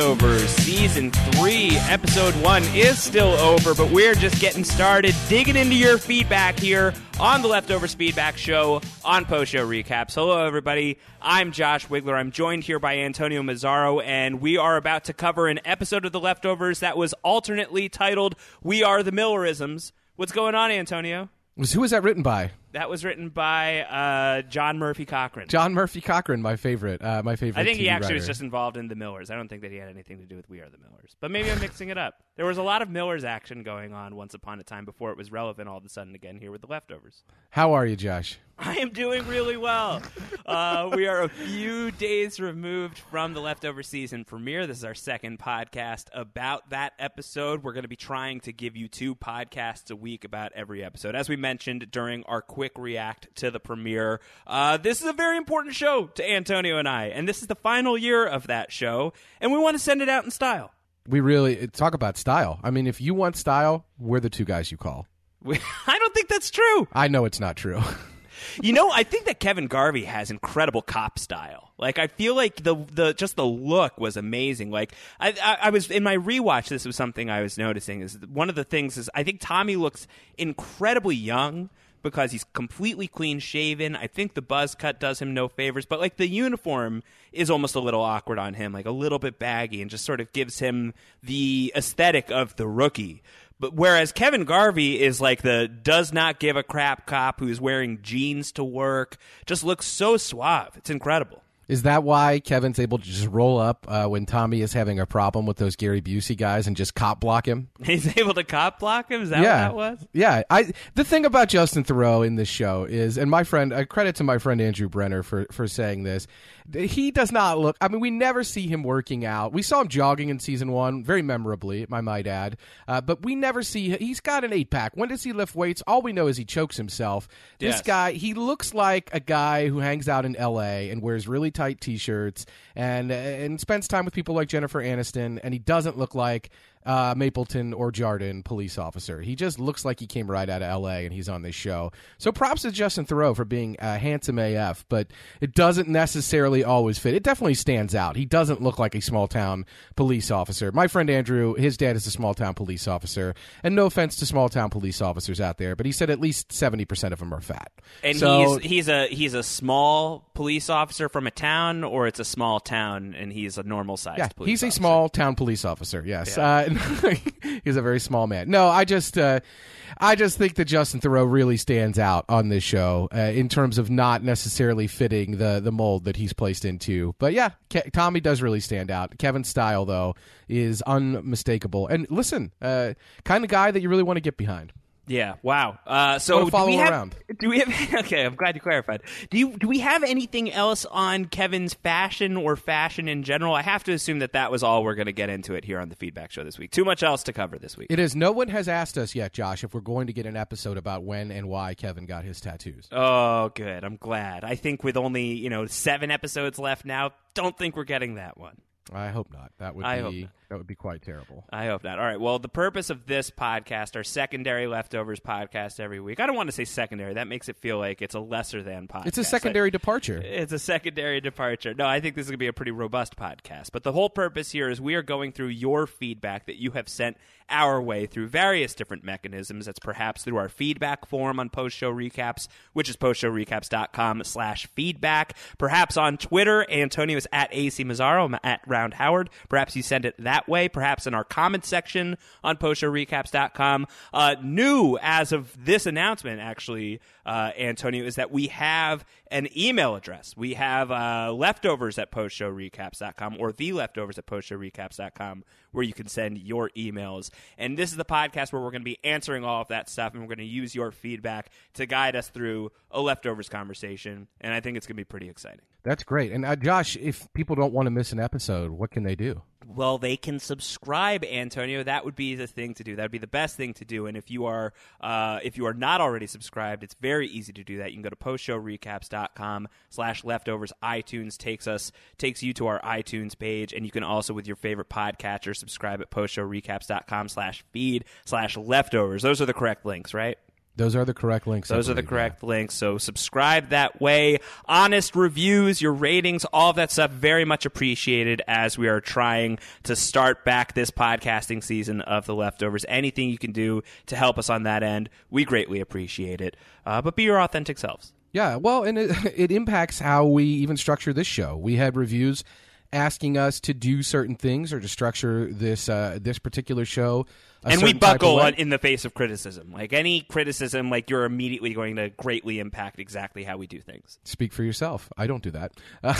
Leftovers, Season 3, Episode 1 is still over, but we're just getting started digging into your feedback here on the Leftovers Feedback Show on Post Show Recaps. Hello, everybody. I'm Josh Wigler. I'm joined here by Antonio Mazzaro, and we are about to cover an episode of The Leftovers that was alternately titled We Are the Millerisms. What's going on, Antonio? Who was that written by? That was written by uh, John Murphy Cochran. John Murphy Cochran, my favorite. Uh, my favorite. I think TV he actually writer. was just involved in the Millers. I don't think that he had anything to do with We Are the Millers. But maybe I'm mixing it up. There was a lot of Millers action going on once upon a time before it was relevant all of a sudden again here with the leftovers. How are you, Josh? I am doing really well. Uh, we are a few days removed from the leftover season premiere. This is our second podcast about that episode. We're going to be trying to give you two podcasts a week about every episode. As we mentioned during our quick react to the premiere, uh, this is a very important show to Antonio and I, and this is the final year of that show, and we want to send it out in style. We really talk about style. I mean, if you want style, we're the two guys you call. We, I don't think that's true. I know it's not true. You know, I think that Kevin Garvey has incredible cop style. Like, I feel like the the just the look was amazing. Like, I, I, I was in my rewatch. This was something I was noticing. Is one of the things is I think Tommy looks incredibly young because he's completely clean shaven. I think the buzz cut does him no favors, but like the uniform is almost a little awkward on him, like a little bit baggy, and just sort of gives him the aesthetic of the rookie. But whereas Kevin Garvey is like the does not give a crap cop who's wearing jeans to work, just looks so suave. It's incredible. Is that why Kevin's able to just roll up uh, when Tommy is having a problem with those Gary Busey guys and just cop block him? He's able to cop block him. Is that yeah, what that was? Yeah. I the thing about Justin Theroux in this show is, and my friend, uh, credit to my friend Andrew Brenner for for saying this. He does not look. I mean, we never see him working out. We saw him jogging in season one, very memorably, I might add. Uh, but we never see. He's got an eight pack. When does he lift weights? All we know is he chokes himself. This Yes. guy, he looks like a guy who hangs out in L.A. and wears really tight T-shirts and and spends time with people like Jennifer Aniston. And he doesn't look like uh, Mapleton or Jarden police officer. He just looks like he came right out of L.A. and he's on this show. So props to Justin Theroux for being uh, handsome AF, but it doesn't necessarily always fit. It definitely stands out. He doesn't look like a small town police officer. My friend Andrew, his dad is a small town police officer, and no offense to small town police officers out there, but he said at least seventy percent of them are fat. And so, he's he's a he's a small police officer from a town, or it's a small town, and he's a normal sized. Yeah, he's a small town police officer. Yes, uh, he's a very small man. No, I just, uh, I just think that Justin Theroux really stands out on this show uh, in terms of not necessarily fitting the the mold that he's placed into. But yeah, Ke- Tommy does really stand out. Kevin's style though is unmistakable. And listen, uh, kind of guy that you really want to get behind. Yeah. Wow. Uh, so do follow we have, around. Do we have? Okay, I'm glad you clarified. Do you do we have anything else on Kevin's fashion or fashion in general? I have to assume that that was all we're going to get into it here on the feedback show this week. Too much else to cover this week. It is. No one has asked us yet, Josh, if we're going to get an episode about when and why Kevin got his tattoos. Oh, good. I'm glad. I think with only you know seven episodes left now, don't think we're getting that one. I hope not. That would I be that would be quite terrible. I hope not. All right. Well, the purpose of this podcast, our secondary leftovers podcast every week. I don't want to say secondary. That makes it feel like it's a lesser than podcast. It's a secondary departure. It's a secondary departure. No, I think this is going to be a pretty robust podcast. But the whole purpose here is we are going through your feedback that you have sent our way through various different mechanisms. That's perhaps through our feedback form on post show recaps, which is postshowrecaps.com slash feedback. Perhaps on Twitter, Antonio is at AC Mazzaro, I'm at Round Howard. Perhaps you send it that way. Perhaps in our comment section on postshowrecaps.com. Uh, new as of this announcement, actually, uh, Antonio, is that we have an email address. We have uh, leftovers at postshowrecaps.com or the leftovers at postshowrecaps.com where you can send your emails. And this is the podcast where we're going to be answering all of that stuff and we're going to use your feedback to guide us through a leftovers conversation. And I think it's going to be pretty exciting. That's great. And uh, Josh, if people don't want to miss an episode, what can they do? Well, they can subscribe, Antonio. That would be the thing to do. That would be the best thing to do. And if you are uh, if you are not already subscribed, it's very easy to do that. You can go to postshowrecaps.com slash leftovers. iTunes takes us takes you to our iTunes page, and you can also with your favorite podcatcher subscribe at postshowrecaps.com slash feed slash leftovers. Those are the correct links, right? Those are the correct links. Those are the believe, correct links. So subscribe that way. Honest reviews, your ratings, all of that stuff, very much appreciated as we are trying to start back this podcasting season of The Leftovers. Anything you can do to help us on that end, we greatly appreciate it. Uh, but be your authentic selves. Yeah, well, and it, it impacts how we even structure this show. We had reviews asking us to do certain things or to structure this uh, this particular show. And we certain type of buckle on, in the face of criticism. Like any criticism, like you're immediately going to greatly impact exactly how we do things. Speak for yourself. I don't do that. Uh,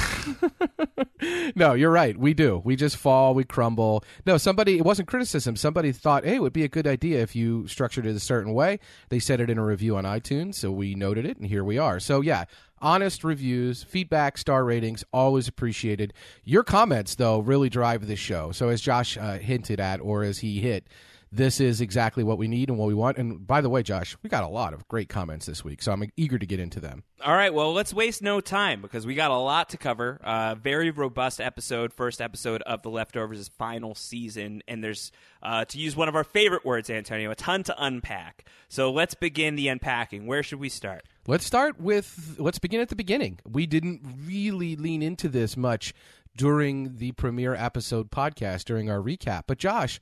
no, you're right. We do. We just fall. We crumble. No, somebody. It wasn't criticism. Somebody thought, hey, it would be a good idea if you structured it a certain way. They said it in a review on iTunes, so we noted it, and here we are. So yeah. Honest reviews, feedback, star ratings, always appreciated. Your comments, though, really drive this show. So, as Josh uh, hinted at, or as he hit, this is exactly what we need and what we want. And by the way, Josh, we got a lot of great comments this week, so I'm eager to get into them. All right, well, let's waste no time because we got a lot to cover. Uh, very robust episode, first episode of The Leftovers' final season. And there's, uh, to use one of our favorite words, Antonio, a ton to unpack. So let's begin the unpacking. Where should we start? Let's start with let's begin at the beginning. We didn't really lean into this much during the premiere episode podcast during our recap. But Josh,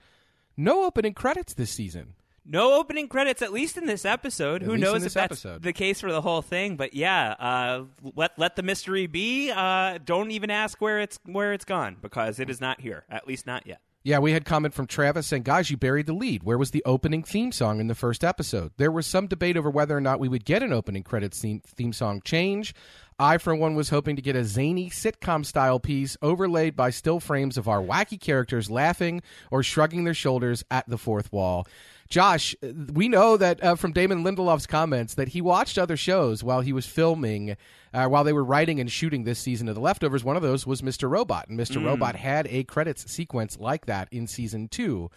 no opening credits this season. No opening credits, at least in this episode. Who knows if that's episode. the case for the whole thing? But yeah, uh, let let the mystery be. Uh, don't even ask where it's where it's gone because it is not here. At least not yet. Yeah, we had comment from Travis saying, "Guys, you buried the lead. Where was the opening theme song in the first episode?" There was some debate over whether or not we would get an opening credits theme, theme song change. I, for one, was hoping to get a zany sitcom style piece overlaid by still frames of our wacky characters laughing or shrugging their shoulders at the fourth wall. Josh, we know that uh, from Damon Lindelof's comments that he watched other shows while he was filming, uh, while they were writing and shooting this season of The Leftovers. One of those was Mr. Robot, and Mr. Robot had a credits sequence like that in season two.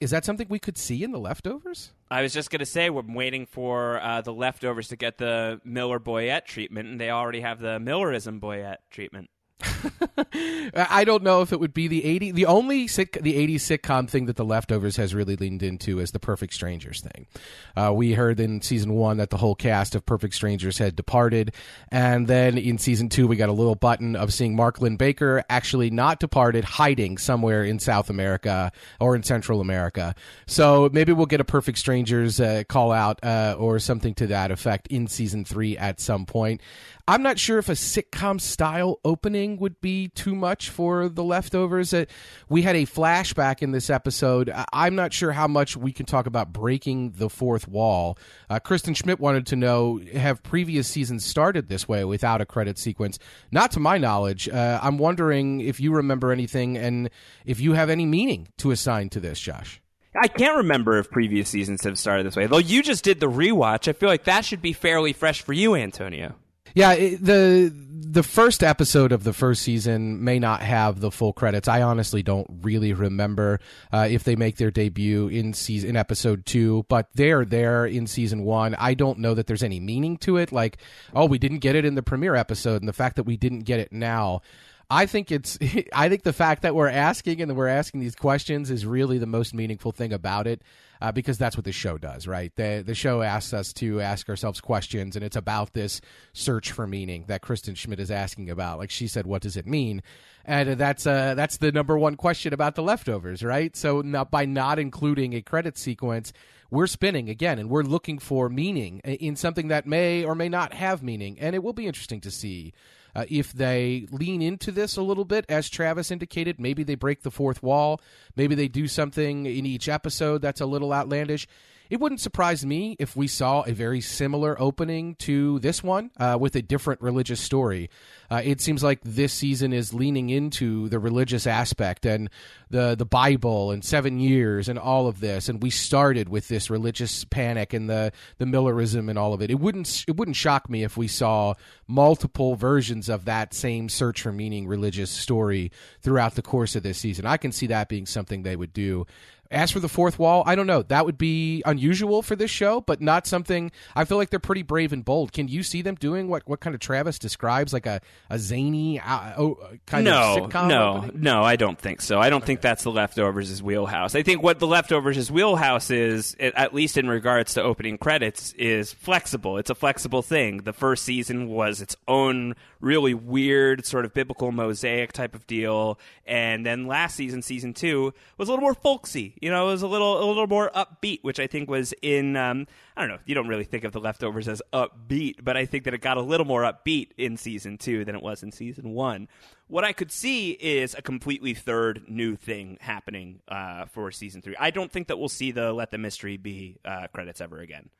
Is that something we could see in The Leftovers? I was just going to say we're waiting for uh, the leftovers to get the Miller Boyette treatment, and they already have the Millerism Boyette treatment. I don't know if it would be the 80 the only sit, the 80s sitcom thing that the leftovers has really leaned into is the Perfect Strangers thing. Uh, we heard in season 1 that the whole cast of Perfect Strangers had departed and then in season 2 we got a little button of seeing Mark Linn-Baker actually not departed hiding somewhere in South America or in Central America. So maybe we'll get a Perfect Strangers uh, call out uh, or something to that effect in season 3 at some point. I'm not sure if a sitcom style opening would be too much for the leftovers. Uh, we had a flashback in this episode. I'm not sure how much we can talk about breaking the fourth wall. Uh, Kristen Schmidt wanted to know have previous seasons started this way without a credit sequence? Not to my knowledge. Uh, I'm wondering if you remember anything and if you have any meaning to assign to this, Josh. I can't remember if previous seasons have started this way. Though you just did the rewatch, I feel like that should be fairly fresh for you, Antonio. Yeah, it, the the first episode of the first season may not have the full credits. I honestly don't really remember uh, if they make their debut in season in episode two, but they're there in season one. I don't know that there's any meaning to it. Like, oh, we didn't get it in the premiere episode, and the fact that we didn't get it now. I think it's. I think the fact that we're asking and we're asking these questions is really the most meaningful thing about it, uh, because that's what the show does, right? The the show asks us to ask ourselves questions, and it's about this search for meaning that Kristen Schmidt is asking about. Like she said, what does it mean? And that's uh that's the number one question about the leftovers, right? So by not including a credit sequence, we're spinning again, and we're looking for meaning in something that may or may not have meaning, and it will be interesting to see uh, if they lean into this a little bit, as Travis indicated, maybe they break the fourth wall. Maybe they do something in each episode that's a little outlandish. It wouldn't surprise me if we saw a very similar opening to this one uh, with a different religious story. Uh, it seems like this season is leaning into the religious aspect and the the Bible and seven years and all of this. And we started with this religious panic and the the Millerism and all of it. It wouldn't it wouldn't shock me if we saw multiple versions of that same search for meaning religious story throughout the course of this season. I can see that being something they would do As for the fourth wall, I don't know. That would be unusual for this show, but not something. I feel like they're pretty brave and bold. Can you see them doing what, what kind of Travis describes, like a, a zany uh, oh, kind no, of sitcom? No, opening? no, I don't think so. I don't think that's the leftovers' wheelhouse. I think what the leftovers' wheelhouse is, at least in regards to opening credits, is flexible. It's a flexible thing. The first season was its own really weird sort of biblical mosaic type of deal, and then last season, season two, was a little more folksy you know, it was a little a little more upbeat, which I think was in um, I don't know. You don't really think of the leftovers as upbeat, but I think that it got a little more upbeat in season two than it was in season one. What I could see is a completely third new thing happening uh, for season three. I don't think that we'll see the "Let the Mystery Be" uh, credits ever again.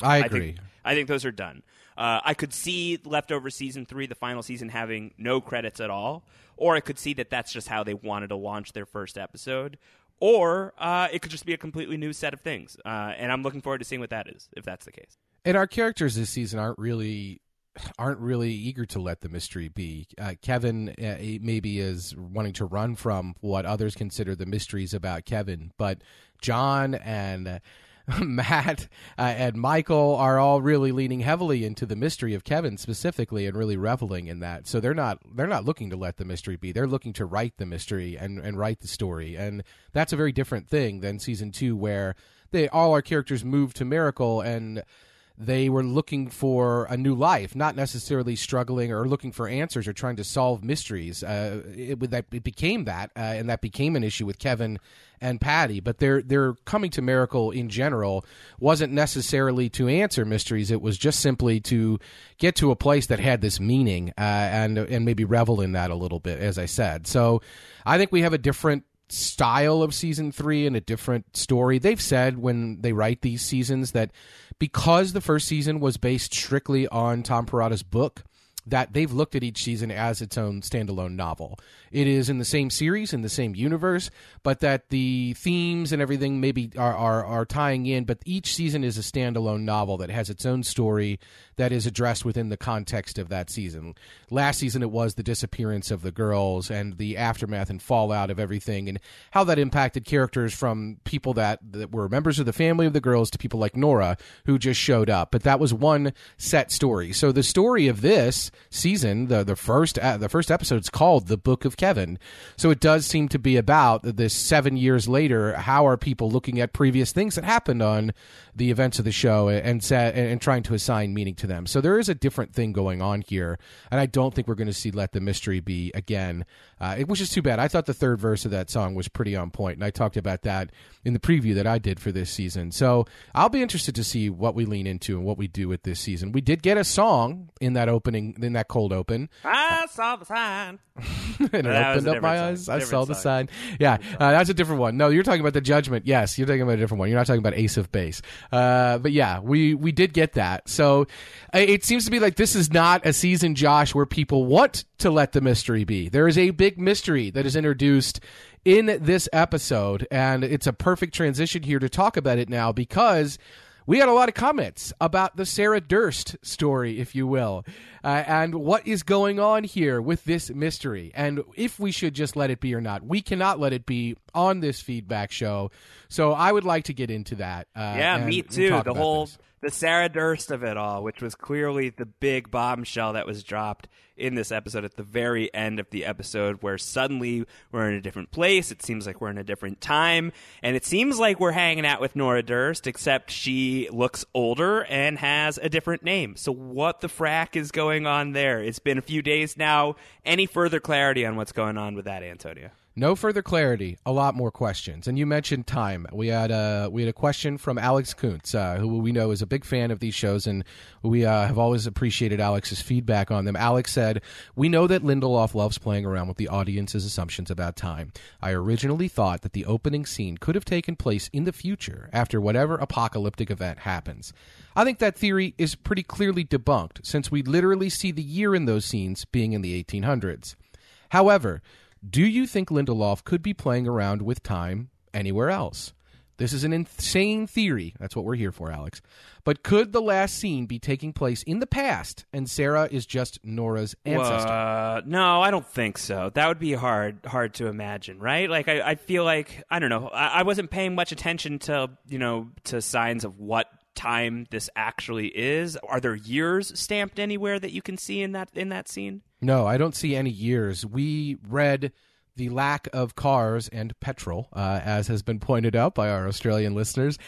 I agree. I think, I think those are done. Uh, I could see leftover season three, the final season, having no credits at all, or I could see that that's just how they wanted to launch their first episode or uh, it could just be a completely new set of things. Uh, and I'm looking forward to seeing what that is, if that's the case. And our characters this season aren't really aren't really eager to let the mystery be. Uh, Kevin uh, maybe is wanting to run from what others consider the mysteries about Kevin, but John and Matt uh, and Michael are all really leaning heavily into the mystery of Kevin specifically and really reveling in that. So they're not they're not looking to let the mystery be. They're looking to write the mystery and and write the story. And that's a very different thing than season 2 where they all our characters move to Miracle and they were looking for a new life, not necessarily struggling or looking for answers or trying to solve mysteries. Uh, it, that it became that, uh, and that became an issue with Kevin and Patti. But their their coming to Miracle in general wasn't necessarily to answer mysteries. It was just simply to get to a place that had this meaning uh, and and maybe revel in that a little bit, as I said. So I think we have a different style of season three and a different story. They've said when they write these seasons that because the first season was based strictly on Tom Perrotta's book, that they've looked at each season as its own standalone novel. It is in the same series, in the same universe, but that the themes and everything maybe are, are, are tying in, but each season is a standalone novel that has its own story that is addressed within the context of that season. Last season, it was the disappearance of the girls and the aftermath and fallout of everything, and how that impacted characters from people that, that were members of the family of the girls to people like Nora, who just showed up. But that was one set story. So the story of this season, the the first uh, the first episode is called "The Book of Kevin," so it does seem to be about this seven years later. How are people looking at previous things that happened on the events of the show and and, and trying to assign meaning to them? So there is a different thing going on here, and I don't think we're going to see "Let the Mystery Be" again, uh, which is too bad. I thought the third verse of that song was pretty on point, and I talked about that in the preview that I did for this season. So I'll be interested to see what we lean into and what we do with this season. We did get a song in that opening in that cold open. I saw the sign. and it opened up my eyes. I saw the sign. Yeah, uh, that's a different one. No, you're talking about the Judgment. Yes, you're talking about a different one. You're not talking about Ace of Base. Uh, but yeah, we we did get that. So Uh, it seems to be like this is not a season, Josh, where people want to let the mystery be. There is a big mystery that is introduced in this episode, and it's a perfect transition here to talk about it now because we had a lot of comments about the Sarah Durst story, if you will, uh, and what is going on here with this mystery, and if we should just let it be or not. We cannot let it be on this feedback show, so I would like to get into that. Uh, yeah, me too. The whole this. the Sarah Durst of it all, which was clearly the big bombshell that was dropped in this episode at the very end of the episode where suddenly we're in a different place. It seems like we're in a different time. And it seems like we're hanging out with Nora Durst, except she looks older and has a different name. So what the frack is going on there? It's been a few days now. Any further clarity on what's going on with that, Antonio? No further clarity. A lot more questions. And you mentioned time. We had a we had a question from Alex Kuntz, uh, who we know is a big fan of these shows, and we uh, have always appreciated Alex's feedback on them. Alex said, "We know that Lindelof loves playing around with the audience's assumptions about time. I originally thought that the opening scene could have taken place in the future after whatever apocalyptic event happens. I think that theory is pretty clearly debunked, since we literally see the year in those scenes being in the 1800s. However." Do you think Lindelof could be playing around with time anywhere else? This is an insane theory. That's what we're here for, Alex. But could the last scene be taking place in the past and Sarah is just Nora's ancestor? Uh, no, I don't think so. That would be hard hard to imagine, right? Like I, I feel like I don't know. I, I wasn't paying much attention to you know to signs of what time this actually is. Are there years stamped anywhere that you can see in that in that scene? No, I don't see any years. We read the lack of cars and petrol, uh, as has been pointed out by our Australian listeners,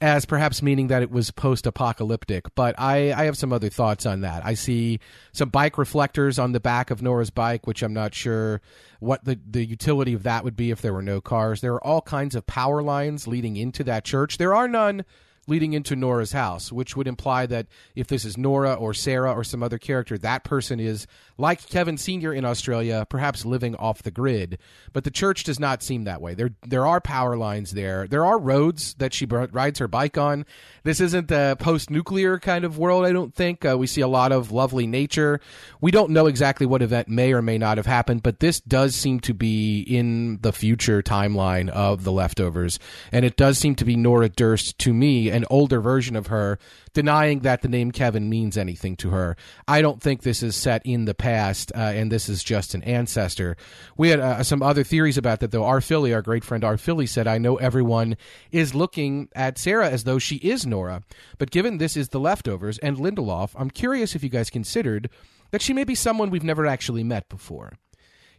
as perhaps meaning that it was post apocalyptic. But I, I have some other thoughts on that. I see some bike reflectors on the back of Nora's bike, which I'm not sure what the, the utility of that would be if there were no cars. There are all kinds of power lines leading into that church. There are none leading into Nora's house, which would imply that if this is Nora or Sarah or some other character, that person is like Kevin Sr. in Australia, perhaps living off the grid. But the church does not seem that way. There, there are power lines there. There are roads that she rides her bike on. This isn't the post-nuclear kind of world. I don't think uh, we see a lot of lovely nature. We don't know exactly what event may or may not have happened, but this does seem to be in the future timeline of the leftovers, and it does seem to be Nora Durst to me, an older version of her denying that the name Kevin means anything to her. I don't think this is set in the past, uh, and this is just an ancestor. We had uh, some other theories about that, though. Our Philly, our great friend our Philly, said, "I know everyone is looking at Sarah as though she is Nora, but given this is the leftovers and Lindelof, I'm curious if you guys considered that she may be someone we've never actually met before."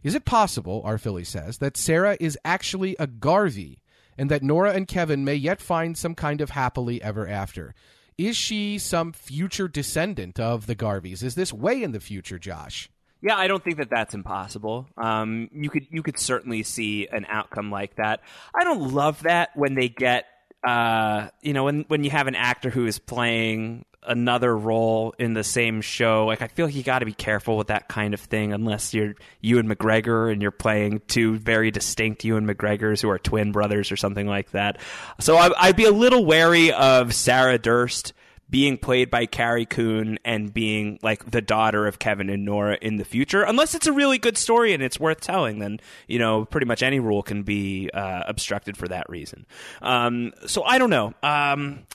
Is it possible, our Philly says, that Sarah is actually a Garvey and that Nora and Kevin may yet find some kind of happily ever after? is she some future descendant of the Garveys? Is this way in the future, Josh? Yeah, I don't think that that's impossible. Um, you could you could certainly see an outcome like that. I don't love that when they get uh, you know when when you have an actor who is playing another role in the same show. Like I feel you got to be careful with that kind of thing, unless you're Ewan McGregor and you're playing two very distinct Ewan McGregors who are twin brothers or something like that. So I, I'd be a little wary of Sarah Durst being played by Carrie Coon and being like the daughter of Kevin and Nora in the future, unless it's a really good story and it's worth telling, then you know pretty much any rule can be uh, obstructed for that reason. Um, so I don't know. Um,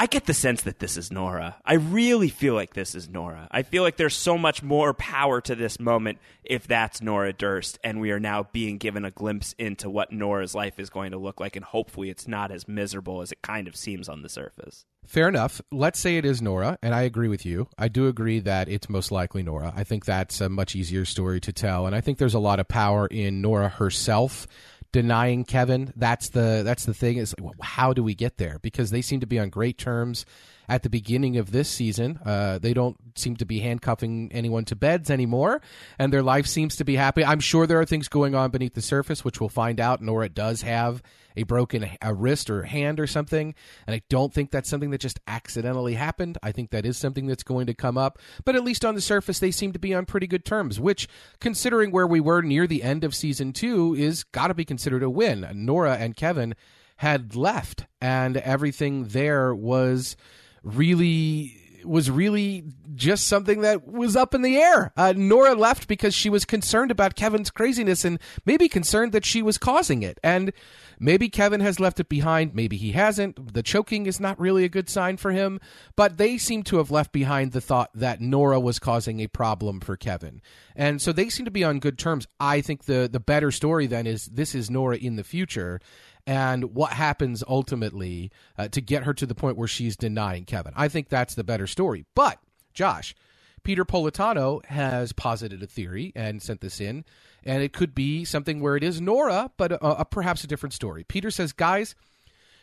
I get the sense that this is Nora. I really feel like this is Nora. I feel like there's so much more power to this moment if that's Nora Durst, and we are now being given a glimpse into what Nora's life is going to look like, and hopefully it's not as miserable as it kind of seems on the surface. Fair enough. Let's say it is Nora, and I agree with you. I do agree that it's most likely Nora. I think that's a much easier story to tell, and I think there's a lot of power in Nora herself denying Kevin. That's the that's the thing. Is like, how do we get there? Because they seem to be on great terms at the beginning of this season. Uh, they don't seem to be handcuffing anyone to beds anymore, and their life seems to be happy. I'm sure there are things going on beneath the surface, which we'll find out. Nora does have a broken a wrist or hand or something, and I don't think that's something that just accidentally happened. I think that is something that's going to come up. But at least on the surface, they seem to be on pretty good terms, which, considering where we were near the end of season two, is got to be considered a win. Nora and Kevin had left, and everything there was really was really just something that was up in the air. Uh, Nora left because she was concerned about Kevin's craziness and maybe concerned that she was causing it. And maybe Kevin has left it behind. Maybe he hasn't. The choking is not really a good sign for him. But they seem to have left behind the thought that Nora was causing a problem for Kevin. And so they seem to be on good terms. I think the, the better story then is this is Nora in the future and what happens ultimately uh, to get her to the point where she's denying Kevin. I think that's the better story. But, Josh, Peter Politano has posited a theory and sent this in, and it could be something where it is Nora, but a, a, perhaps a different story. Peter says, guys,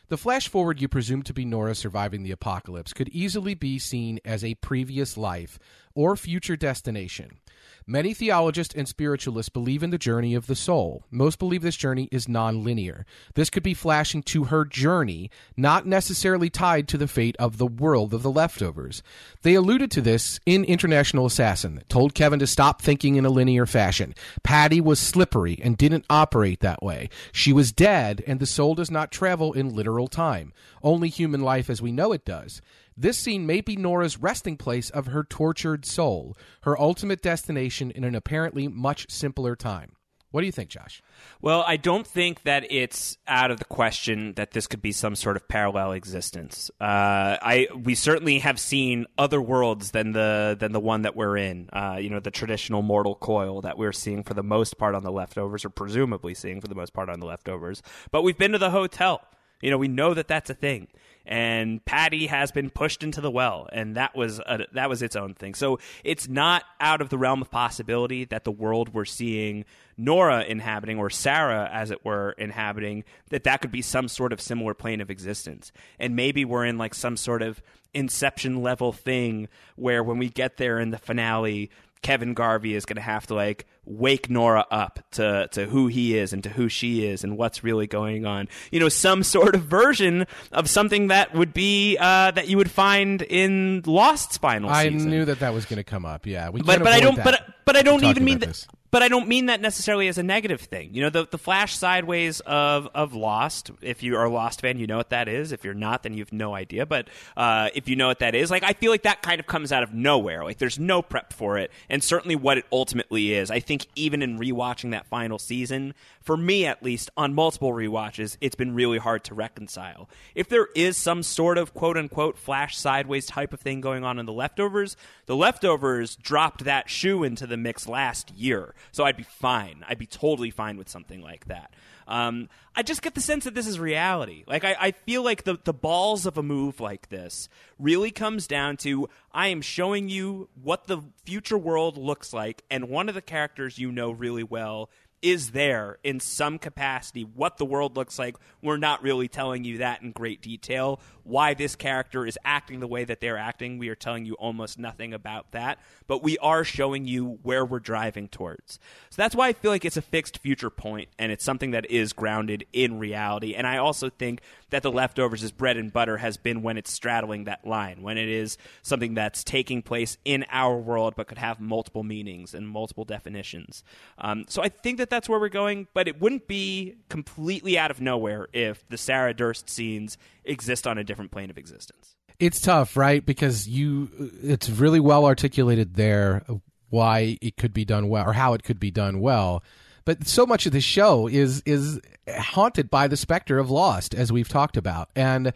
the flash forward you presume to be Nora surviving the apocalypse could easily be seen as a previous life or future destination. Many theologists and spiritualists believe in the journey of the soul. Most believe this journey is nonlinear. This could be flashing to her journey, not necessarily tied to the fate of the world of the leftovers. They alluded to this in International Assassin, told Kevin to stop thinking in a linear fashion. Patti was slippery and didn't operate that way. She was dead, and the soul does not travel in literal time. Only human life as we know it does. This scene may be Nora's resting place of her tortured soul, her ultimate destination in an apparently much simpler time. What do you think, Josh? Well, I don't think that it's out of the question that this could be some sort of parallel existence. Uh, I we certainly have seen other worlds than the than the one that we're in. Uh, you know, the traditional mortal coil that we're seeing for the most part on the leftovers, or presumably seeing for the most part on the leftovers. But we've been to the hotel. You know, we know that that's a thing and Patti has been pushed into the well, and that was a, that was its own thing. So it's not out of the realm of possibility that the world we're seeing Nora inhabiting, or Sarah, as it were, inhabiting, that that could be some sort of similar plane of existence, and maybe we're in like some sort of Inception level thing where when we get there in the finale, Kevin Garvey is going to have to like wake Nora up to to who he is and to who she is and what's really going on. You know, some sort of version of something that would be uh, that you would find in Lost's final I season. knew that that was going to come up. Yeah, we but but I don't but but I don't even mean that. this. But I don't mean that necessarily as a negative thing. You know, the the flash sideways of of Lost. If you are a Lost fan, you know what that is. If you're not, then you have no idea. But uh, if you know what that is, like I feel like that kind of comes out of nowhere. Like there's no prep for it, and certainly what it ultimately is. I think even in rewatching that final season, for me at least, on multiple rewatches, it's been really hard to reconcile. If there is some sort of quote unquote flash sideways type of thing going on in the leftovers, the leftovers dropped that shoe into the mix last year. So I'd be fine. I'd be totally fine with something like that. Um, I just get the sense that this is reality. Like I, I feel like the the balls of a move like this really comes down to I am showing you what the future world looks like, and one of the characters you know really well is there in some capacity what the world looks like. We're not really telling you that in great detail. Why this character is acting the way that they're acting, we are telling you almost nothing about that. But we are showing you where we're driving towards. So that's why I feel like it's a fixed future point and it's something that is grounded in reality. And I also think that The Leftovers' is bread and butter has been when it's straddling that line, when it is something that's taking place in our world but could have multiple meanings and multiple definitions. Um, so I think that that's where we're going, but it wouldn't be completely out of nowhere if the Sarah Durst scenes exist on a different plane of existence. It's tough, right? Because you, it's really well articulated there why it could be done well or how it could be done well. But so much of the show is is haunted by the specter of Lost, as we've talked about, and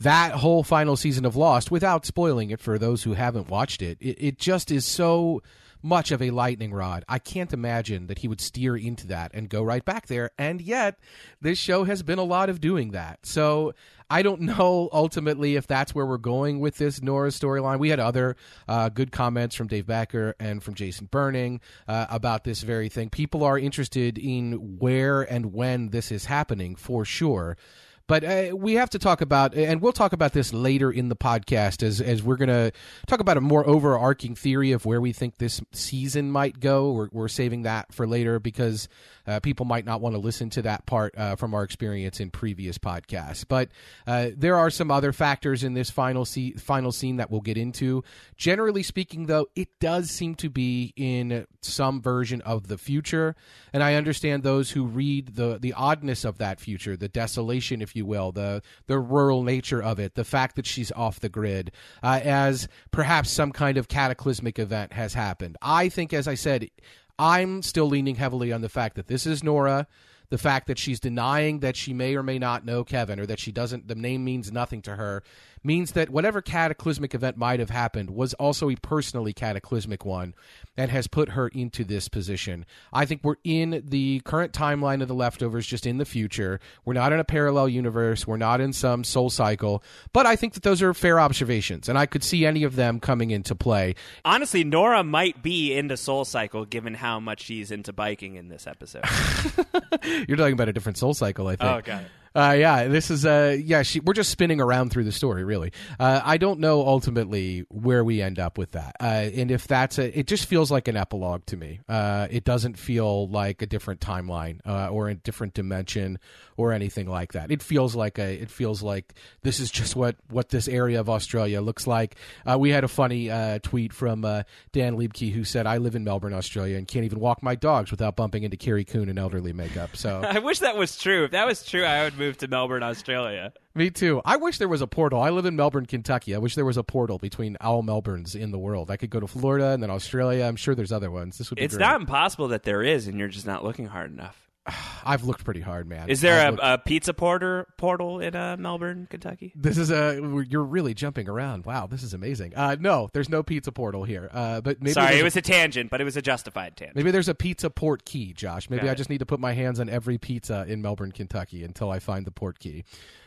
that whole final season of Lost, without spoiling it for those who haven't watched it, it, it just is so much of a lightning rod. I can't imagine that he would steer into that and go right back there. And yet, this show has been a lot of doing that. So I don't know ultimately if that's where we're going with this Nora storyline. We had other uh, good comments from Dave Becker and from Jason Burning uh, about this very thing. People are interested in where and when this is happening for sure. But uh, we have to talk about, and we'll talk about this later in the podcast as as we're going to talk about a more overarching theory of where we think this season might go. We're, we're saving that for later because uh, people might not want to listen to that part uh, from our experience in previous podcasts. But uh, there are some other factors in this final final scene that we'll get into. Generally speaking, though, it does seem to be in some version of the future, and I understand those who read the the oddness of that future, the desolation, if you will, the the rural nature of it, the fact that she's off the grid, uh, as perhaps some kind of cataclysmic event has happened. I think, as I said, I'm still leaning heavily on the fact that this is Nora. The fact that she's denying that she may or may not know Kevin or that she doesn't, the name means nothing to her, means that whatever cataclysmic event might have happened was also a personally cataclysmic one and has put her into this position. I think we're in the current timeline of the leftovers, just in the future. We're not in a parallel universe. We're not in some soul cycle. But I think that those are fair observations, and I could see any of them coming into play. Honestly, Nora might be into Soul Cycle given how much she's into biking in this episode. You're talking about a different soul cycle, I think. oh, got it. Uh, yeah, this is uh, yeah. She, we're just spinning around through the story, really. Uh, I don't know ultimately where we end up with that, uh, and if that's a, it just feels like an epilogue to me. Uh, it doesn't feel like a different timeline uh, or a different dimension or anything like that. It feels like a, it feels like this is just what what this area of Australia looks like. Uh, we had a funny uh, tweet from uh, Dan Liebke who said, "I live in Melbourne, Australia, and can't even walk my dogs without bumping into Carrie Coon in elderly makeup." So I wish that was true. If that was true, I would move to Melbourne, Australia. Me too. I wish there was a portal. I live in Melbourne, Kentucky. I wish there was a portal between all Melbournes in the world. I could go to Florida and then Australia. I'm sure there's other ones. This would be It's great. not impossible that there is, and you're just not looking hard enough. I've looked pretty hard, man. Is there a, looked- a pizza porter portal in uh, Melbourne, Kentucky? This is a. You're really jumping around. Wow, this is amazing. Uh, no, there's no pizza portal here. Uh, but maybe Sorry, it a- was a tangent, but it was a justified tangent. Maybe there's a pizza port key, Josh. Maybe Got I it. just need to put my hands on every pizza in Melbourne, Kentucky until I find the port key.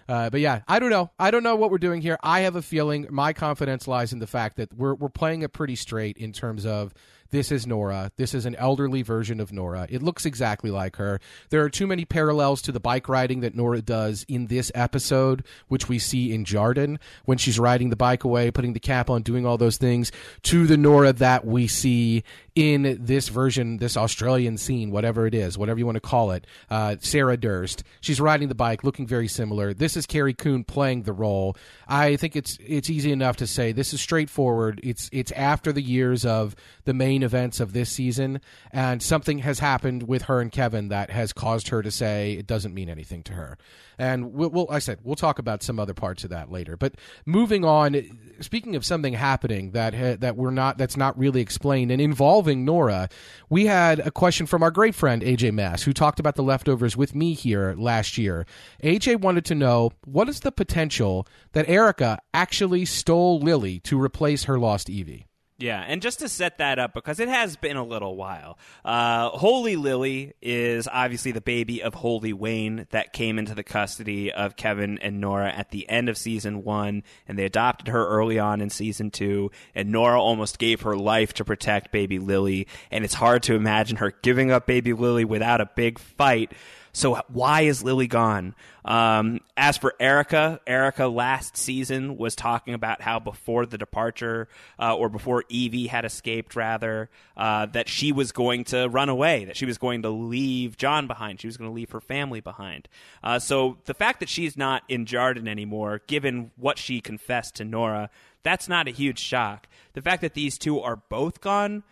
Uh, but yeah, I don't know. I don't know what we're doing here. I have a feeling my confidence lies in the fact that we're we're playing it pretty straight in terms of this is Nora. This is an elderly version of Nora. It looks exactly like her. There are too many parallels to the bike riding that Nora does in this episode, which we see in Jarden when she's riding the bike away, putting the cap on, doing all those things, to the Nora that we see in this version, this Australian scene, whatever it is, whatever you want to call it. Uh, Sarah Durst. She's riding the bike, looking very similar. This is Carrie Coon playing the role. I think it's it's easy enough to say this is straightforward. It's it's after the years of the main events of this season, and something has happened with her and Kevin that has caused her to say it doesn't mean anything to her. And we'll, we'll I said we'll talk about some other parts of that later. But moving on, speaking of something happening that ha- that we're not that's not really explained and involving Nora, we had a question from our great friend AJ Mass who talked about the leftovers with me here last year. AJ wanted to know what is the potential that Erika actually stole Lily to replace her lost Evie. Yeah, and just to set that up, because it has been a little while, uh, Holy Lily is obviously the baby of Holy Wayne that came into the custody of Kevin and Nora at the end of season one, and they adopted her early on in season two, and Nora almost gave her life to protect baby Lily, and it's hard to imagine her giving up baby Lily without a big fight. So why is Lily gone? Um, as for Erika, Erika last season was talking about how before the departure, uh, or before Evie had escaped, rather, uh, that she was going to run away, that she was going to leave John behind, she was going to leave her family behind. Uh, so the fact that she's not in Jarden anymore, given what she confessed to Nora, that's not a huge shock. The fact that these two are both gone,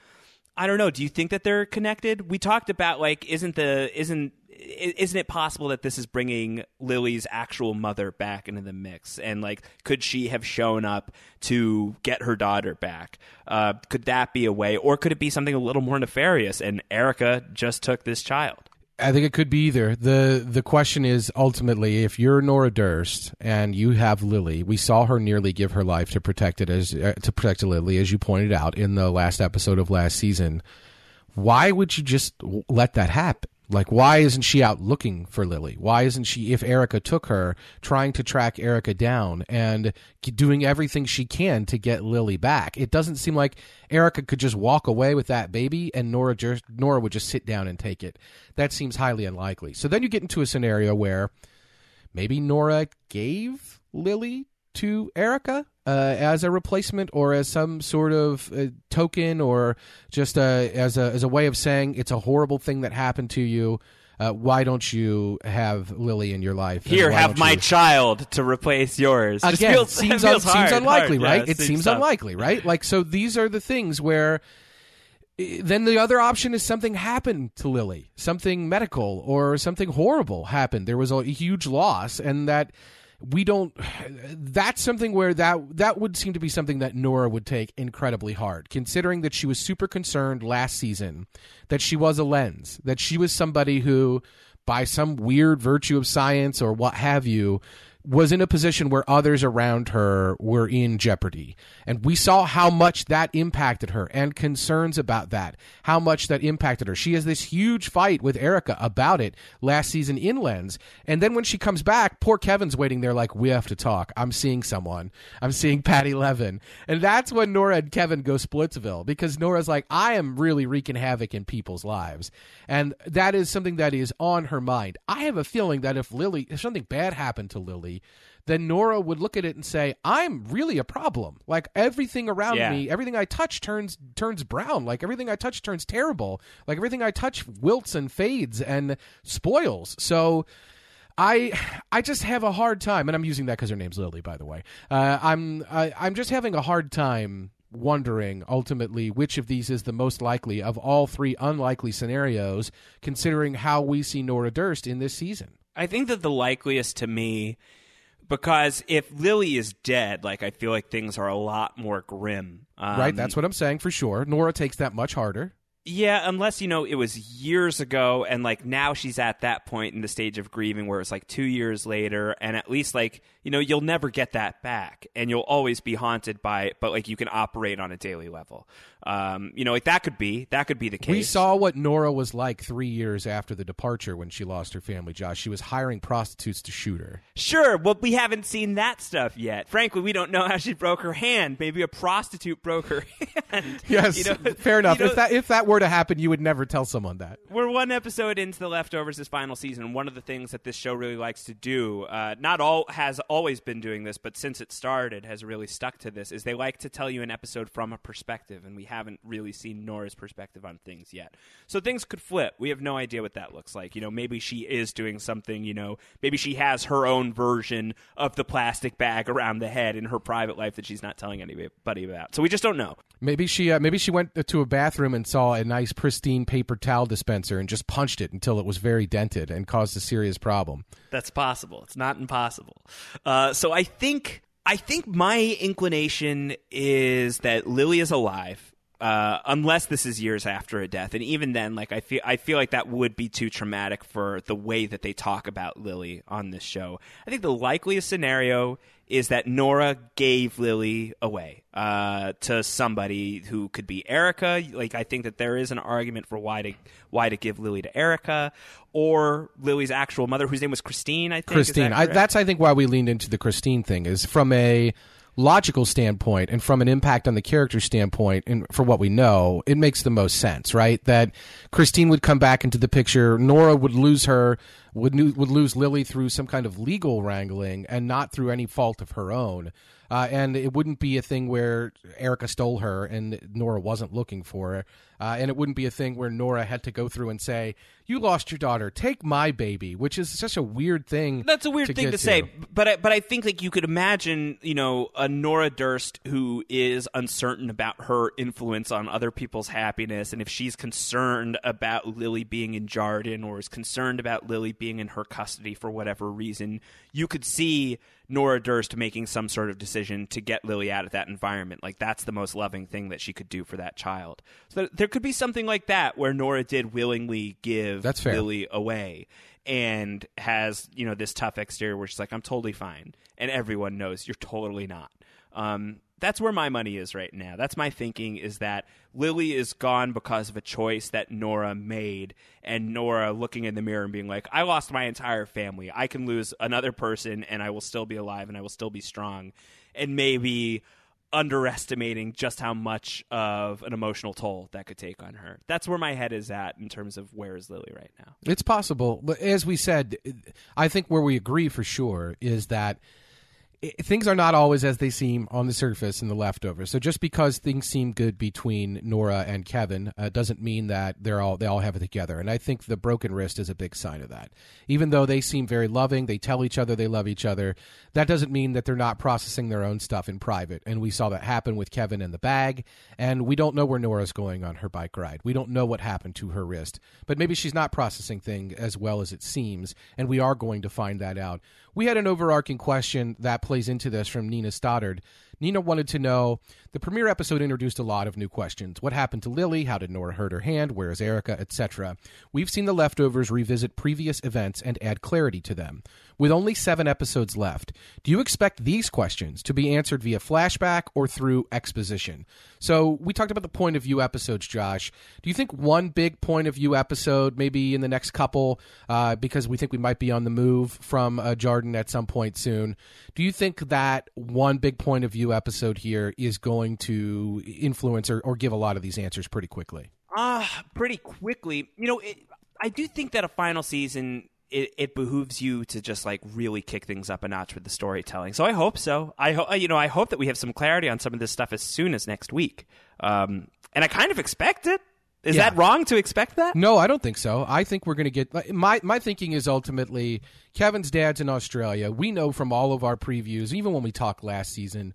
I don't know. Do you think that they're connected? We talked about like, isn't the isn't isn't it possible that this is bringing Lily's actual mother back into the mix? And like, could she have shown up to get her daughter back? Uh, could that be a way, or could it be something a little more nefarious? And Erika just took this child. I think it could be either. the The question is ultimately, if you're Nora Durst and you have Lily, we saw her nearly give her life to protect it as uh, to protect Lily, as you pointed out in the last episode of last season. Why would you just let that happen? Like, why isn't she out looking for Lily? Why isn't she, if Erika took her, trying to track Erika down and doing everything she can to get Lily back? It doesn't seem like Erika could just walk away with that baby and Nora just, Nora would just sit down and take it. That seems highly unlikely. So then you get into a scenario where maybe Nora gave Lily to Erika uh, as a replacement or as some sort of uh, token or just uh, as a as a way of saying it's a horrible thing that happened to you. Uh, why don't you have Lily in your life? Here, have my you- child to replace yours. Again feels- seems, it feels un- hard, seems unlikely, hard. right? Yeah, it seems tough. unlikely, right? Like so, these are the things where. eh, Then the other option is something happened to Lily, something medical or something horrible happened. There was a huge loss, and that we don't. That's something where that that would seem to be something that Nora would take incredibly hard, considering that she was super concerned last season that she was a lens, that she was somebody who, by some weird virtue of science or what have you, was in a position where others around her were in jeopardy. And we saw how much that impacted her and concerns about that, how much that impacted her. She has this huge fight with Erika about it last season in Lens. And then when she comes back, poor Kevin's waiting there like, we have to talk. I'm seeing someone. I'm seeing Patti Levin. And that's when Nora and Kevin go Splitsville because Nora's like, I am really wreaking havoc in people's lives. And that is something that is on her mind. I have a feeling that if Lily, if something bad happened to Lily, then Nora would look at it and say, "I'm really a problem. Like everything around Yeah. me, everything I touch turns turns brown. Like everything I touch turns terrible. Like everything I touch wilts and fades and spoils." So I I just have a hard time, and I'm using that because her name's Lily, by the way. Uh, I'm I, I'm just having a hard time wondering ultimately which of these is the most likely of all three unlikely scenarios, considering how we see Nora Durst in this season. I think that the likeliest to me, because if Lily is dead, like I feel like things are a lot more grim. Um, right? That's what I'm saying for sure. Nora takes that much harder. Yeah, unless you know it was years ago, and like now she's at that point in the stage of grieving where it's like two years later, and at least like you know you'll never get that back, and you'll always be haunted by it. But like you can operate on a daily level. Um, you know, like that could be that could be the case. We saw what Nora was like three years after the departure when she lost her family. Josh, she was hiring prostitutes to shoot her. Sure, well, we haven't seen that stuff yet. Frankly, we don't know how she broke her hand. Maybe a prostitute broke her hand. Yes, You know, fair enough. you know, if that if that were to happen, you would never tell someone that. we're one episode into the leftovers this final season one of the things that this show really likes to do uh, not all has always been doing this but since it started has really stuck to this is they like to tell you an episode from a perspective and we haven't really seen nora's perspective on things yet so things could flip we have no idea what that looks like you know maybe she is doing something you know maybe she has her own version of the plastic bag around the head in her private life that she's not telling anybody about so we just don't know Maybe she uh, maybe she went to a bathroom and saw a nice pristine paper towel dispenser and just punched it until it was very dented and caused a serious problem. That's possible. It's not impossible. Uh, so I think I think my inclination is that Lily is alive. Uh, unless this is years after a death, and even then, like I feel, I feel like that would be too traumatic for the way that they talk about Lily on this show. I think the likeliest scenario is that Nora gave Lily away uh, to somebody who could be Erika. Like I think that there is an argument for why to why to give Lily to Erika or Lily's actual mother, whose name was Christine. I think Christine, that I, that's I think why we leaned into the Christine thing is from a logical standpoint and from an impact on the character standpoint and for what we know it makes the most sense right? That christine would come back into the picture nora would lose her would would lose lily through some kind of legal wrangling and not through any fault of her own uh, and it wouldn't be a thing where Erika stole her and Nora wasn't looking for her. Uh, and it wouldn't be a thing where Nora had to go through and say, "You lost your daughter. Take my baby," which is such a weird thing. That's a weird to thing get to say, but I, but I think like you could imagine, you know, a Nora Durst who is uncertain about her influence on other people's happiness, and if she's concerned about Lily being in Jarden or is concerned about Lily being in her custody for whatever reason, you could see Nora Durst making some sort of decision to get Lily out of that environment. Like that's the most loving thing that she could do for that child. So there- could be something like that where Nora did willingly give That's fair. Lily away and has you know this tough exterior where she's like i'm totally fine and everyone knows you're totally not um, that's where my money is right now that's my thinking is that lily is gone because of a choice that nora made and nora looking in the mirror and being like i lost my entire family i can lose another person and i will still be alive and i will still be strong and maybe underestimating just how much of an emotional toll that could take on her. That's where my head is at in terms of where is Lily right now. It's possible, but as we said, I think where we agree for sure is that i things are not always as they seem on the surface in the leftovers. So just because things seem good between Nora and Kevin uh, doesn't mean that they're all they all have it together. And I think the broken wrist is a big sign of that. Even though they seem very loving, they tell each other they love each other. That doesn't mean that they're not processing their own stuff in private. And we saw that happen with Kevin and the bag. And we don't know where Nora's going on her bike ride. We don't know what happened to her wrist. But maybe she's not processing things as well as it seems. And we are going to find that out. We had an overarching question that plays into this from Nina Stoddard. Nina wanted to know the premiere episode introduced a lot of new questions. What happened to Lily? How did Nora hurt her hand? Where is Erika? Etc. We've seen the leftovers revisit previous events and add clarity to them. With only seven episodes left, do you expect these questions to be answered via flashback or through exposition? So, we talked about the point of view episodes, Josh. Do you think one big point of view episode, maybe in the next couple, uh, because we think we might be on the move from uh, Jarden at some point soon, do you think that one big point of view episode here is going to influence or, or give a lot of these answers pretty quickly? Ah, pretty quickly. You know, it, I do think that a final season it, it behooves you to just like really kick things up a notch with the storytelling. So I hope so. I hope you know I hope that we have some clarity on some of this stuff as soon as next week. Um, and I kind of expect it. Is Yeah. that wrong to expect that? No, I don't think so. I think we're going to get my my thinking is ultimately Kevin's dad's in Australia. We know from all of our previews, even when we talked last season,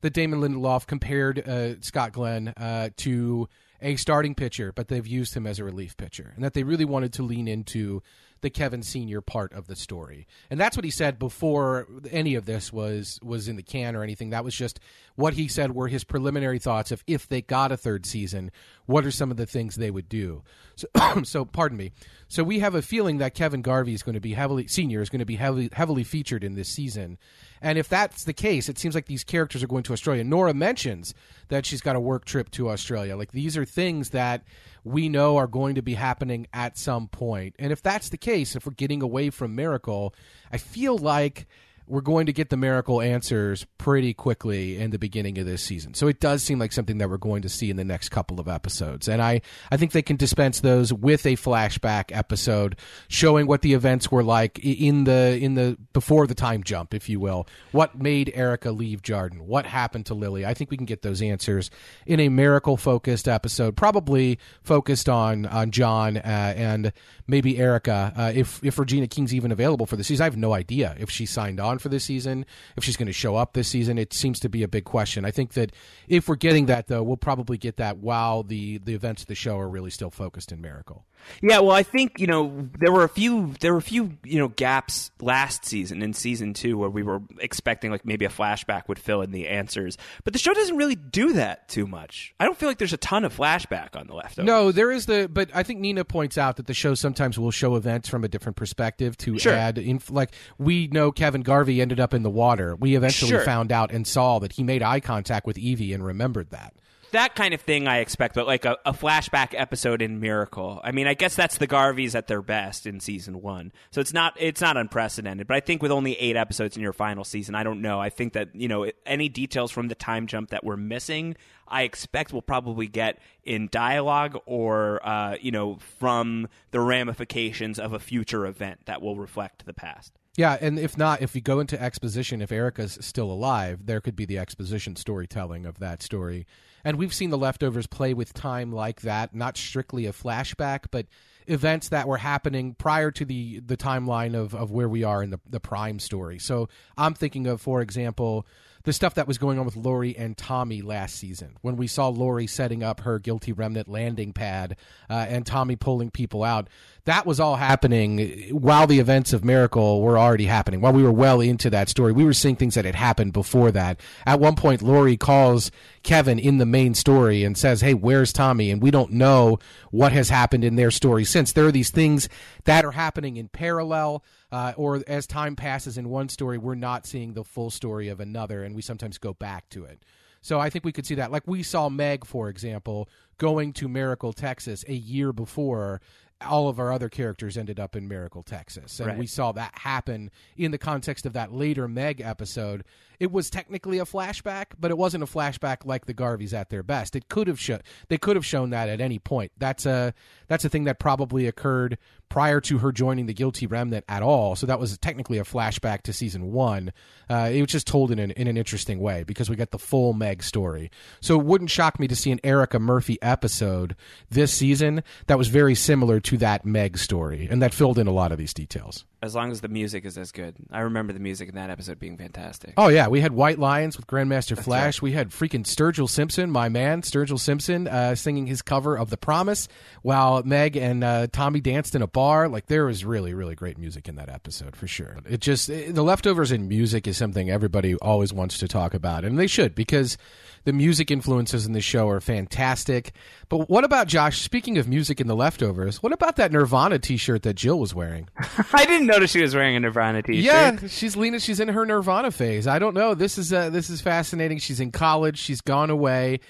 that Damon Lindelof compared uh, Scott Glenn uh, to a starting pitcher, but they've used him as a relief pitcher, and that they really wanted to lean into the Kevin Senior part of the story, and that's what he said before any of this was was in the can or anything. That was just what he said were his preliminary thoughts of if they got a third season, what are some of the things they would do. So, so pardon me. So we have a feeling that Kevin Garvey is going to be heavily senior is going to be heavily heavily featured in this season. And if that's the case, it seems like these characters are going to Australia. Nora mentions that she's got a work trip to Australia. Like these are things that we know are going to be happening at some. And if that's the case, if we're getting away from Miracle, I feel like we're going to get the miracle answers pretty quickly in the beginning of this season. So it does seem like something that we're going to see in the next couple of episodes. And I, I think they can dispense those with a flashback episode showing what the events were like in the in the before the time jump, if you will. What made Erika leave Jarden? What happened to Lily? I think we can get those answers in a miracle focused episode, probably focused on on John uh, and maybe Erika. Uh, if if Regina King's even available for the season, I have no idea if she signed on for this season, if she's going to show up this season. It seems to be a big question. I think that if we're getting that, though, we'll probably get that while the, the events of the show are really still focused in Miracle. Yeah, well, I think you know there were a few there were a few you know gaps last season in season two where we were expecting like maybe a flashback would fill in the answers, but the show doesn't really do that too much. I don't feel like there's a ton of flashback on the leftovers. No, there is the, but I think Nina points out that the show sometimes will show events from a different perspective to Sure. add in. Like we know Kevin Garvey ended up in the water. We eventually Sure. found out and saw that he made eye contact with Evie and remembered that. That kind of thing I expect, but like a, a flashback episode in Miracle. I mean, I guess that's the Garveys at their best in season one, so it's not it's not unprecedented. But I think with only eight episodes in your final season, I don't know. I think that you know any details from the time jump that we're missing, I expect we'll probably get in dialogue or uh, you know from the ramifications of a future event that will reflect the past. Yeah, and if not, if we go into exposition, if Erika's still alive, there could be the exposition storytelling of that story. And we've seen the leftovers play with time like that, not strictly a flashback, but events that were happening prior to the the timeline of, of where we are in the, the prime story. So I'm thinking of, for example, the stuff that was going on with Laurie and Tommy last season when we saw Laurie setting up her guilty remnant landing pad uh, and Tommy pulling people out. That was all happening while the events of Miracle were already happening. While we were well into that story, we were seeing things that had happened before that. At one point, Laurie calls Kevin in the main story and says, Hey, where's Tommy? And we don't know what has happened in their story since. There are these things that are happening in parallel uh, or as time passes in one story, we're not seeing the full story of another, and we sometimes go back to it. So I think we could see that. Like we saw Meg, for example, going to Miracle, Texas a year before all of our other characters ended up in Miracle, Texas. And Right. we saw that happen in the context of that later Meg episode. It was technically a flashback, but it wasn't a flashback like the Garveys at their best. It could have shown they could have shown that at any point. That's a that's a thing that probably occurred prior to her joining the Guilty Remnant at all. So that was technically a flashback to season one. Uh, it was just told in an in an interesting way because we got the full Meg story. So it wouldn't shock me to see an Erika Murphy episode this season that was very similar to that Meg story and that filled in a lot of these details. As long as the music is as good, I remember the music in that episode being fantastic. Oh yeah, we had White Lines with Grandmaster Flash. We had freaking Sturgill Simpson, my man Sturgill Simpson, uh, singing his cover of "The Promise," while Meg and uh, Tommy danced in a bar. Like there was really, really great music in that episode for sure. It just it- the leftovers in music is something everybody always wants to talk about, and they should because the music influences in the show are fantastic. But what about Josh? Speaking of music in the leftovers, what about that Nirvana T-shirt that Jill was wearing? I didn't notice she was wearing a Nirvana t-shirt. Yeah, she's Lena. She's in her Nirvana phase. I don't know. This is uh, this is fascinating. She's in college. She's gone away.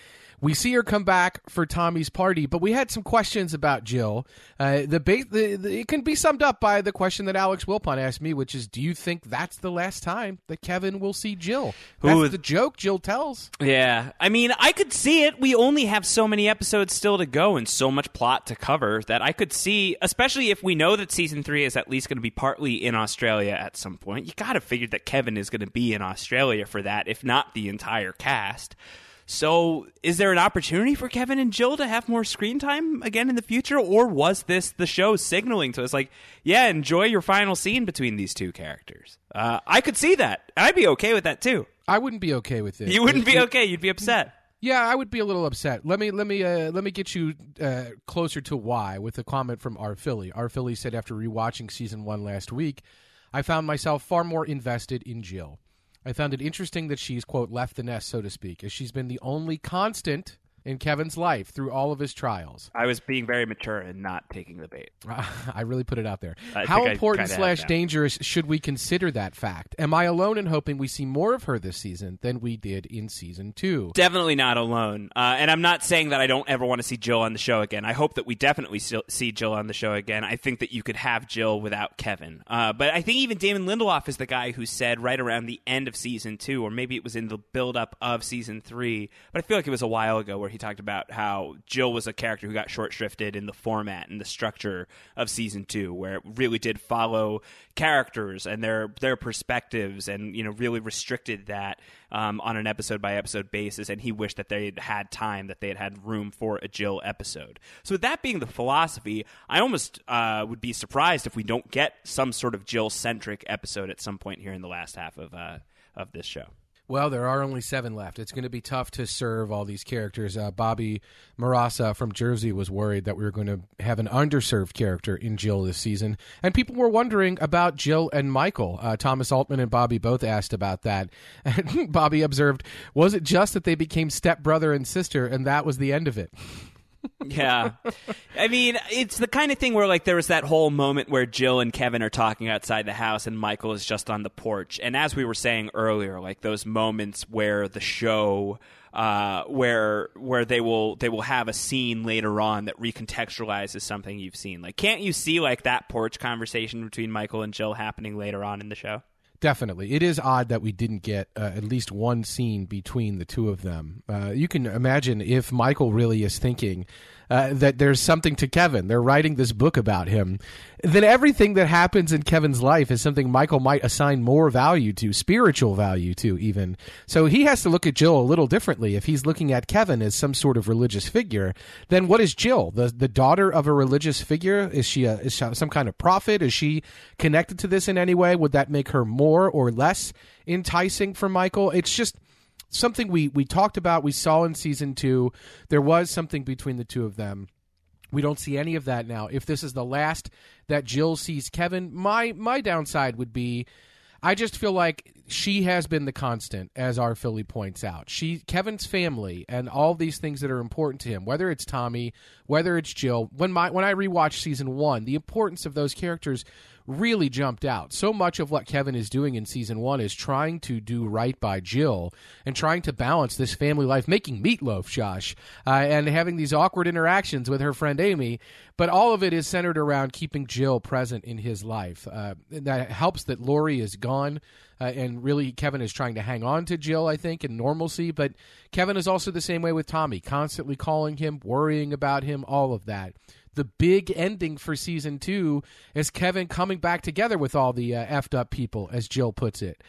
We see her come back for Tommy's party, but we had some questions about Jill. Uh, the, ba- the, the it can be summed up by the question that Alex Wilpon asked me, which is, do you think that's the last time that Kevin will see Jill? That's Who is- the joke Jill tells. Yeah, I mean, I could see it. We only have so many episodes still to go and so much plot to cover that I could see, especially if we know that season three is at least going to be partly in Australia at some point. You got to figure that Kevin is going to be in Australia for that, if not the entire cast. So, is there an opportunity for Kevin and Jill to have more screen time again in the future, or was this the show signaling to us, like, yeah, enjoy your final scene between these two characters? Uh, I could see that. I'd be okay with that too. I wouldn't be okay with it. You wouldn't It- be okay. You'd be upset. Yeah, I would be a little upset. Let me let me uh, let me get you uh, closer to why with a comment from our Philly. Our Philly said after rewatching season one last week, I found myself far more invested in Jill. I found it interesting that she's quote left the nest, so to speak, as she's been the only constant in Kevin's life through all of his trials. I was being very mature and not taking the bait. I really put it out there. I How important slash dangerous should we consider that fact? Am I alone in hoping we see more of her this season than we did in season two? Definitely not alone. Uh, and I'm not saying that I don't ever want to see Jill on the show again. I hope that we definitely still see Jill on the show again. I think that you could have Jill without Kevin. Uh, but I think even Damon Lindelof is the guy who said right around the end of season two, or maybe it was in the build up of season three, but I feel like it was a while ago where he talked about how Jill was a character who got short shrifted in the format and the structure of season two, where it really did follow characters and their their perspectives and you know really restricted that um, on an episode by episode basis and he wished that they had had time that they had had room for a jill episode. So with that being the philosophy i almost uh, would be surprised if we don't get some sort of jill centric episode at some point here in the last half of uh, of this show Well, there are only seven left. It's going to be tough to serve all these characters. Uh, Bobby Marasa from Jersey was worried that we were going to have an underserved character in Jill this season. And people were wondering about Jill and Michael. Uh, Thomas Altman and Bobby both asked about that. And Bobby observed, was it just that they became stepbrother and sister and that was the end of it? Yeah. I mean, it's the kind of thing where, like, there was that whole moment where Jill and Kevin are talking outside the house and Michael is just on the porch. And as we were saying earlier, like, those moments where the show. Uh, where where they will they will have a scene later on that recontextualizes something you've seen. Like, can't you see like that porch conversation between Michael and Jill happening later on in the show? Definitely. It is odd that we didn't get uh, at least one scene between the two of them. Uh, you can imagine if Michael really is thinking uh, that there's something to Kevin, they're writing this book about him, then everything that happens in Kevin's life is something Michael might assign more value to, spiritual value to, even. So he has to look at Jill a little differently. If he's looking at Kevin as some sort of religious figure, then what is Jill? The, the daughter of a religious figure? Is she, a, is she some kind of prophet? Is she connected to this in any way? Would that make her more or less enticing for Michael? It's just something we we talked about. We saw in season two. There was something between the two of them. We don't see any of that now. If this is the last that Jill sees Kevin, my my downside would be I just feel like she has been the constant, as our Philly points out. She Kevin's family and all these things that are important to him, whether it's Tommy, whether it's Jill. When my when I rewatch season one, the importance of those characters really jumped out. So much of what Kevin is doing in season one is trying to do right by Jill and trying to balance this family life, making meatloaf, Josh, uh, and having these awkward interactions with her friend Amy. But all of it is centered around keeping Jill present in his life. Uh, that helps that Laurie is gone. Uh, and really, Kevin is trying to hang on to Jill, I think, in normalcy. But Kevin is also the same way with Tommy, constantly calling him, worrying about him, all of that the big ending for season two is Kevin coming back together with all the uh, effed up people, as Jill puts it.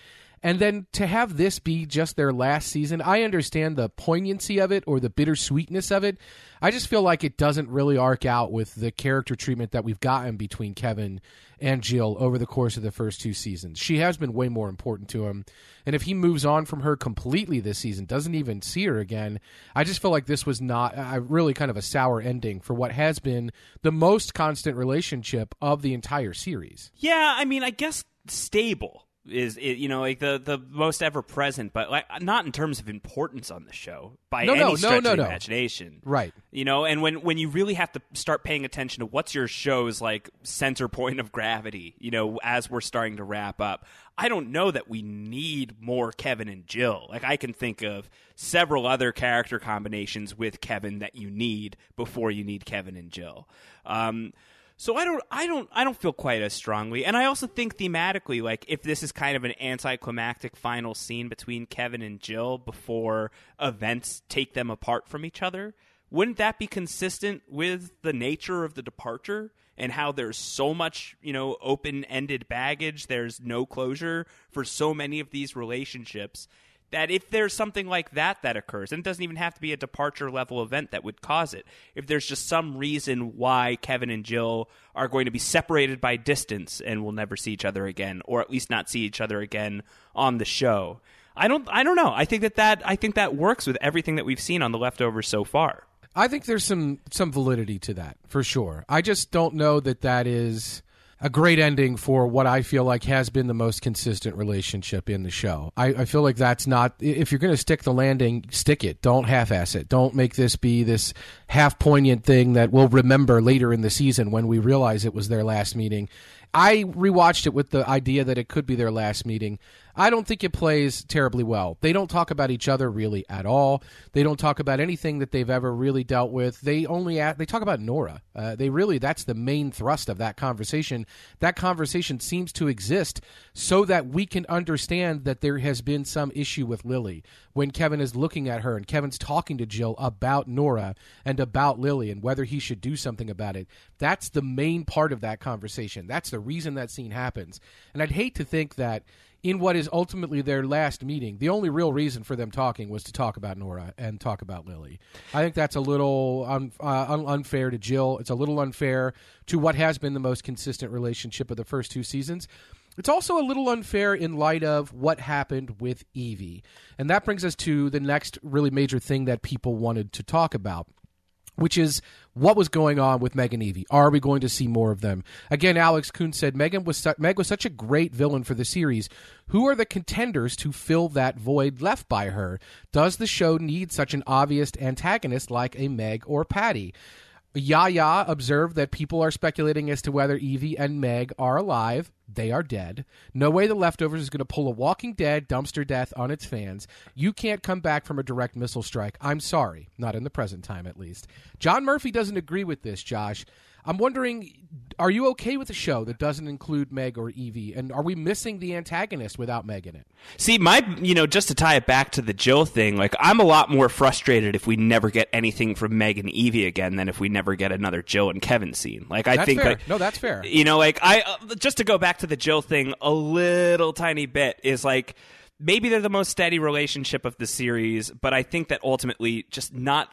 And then to have this be just their last season, I understand the poignancy of it or the bittersweetness of it. I just feel like it doesn't really arc out with the character treatment that we've gotten between Kevin and Jill over the course of the first two seasons. She has been way more important to him. And if he moves on from her completely this season, doesn't even see her again, I just feel like this was not uh, really kind of a sour ending for what has been the most constant relationship of the entire series. Yeah, I mean, I guess stable is it, you know like the the most ever present, but like not in terms of importance on the show by No, any no, stretch no, of imagination. Right. You know, and when when you really have to start paying attention to what's your show's like center point of gravity, you know, as we're starting to wrap up, I don't know that we need more Kevin and Jill. Like I can think of several other character combinations with Kevin that you need before you need Kevin and Jill. Um, so I don't, I don't, I don't feel quite as strongly, and I also think thematically, like if this is kind of an anticlimactic final scene between Kevin and Jill before events take them apart from each other, wouldn't that be consistent with the nature of the departure and how there's so much, you know, open-ended baggage, there's no closure for so many of these relationships that if there's something like that that occurs, and it doesn't even have to be a departure level event that would cause it, if there's just some reason why Kevin and Jill are going to be separated by distance and will never see each other again, or at least not see each other again on the show, I don't I don't know. I think that that I think that works with everything that we've seen on the leftovers so far. I think there's some some validity to that for sure. I just don't know that that is a great ending for what I feel like has been the most consistent relationship in the show. I, I feel like that's not if you're going to stick the landing, stick it. Don't half-ass it. Don't make this be this half poignant thing that we'll remember later in the season when we realize it was their last meeting. I rewatched it with the idea that it could be their last meeting. I don't think it plays terribly well. They don't talk about each other really at all. They don't talk about anything that they've ever really dealt with. They only they talk about Nora. Uh, they really that's the main thrust of that conversation. That conversation seems to exist so that we can understand that there has been some issue with Lily when Kevin is looking at her and Kevin's talking to Jill about Nora and about Lily and whether he should do something about it. That's the main part of that conversation. That's the reason that scene happens. And I'd hate to think that in what is ultimately their last meeting, the only real reason for them talking was to talk about Nora and talk about Lily. I think that's a little un, uh, un, unfair to Jill. It's a little unfair to what has been the most consistent relationship of the first two seasons. It's also a little unfair in light of what happened with Evie. And that brings us to the next really major thing that people wanted to talk about which is what was going on with Megan Evie. Are we going to see more of them? Again, Alex Kuhn said Megan was su- Meg was such a great villain for the series. Who are the contenders to fill that void left by her? Does the show need such an obvious antagonist like a Meg or Patti? Yaya observed that people are speculating as to whether Evie and Meg are alive. They are dead. No way the leftovers is going to pull a Walking Dead dumpster death on its fans. You can't come back from a direct missile strike. I'm sorry. Not in the present time, at least. John Murphy doesn't agree with this, Josh. I'm wondering, are you okay with a show that doesn't include Meg or Evie? And are we missing the antagonist without Meg in it? See, my, you know, just to tie it back to the Jill thing, like, I'm a lot more frustrated if we never get anything from Meg and Evie again than if we never get another Jill and Kevin scene. Like, I that's think, like, no, that's fair. You know, like, I, uh, just to go back to the Jill thing a little tiny bit is like, maybe they're the most steady relationship of the series, but I think that ultimately just not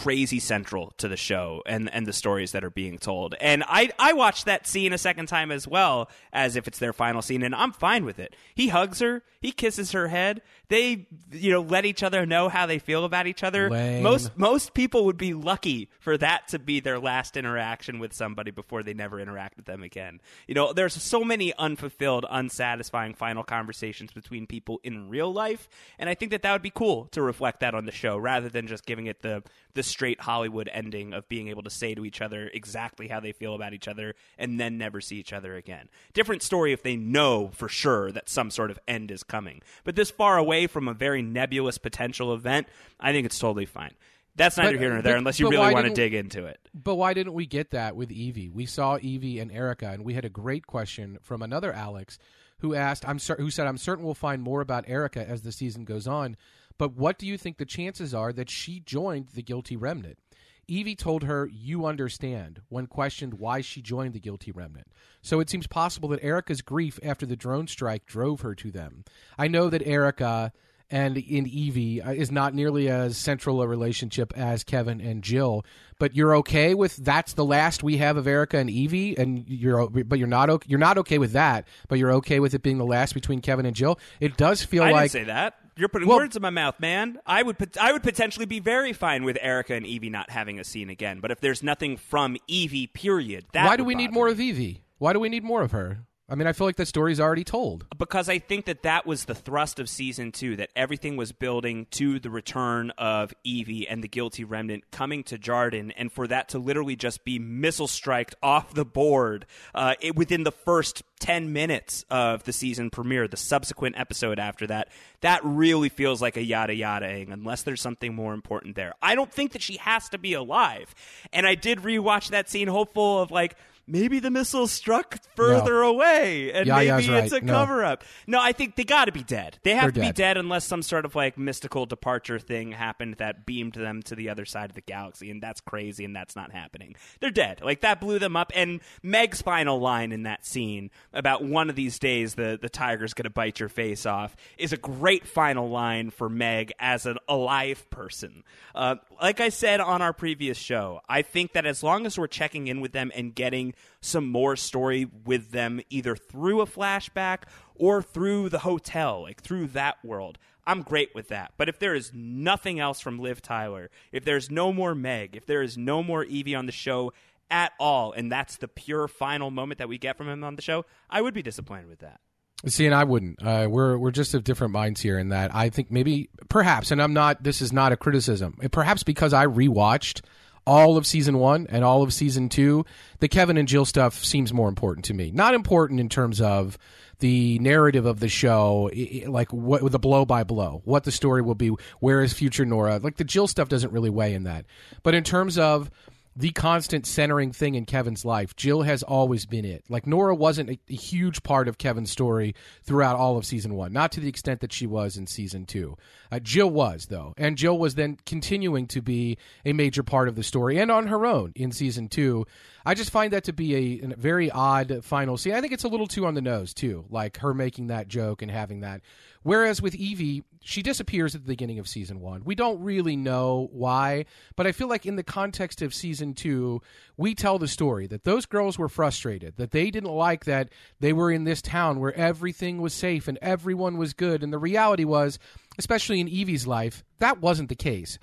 crazy central to the show and and the stories that are being told. And I I watched that scene a second time as well as if it's their final scene and I'm fine with it. He hugs her, he kisses her head. They you know let each other know how they feel about each other. Lame. Most most people would be lucky for that to be their last interaction with somebody before they never interact with them again. You know, there's so many unfulfilled, unsatisfying final conversations between people in real life, and I think that that would be cool to reflect that on the show rather than just giving it the the straight Hollywood ending of being able to say to each other exactly how they feel about each other and then never see each other again. Different story if they know for sure that some sort of end is coming. But this far away from a very nebulous potential event, I think it's totally fine. That's neither But- here nor uh, there but- unless you really want to dig into it. But why didn't we get that with Evie? We saw Evie and Erika, and we had a great question from another Alex who asked, "I'm who said I'm certain we'll find more about Erika as the season goes on, but what do you think the chances are that she joined the Guilty Remnant?" Evie told her, "You understand," when questioned why she joined the Guilty Remnant. So it seems possible that Erika's grief after the drone strike drove her to them. I know that Erika and in Evie uh, is not nearly as central a relationship as Kevin and Jill. But you're okay with that's the last we have of Erika and Evie, and you're but you're not okay, you're not okay with that. But you're okay with it being the last between Kevin and Jill. It does feel I like didn't say that. You're putting Well- words in my mouth, man. I would pot- I would potentially be very fine with Erika and Evie not having a scene again. But if there's nothing from Evie, period, that why do we need more me. of Evie? Why do we need more of her? I mean, I feel like the story's already told. because I think that that was the thrust of season two. That everything was building to the return of Evie and the guilty remnant coming to Jarden, and for that to literally just be missile striked off the board uh, it, within the first ten minutes of the season premiere, the subsequent episode after that, that really feels like a yada yadaing. Unless there's something more important there, I don't think that she has to be alive. And I did rewatch that scene, hopeful of like. Maybe the missile struck further away, and Yaya's maybe it's a right. No. cover up. No, I think they got to be dead. They have They're to be dead. dead unless some sort of like mystical departure thing happened that beamed them to the other side of the galaxy, and that's crazy, and that's not happening. They're dead. Like that blew them up. And Meg's final line in that scene about one of these days the the tiger's going to bite your face off is a great final line for Meg as an alive person. Uh, like I said on our previous show, I think that as long as we're checking in with them and getting some more story with them either through a flashback or through the hotel, like through that world. I'm great with that. But if there is nothing else from Liv Tyler, if there's no more Meg, if there is no more Evie on the show at all, and that's the pure final moment that we get from him on the show, I would be disappointed with that. See, and I wouldn't. Uh, we're we're just of different minds here in that I think maybe perhaps, and I'm not. This is not a criticism. Perhaps because I rewatched all of season one and all of season two, the Kevin and Jill stuff seems more important to me. Not important in terms of the narrative of the show, like what the blow by blow, what the story will be, where is future Nora. Like the Jill stuff doesn't really weigh in that. But in terms of the constant centering thing in Kevin's life. Jill has always been it. Like Nora wasn't a, a, huge part of Kevin's story throughout all of season one, not to the extent that she was in season two. Uh, Jill was though, and Jill was then continuing to be a major part of the story and on her own in season two. I just find that to be a, a very odd final scene. I think it's a little too on the nose too, like her making that joke and having that Whereas with Evie, she disappears at the beginning of season one. We don't really know why, but I feel like in the context of season two, we tell the story that those girls were frustrated, that they didn't like that they were in this town where everything was safe and everyone was good. And the reality was, especially in Evie's life, that wasn't the case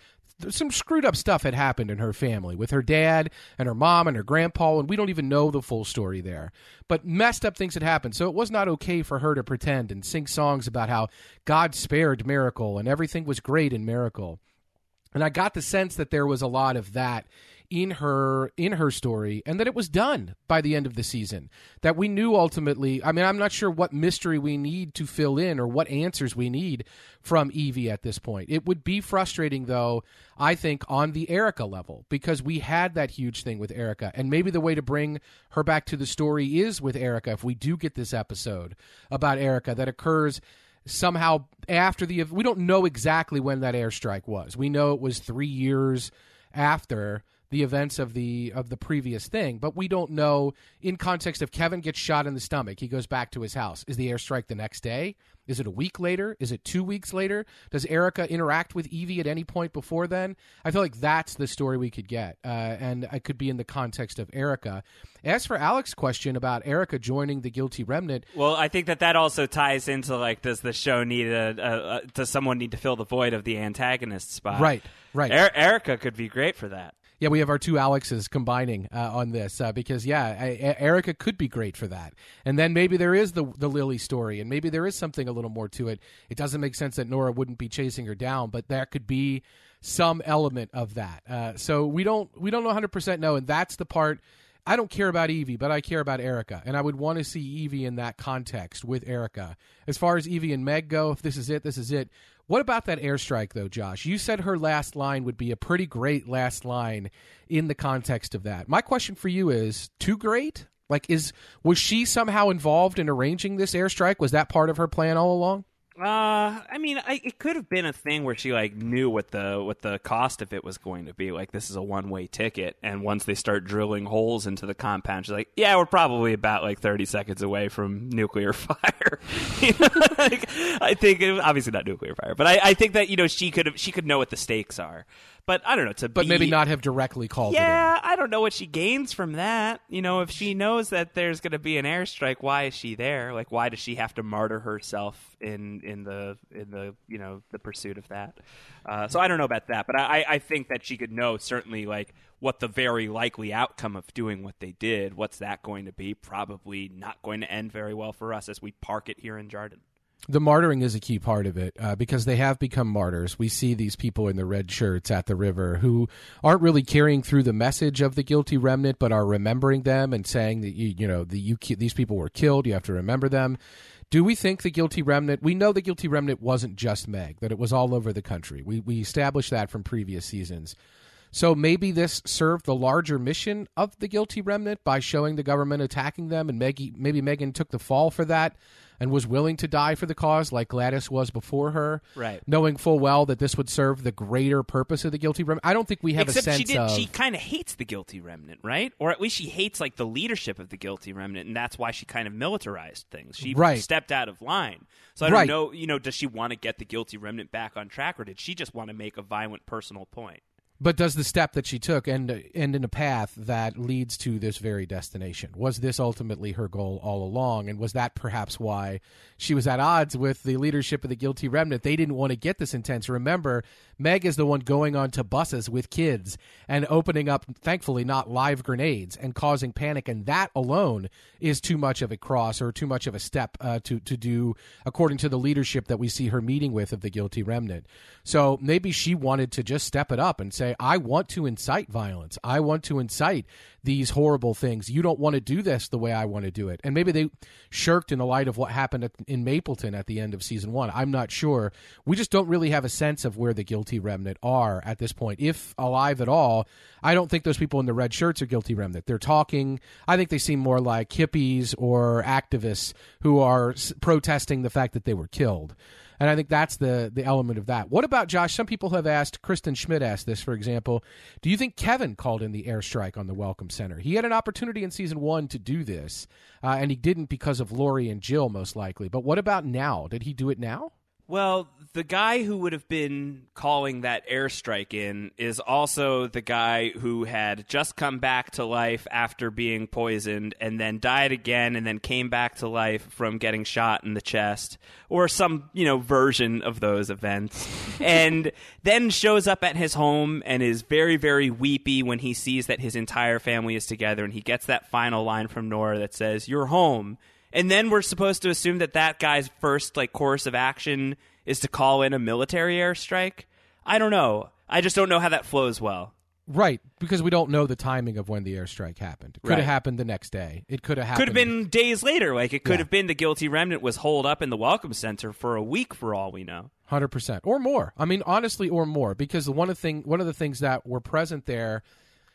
some screwed up stuff had happened in her family with her dad and her mom and her grandpa, and we don't even know the full story there. But messed up things had happened, so it was not okay for her to pretend and sing songs about how God spared Miracle and everything was great in Miracle. And I got the sense that there was a lot of that in her in her story and that it was done by the end of the season. That we knew ultimately i mean i'm not sure what mystery we need to fill in or what answers we need from evie at this point. It would be frustrating though i think on the erika level because we had that huge thing with erika and maybe the way to bring her back to the story is with erika if we do get this episode about erika that occurs somehow after the we don't know exactly when that airstrike was. We know it was three years after the events of the of the previous thing but we don't know in context if kevin gets shot in the stomach he goes back to his house. Is the airstrike the next day? Is it a week later? Is it two weeks later? Does erika interact with evie at any point before then? I feel like that's the story we could get uh, and it could be in the context of erika. As for alex's question about erika joining the guilty remnant well i think that that also ties into like does the show need a, a, a does someone need to fill the void of the antagonist spot? Right right. Er- erika could be great for that yeah, we have our two Alexes combining uh, on this uh, because yeah, I, I, Erika could be great for that. And then maybe there is the the Lily story, and maybe there is something a little more to it. It doesn't make sense that Nora wouldn't be chasing her down, but there could be some element of that. Uh, so we don't we don't know 100 percent know, and that's the part. I don't care about Evie, but I care about Erika, and I would want to see Evie in that context with Erika. As far as Evie and Meg go, if this is it, this is it. What about that airstrike, though, Josh? You said her last line would be a pretty great last line in the context of that. My question for you is too great? Like, is was she somehow involved in arranging this airstrike? Was that part of her plan all along? Uh, I mean, I, it could have been a thing where she like knew what the what the cost of it was going to be. Like, this is a one way ticket, and once they start drilling holes into the compound, she's like, "Yeah, we're probably about like thirty seconds away from nuclear fire." like, I think obviously not nuclear fire, but I, I think that you know she could have she could know what the stakes are. But I don't know. To but be, maybe not have directly called. Yeah, I don't know what she gains from that. You know, if she knows that there's going to be an airstrike, why is she there? Like, why does she have to martyr herself in in the in the you know the pursuit of that? Uh, so I don't know about that, but I I think that she could know certainly like what the very likely outcome of doing what they did. What's that going to be? Probably not going to end very well for us as we park it here in Jarden the martyring is a key part of it uh, because they have become martyrs. We see these people in the red shirts at the river who aren't really carrying through the message of the guilty remnant, but are remembering them and saying that you, you know the, you, these people were killed. You have to remember them. Do we think the guilty remnant? We know the guilty remnant wasn't just Meg; that it was all over the country. We we established that from previous seasons. So maybe this served the larger mission of the guilty remnant by showing the government attacking them, and Maggie, maybe Megan took the fall for that and was willing to die for the cause, like Gladys was before her, right? Knowing full well that this would serve the greater purpose of the guilty remnant. I don't think we have Except a sense she did, of. She kind of hates the guilty remnant, right? Or at least she hates like the leadership of the guilty remnant, and that's why she kind of militarized things. She right. stepped out of line. So I don't right. know. You know, does she want to get the guilty remnant back on track, or did she just want to make a violent personal point? But does the step that she took end end in a path that leads to this very destination? Was this ultimately her goal all along? And was that perhaps why she was at odds with the leadership of the guilty remnant? They didn't want to get this intense. Remember, Meg is the one going onto buses with kids and opening up, thankfully, not live grenades and causing panic. And that alone is too much of a cross or too much of a step uh, to, to do, according to the leadership that we see her meeting with of the guilty remnant. So maybe she wanted to just step it up and say, I want to incite violence. I want to incite these horrible things. You don't want to do this the way I want to do it. And maybe they shirked in the light of what happened at, in Mapleton at the end of season one. I'm not sure. We just don't really have a sense of where the guilty remnant are at this point, if alive at all. I don't think those people in the red shirts are guilty remnant. They're talking. I think they seem more like hippies or activists who are protesting the fact that they were killed. And I think that's the the element of that. What about Josh? Some people have asked. Kristen Schmidt asked this, for example. Do you think Kevin called in the airstrike on the Welcome Center? He had an opportunity in season one to do this, uh, and he didn't because of Laurie and Jill, most likely. But what about now? Did he do it now? Well, the guy who would have been calling that airstrike in is also the guy who had just come back to life after being poisoned and then died again and then came back to life from getting shot in the chest or some, you know, version of those events. and then shows up at his home and is very, very weepy when he sees that his entire family is together and he gets that final line from Nora that says, You're home. And then we're supposed to assume that that guy's first like course of action is to call in a military airstrike. I don't know. I just don't know how that flows well. Right, because we don't know the timing of when the airstrike happened. It could Right. have happened the next day. It could have happened. Could have been days later. Like it could Yeah. have been the guilty remnant was holed up in the welcome center for a week for all we know. Hundred percent, or more. I mean, honestly, or more, because the one of thing, one of the things that were present there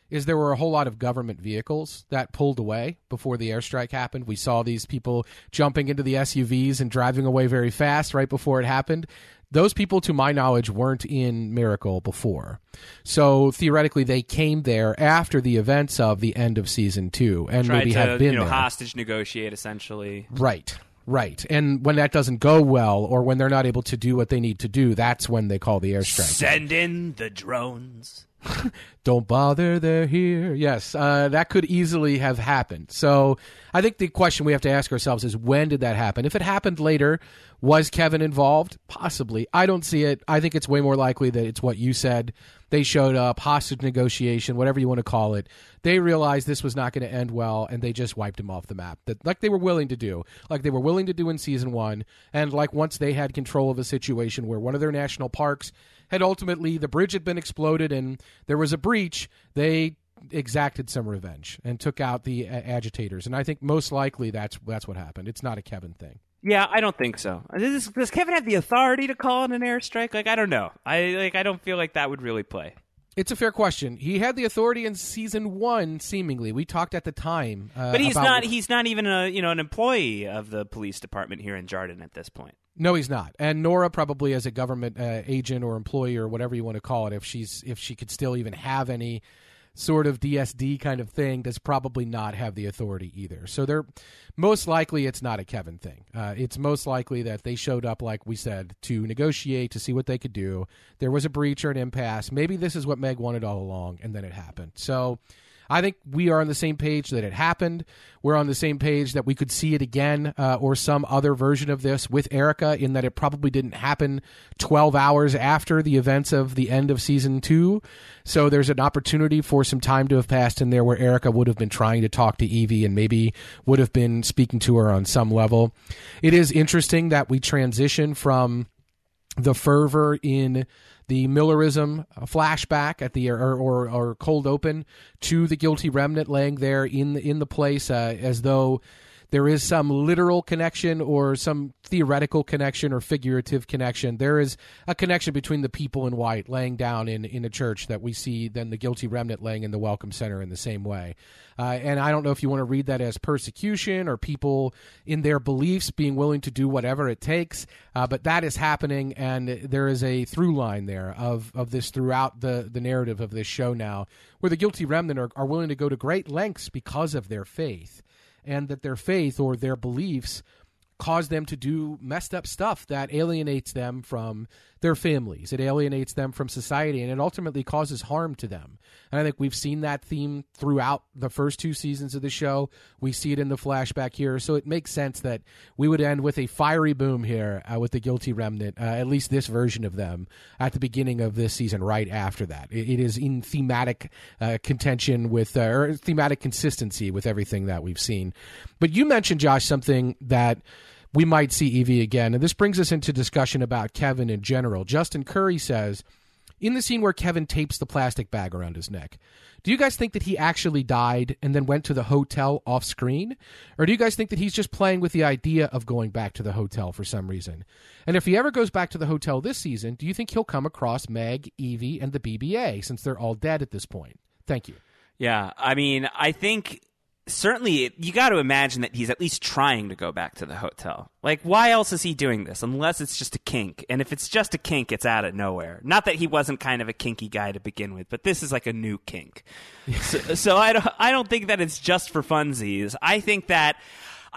is there were a whole lot of government vehicles that pulled away before the airstrike happened. We saw these people jumping into the SUVs and driving away very fast right before it happened. Those people, to my knowledge, weren't in Miracle before. So theoretically, they came there after the events of the end of season two and Tried maybe to have been you know there. hostage negotiate essentially. Right. Right. And when that doesn't go well or when they're not able to do what they need to do, that's when they call the airstrike. Send in the drones. Don't bother, they're here. Yes, uh, that could easily have happened. So I think the question we have to ask ourselves is when did that happen? If it happened later, was Kevin involved? Possibly. I don't see it. I think it's way more likely that it's what you said. They showed up, hostage negotiation, whatever you want to call it. They realized this was not going to end well, and they just wiped him off the map. That, like they were willing to do, like they were willing to do in season one, and like once they had control of a situation where one of their national parks had ultimately the bridge had been exploded and there was a breach, they exacted some revenge and took out the uh, agitators. And I think most likely that's that's what happened. It's not a Kevin thing. Yeah, I don't think so. Does, does Kevin have the authority to call in an airstrike? Like, I don't know. I like. I don't feel like that would really play. It's a fair question. He had the authority in season one, seemingly. We talked at the time, uh, But he's not. He's not even a you know an employee of the police department here in Jarden at this point. No, he's not. And Nora probably as a government uh, agent or employee or whatever you want to call it, if she's if she could still even have any sort of DSD kind of thing, does probably not have the authority either. So they're most likely it's not a Kevin thing. Uh, it's most likely that they showed up, like we said, to negotiate to see what they could do. There was a breach or an impasse. Maybe this is what Meg wanted all along, and then it happened. So. I think we are on the same page that it happened. We're on the same page that we could see it again uh, or some other version of this with Erika, in that it probably didn't happen 12 hours after the events of the end of season two. So there's an opportunity for some time to have passed in there where Erika would have been trying to talk to Evie and maybe would have been speaking to her on some level. It is interesting that we transition from the fervor in the Millerism flashback at the or, or or cold open to the guilty remnant laying there in the, in the place uh, as though there is some literal connection or some theoretical connection or figurative connection. There is a connection between the people in white laying down in, in a church that we see then the guilty remnant laying in the welcome center in the same way. Uh, and I don't know if you want to read that as persecution or people in their beliefs being willing to do whatever it takes, uh, but that is happening, and there is a through line there of, of this throughout the, the narrative of this show now, where the guilty remnant are, are willing to go to great lengths because of their faith, and that their faith or their beliefs cause them to do messed up stuff that alienates them from their families. It alienates them from society, and it ultimately causes harm to them. And I think we've seen that theme throughout the first two seasons of the show. We see it in the flashback here, so it makes sense that we would end with a fiery boom here uh, with the guilty remnant, uh, at least this version of them, at the beginning of this season. Right after that, it, it is in thematic uh, contention with uh, or thematic consistency with everything that we've seen. But you mentioned Josh something that we might see Evie again. And this brings us into discussion about Kevin in general. Justin Curry says, in the scene where Kevin tapes the plastic bag around his neck, do you guys think that he actually died and then went to the hotel off screen? Or do you guys think that he's just playing with the idea of going back to the hotel for some reason? And if he ever goes back to the hotel this season, do you think he'll come across Meg, Evie, and the BBA since they're all dead at this point? Thank you. Yeah, I mean, I think certainly you got to imagine that he's at least trying to go back to the hotel. Like, why else is he doing this unless it's just a kink? And if it's just a kink, it's out of nowhere. Not that he wasn't kind of a kinky guy to begin with, but this is like a new kink. so, so I don't, I don't think that it's just for funsies. I think that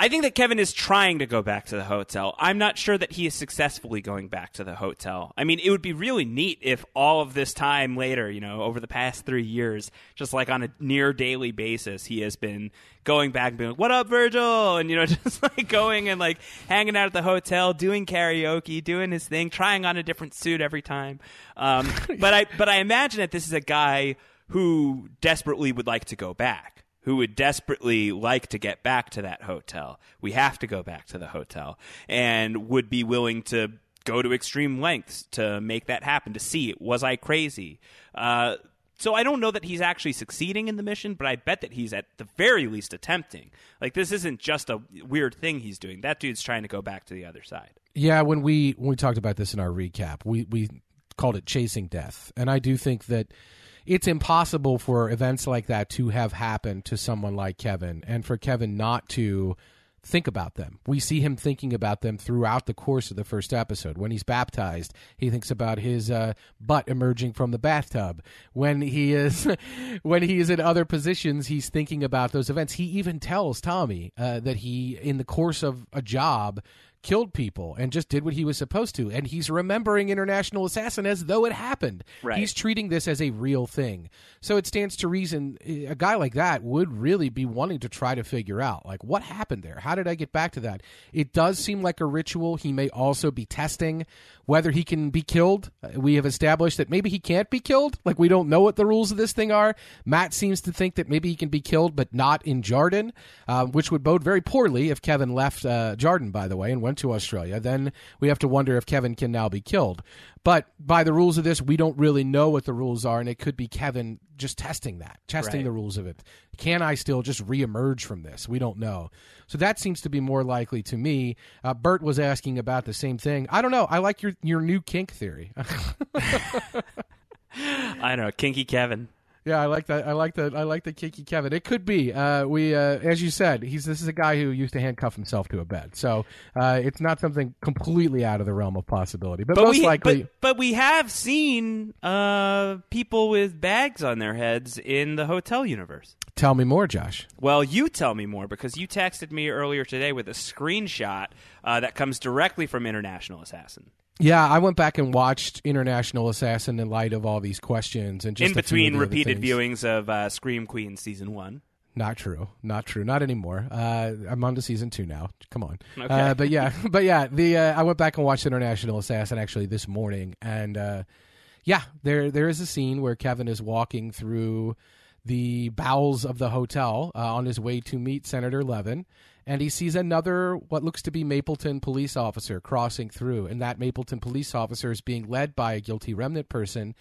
I think that Kevin is trying to go back to the hotel. I'm not sure that he is successfully going back to the hotel. I mean, it would be really neat if all of this time later, you know, over the past three years, just like on a near daily basis, he has been going back and being like, "What up, Virgil?" and you know, just like going and like hanging out at the hotel, doing karaoke, doing his thing, trying on a different suit every time. Um, but I, but I imagine that this is a guy who desperately would like to go back who would desperately like to get back to that hotel. We have to go back to the hotel and would be willing to go to extreme lengths to make that happen, to see was I crazy? Uh, so I don't know that he's actually succeeding in the mission, but I bet that he's at the very least attempting. Like this isn't just a weird thing he's doing. That dude's trying to go back to the other side. Yeah, when we when we talked about this in our recap, we we called it chasing death, and I do think that it's impossible for events like that to have happened to someone like Kevin and for Kevin not to think about them. We see him thinking about them throughout the course of the first episode. When he's baptized, he thinks about his uh, butt emerging from the bathtub. When he is when he is in other positions, he's thinking about those events. He even tells Tommy uh, that he, in the course of a job, killed people and just did what he was supposed to. And he's remembering International Assassin as though it happened. Right. He's treating this as a real thing. So it stands to reason a guy like that would really be wanting to try to figure out, like, what happened there? How did I get back to that? It does seem like a ritual. He may also be testing whether he can be killed. We have established that maybe he can't be killed. Like, we don't know what the rules of this thing are. Matt seems to think that maybe he can be killed, but not in Jarden, uh, which would bode very poorly if Kevin left uh, Jarden, by the way, and went to Australia. Then we have to wonder if Kevin can now be killed. But by the rules of this, we don't really know what the rules are, and it could be Kevin just testing that, testing Right. the rules of it. Can I still just reemerge from this? We don't know. So that seems to be more likely to me. Uh, Bert was asking about the same thing. I don't know. I like your your new kink theory. I know, kinky Kevin. Yeah, I like that. I like the I like the kinky Kevin. It could be. Uh, we, uh, as you said, he's this is a guy who used to handcuff himself to a bed, so uh, it's not something completely out of the realm of possibility. But, But most we, likely, but, but we have seen uh, people with bags on their heads in the hotel universe. tell me more, Josh. Well, you tell me more because you texted me earlier today with a screenshot uh, that comes directly from International Assassin. Yeah, I went back and watched International Assassin in light of all these questions and just in between of the other repeated viewings of uh, Scream Queen season one. Not true. Not true. Not anymore. Uh, I'm on to season two now. Come on. Okay. Uh, but yeah, but yeah. The uh, I went back and watched International Assassin actually this morning, and uh, yeah, there there is a scene where Kevin is walking through the bowels of the hotel uh, on his way to meet Senator Levin, and he sees another what looks to be Mapleton police officer crossing through, and that Mapleton police officer is being led by a guilty remnant person,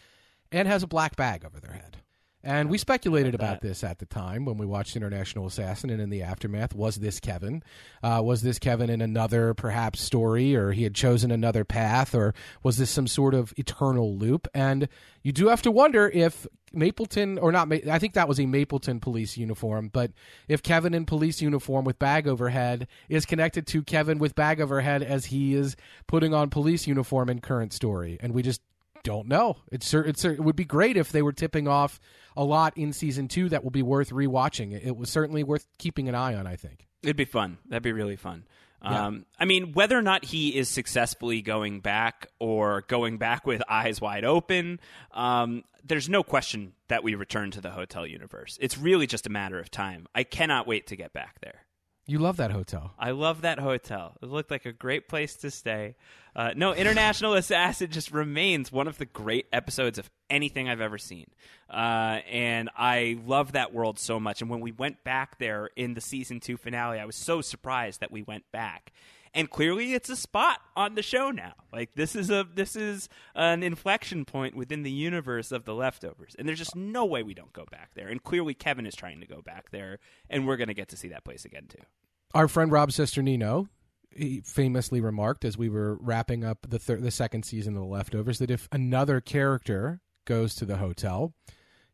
and has a black bag over their head. And we speculated about this at the time when we watched International Assassin, and in the aftermath, was this Kevin? Uh, was this Kevin in another perhaps story, or he had chosen another path, or was this some sort of eternal loop? And you do have to wonder if Mapleton, or not, I think that was a Mapleton police uniform, but if Kevin in police uniform with bag overhead is connected to Kevin with bag overhead as he is putting on police uniform in current story, and we just don't know. It's it's it would be great if they were tipping off a lot in season two that will be worth rewatching. It, it was certainly worth keeping an eye on. I think. It'd be fun. That'd be really fun. Um, I mean, whether or not he is successfully going back or going back with eyes wide open, um, there's no question that we return to the hotel universe. It's really just a matter of time. I cannot wait to get back there. You love that hotel. I love that hotel. It looked like a great place to stay. Uh, no, International Assassin just remains one of the great episodes of anything I've ever seen. Uh, and I love that world so much. And when we went back there in the season two finale, I was so surprised that we went back. And clearly, it's a spot on the show now. Like this is a this is an inflection point within the universe of the leftovers, and there's just no way we don't go back there. And clearly, Kevin is trying to go back there, and we're going to get to see that place again too. Our friend Rob Cesternino he famously remarked as we were wrapping up the thir- the second season of the leftovers that if another character goes to the hotel,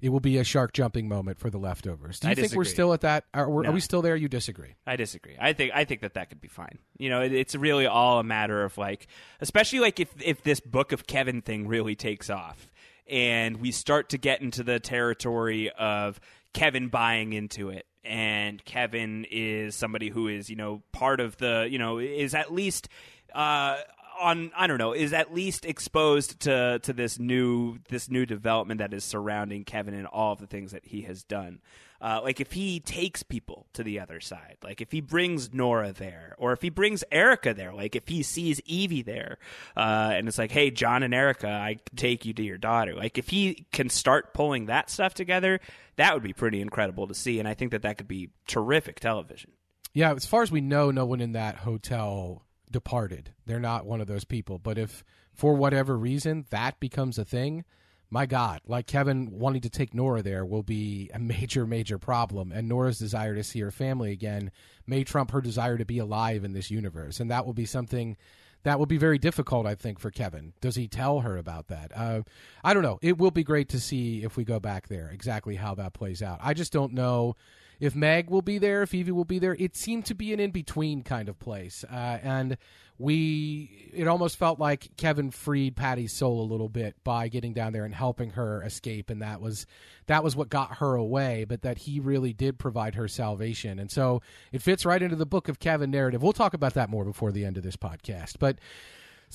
it will be a shark jumping moment for the leftovers. Do you I think we're still at that? Are, we- No. are we still there? You disagree? I disagree. I think I think that that could be fine. You know, it, it's really all a matter of like, especially like if if this book of Kevin thing really takes off, and we start to get into the territory of Kevin buying into it, and Kevin is somebody who is you know part of the you know is at least. Uh, on I don't know is at least exposed to to this new this new development that is surrounding Kevin and all of the things that he has done. Uh, like if he takes people to the other side, like if he brings Nora there, or if he brings Erika there, like if he sees Evie there, uh, and it's like, hey, John and Erika, I take you to your daughter. Like if he can start pulling that stuff together, that would be pretty incredible to see, and I think that that could be terrific television. Yeah, as far as we know, no one in that hotel departed. They're not one of those people. But if for whatever reason that becomes a thing, my God, like Kevin wanting to take Nora there will be a major, major problem. And Nora's desire to see her family again may trump her desire to be alive in this universe. And that will be something that will be very difficult, I think, for Kevin. Does he tell her about that? Uh, I don't know. It will be great to see if we go back there exactly how that plays out. I just don't know if Meg will be there, if Evie will be there. It seemed to be an in between kind of place, uh, and we it almost felt like Kevin freed Patti's soul a little bit by getting down there and helping her escape, and that was that was what got her away. But that he really did provide her salvation, and so it fits right into the Book of Kevin narrative. We'll talk about that more before the end of this podcast, but.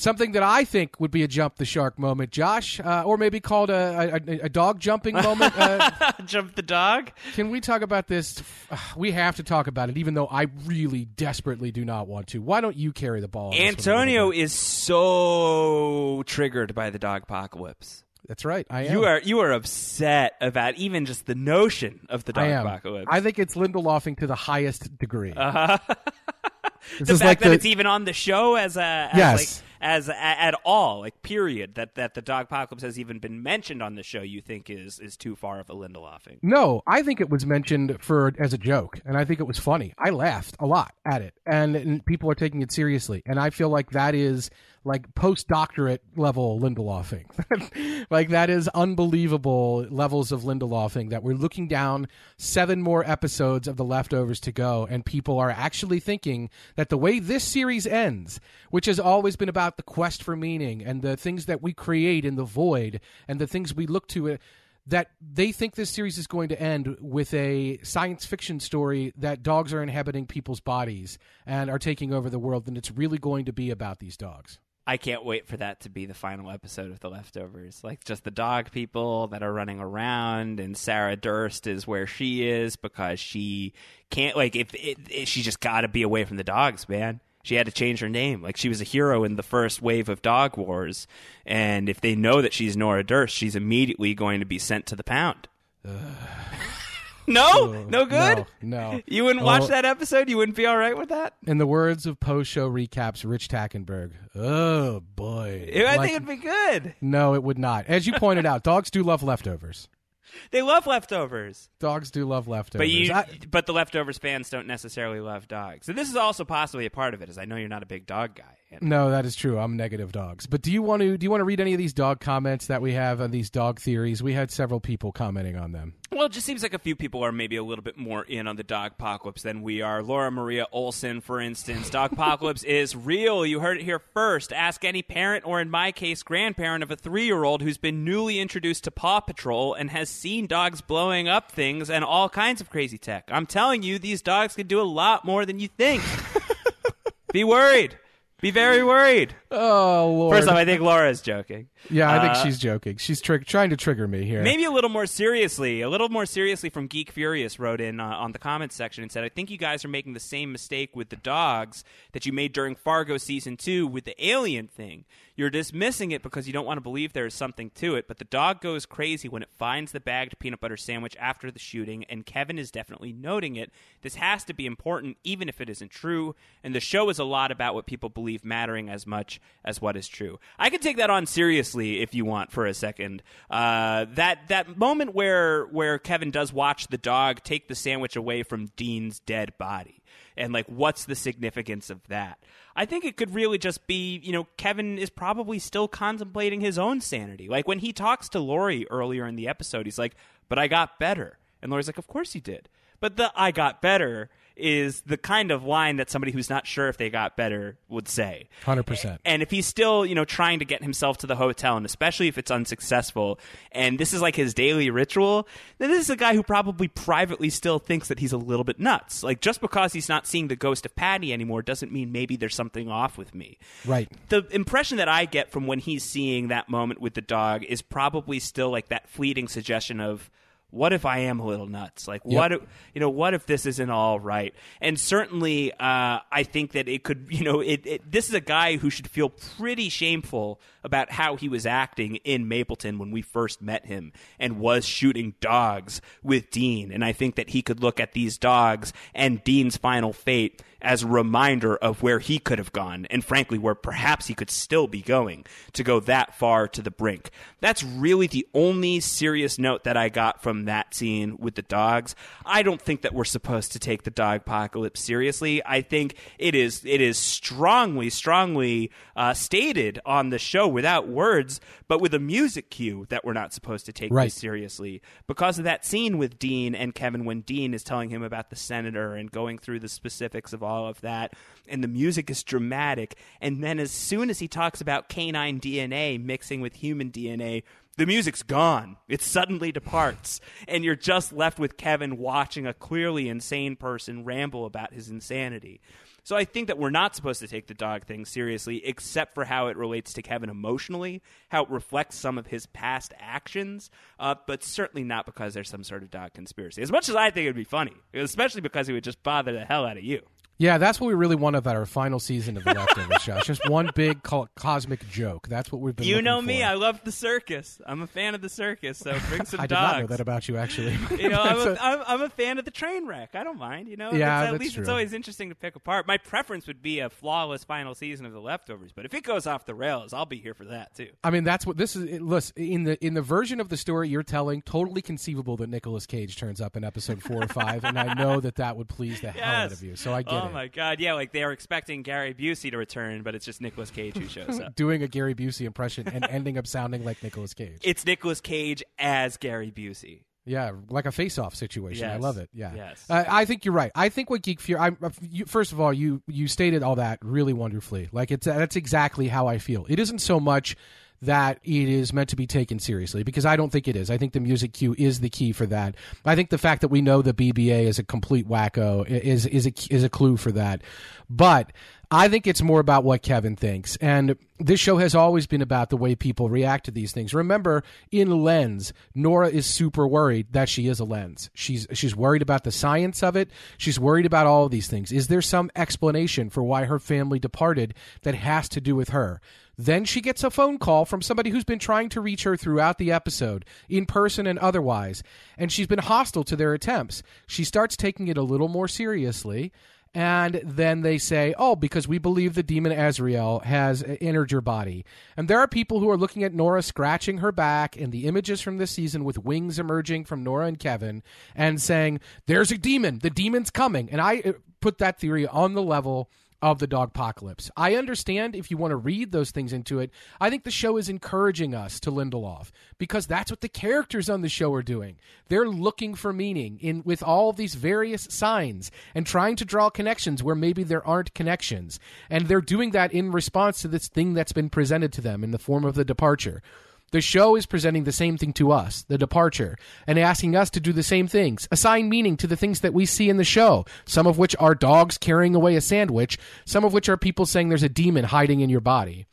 Something that I think would be a jump the shark moment, Josh, uh, or maybe called a, a, a dog jumping moment. Uh, Jump the dog. can we talk about this? We have to talk about it, even though I really desperately do not want to. Why don't you carry the ball? on this one a little Antonio is so triggered by the dog apocalypse. That's right. I am. You are you are upset about even just the notion of the dog I apocalypse. I think it's Lindelofing to the highest degree. Uh-huh. The fact like that the- it's even on the show as a as Yes. like as at all like period that that the dog apocalypse has even been mentioned on the show you think is is too far of a Lindelofing. No, I think it was mentioned for as a joke, and I think it was funny. I laughed a lot at it, and, and people are taking it seriously, and I feel like that is like postdoctorate level Lindelofing. like that is unbelievable levels of Lindelofing that we're looking down seven more episodes of the leftovers to go, and people are actually thinking that the way this series ends, which has always been about the quest for meaning and the things that we create in the void and the things we look to it that they think this series is going to end with a science fiction story that dogs are inhabiting people's bodies and are taking over the world, and it's really going to be about these dogs. I can't wait for that to be the final episode of The Leftovers. Like just the dog people that are running around, and Sarah Durst is where she is because she can't. Like if it, it, she just got to be away from the dogs, man. She had to change her name. Like she was a hero in the first wave of Dog Wars, and if they know that she's Nora Durst, she's immediately going to be sent to the pound. no, no good. No, no. You wouldn't watch Oh. that episode. You wouldn't be all right with that. In the words of post show recaps, Rich Tackenberg, oh boy. I Like- think it'd be good. no, it would not. As you pointed out, dogs do love leftovers. They love leftovers. Dogs do love leftovers. But you, I- but the leftovers fans don't necessarily love dogs. So this is also possibly a part of it. Is I know you're not a big dog guy. No, that is true. I'm negative dogs. But do you want to do you want to read any of these dog comments that we have on these dog theories? We had several people commenting on them. well, it just seems like a few people are maybe a little bit more in on the dog apocalypse than we are. Laura Maria Olson, for instance, dog apocalypse is real. You heard it here first. Ask any parent, or in my case, grandparent of a three-year-old who's been newly introduced to Paw Patrol and has seen dogs blowing up things and all kinds of crazy tech. I'm telling you, these dogs can do a lot more than you think. Be worried. Be very worried. Oh lord. First off, I think Laura's joking. yeah, I think uh, she's joking. She's tr- trying to trigger me here. Maybe a little more seriously, a little more seriously from Geek Furious wrote in uh, on the comments section and said, I think you guys are making the same mistake with the dogs that you made during Fargo season two with the alien thing. You're dismissing it because you don't want to believe there is something to it, but the dog goes crazy when it finds the bagged peanut butter sandwich after the shooting, and Kevin is definitely noting it. This has to be important, even if it isn't true, and the show is a lot about what people believe mattering as much as what is true. I can take that on seriously if you want for a second. Uh, that that moment where where Kevin does watch the dog take the sandwich away from Dean's dead body, and like what's the significance of that? I think it could really just be, you know, Kevin is probably still contemplating his own sanity. Like when he talks to Laurie earlier in the episode, he's like, "But I got better," and Laurie's like, "Of course you did." But the "I got better." Is the kind of line that somebody who's not sure if they got better would say. 100%. And if he's still, you know, trying to get himself to the hotel, and especially if it's unsuccessful, and this is like his daily ritual, then this is a guy who probably privately still thinks that he's a little bit nuts. Like, just because he's not seeing the ghost of Patti anymore doesn't mean maybe there's something off with me. Right. The impression that I get from when he's seeing that moment with the dog is probably still like that fleeting suggestion of, what if I am a little nuts? Like, what if, you know, what if this isn't all right? And certainly, uh, I think that it could, you know, it, it, this is a guy who should feel pretty shameful about how he was acting in Mapleton when we first met him and was shooting dogs with Dean. And I think that he could look at these dogs and Dean's final fate as a reminder of where he could have gone, and frankly, where perhaps he could still be going to go that far to the brink. That's really the only serious note that I got from that scene with the dogs. I don't think that we're supposed to take the dog apocalypse seriously. I think it is it is strongly, strongly uh, stated on the show without words, but with a music cue that we're not supposed to take Right. this seriously because of that scene with Dean and Kevin when Dean is telling him about the senator and going through the specifics of all of that. And the music is dramatic. And then as soon as he talks about canine DNA mixing with human DNA, the music's gone. It suddenly departs. And you're just left with Kevin watching a clearly insane person ramble about his insanity. So I think that we're not supposed to take the dog thing seriously, except for how it relates to Kevin emotionally, how it reflects some of his past actions, uh, but certainly not because there's some sort of dog conspiracy. As much as I think it would be funny, especially because it would just bother the hell out of you. Yeah, that's what we really want of our final season of the leftovers, Josh. Just one big co- cosmic joke. That's what we've been. You know me, for. I love the circus. I'm a fan of the circus, so bring some I did not know that about you, actually. you know, I'm a, I'm, I'm a fan of the train wreck. I don't mind. You know, Yeah, at least it's always interesting to pick apart. My preference would be a flawless final season of the leftovers, but if it goes off the rails, I'll be here for that too. I mean, that's what this is. Listen, in the in the version of the story you're telling, totally conceivable that Nicolas Cage turns up in episode four or five, and I know that that would please the hell out of you. So I get oh it. My god, yeah, like they are expecting Gary Busey to return, but it's just Nicolas Cage who shows up. Doing a Gary Busey impression and ending up sounding like Nicolas Cage. it's Nicolas Cage as Gary Busey. Yeah, like a face-off situation. I love it. Yeah, Yes. Uh, I think you're right. I think what Geek Fear. I, uh, you, first of all, you you stated all that really wonderfully. Like it's that's exactly how I feel. It isn't so much that it is meant to be taken seriously because I don't think it is. I think the music cue is the key for that. I think the fact that we know the BBA is a complete wacko is is a is a clue for that. But I think it's more about what Kevin thinks. And this show has always been about the way people react to these things. Remember, in Lens, Nora is super worried that she is a lens. She's she's worried about the science of it. She's worried about all of these things. Is there some explanation for why her family departed that has to do with her? Then she gets a phone call from somebody who's been trying to reach her throughout the episode, in person and otherwise, and she's been hostile to their attempts. She starts taking it a little more seriously. And then they say, oh, because we believe the demon Azrael has entered your body. And there are people who are looking at Nora scratching her back and the images from this season with wings emerging from Nora and Kevin and saying, there's a demon. The demon's coming. And I uh, put that theory on the level of the dog apocalypse. I understand if you want to read those things into it. I think the show is encouraging us to Lindelof because that's what the characters on the show are doing. They're looking for meaning in with all these various signs and trying to draw connections where maybe there aren't connections. And they're doing that in response to this thing that's been presented to them in the form of the departure. The show is presenting the same thing to us, the departure, and asking us to do the same things, assign meaning to the things that we see in the show, some of which are dogs carrying away a sandwich, some of which are people saying there's a demon hiding in your body.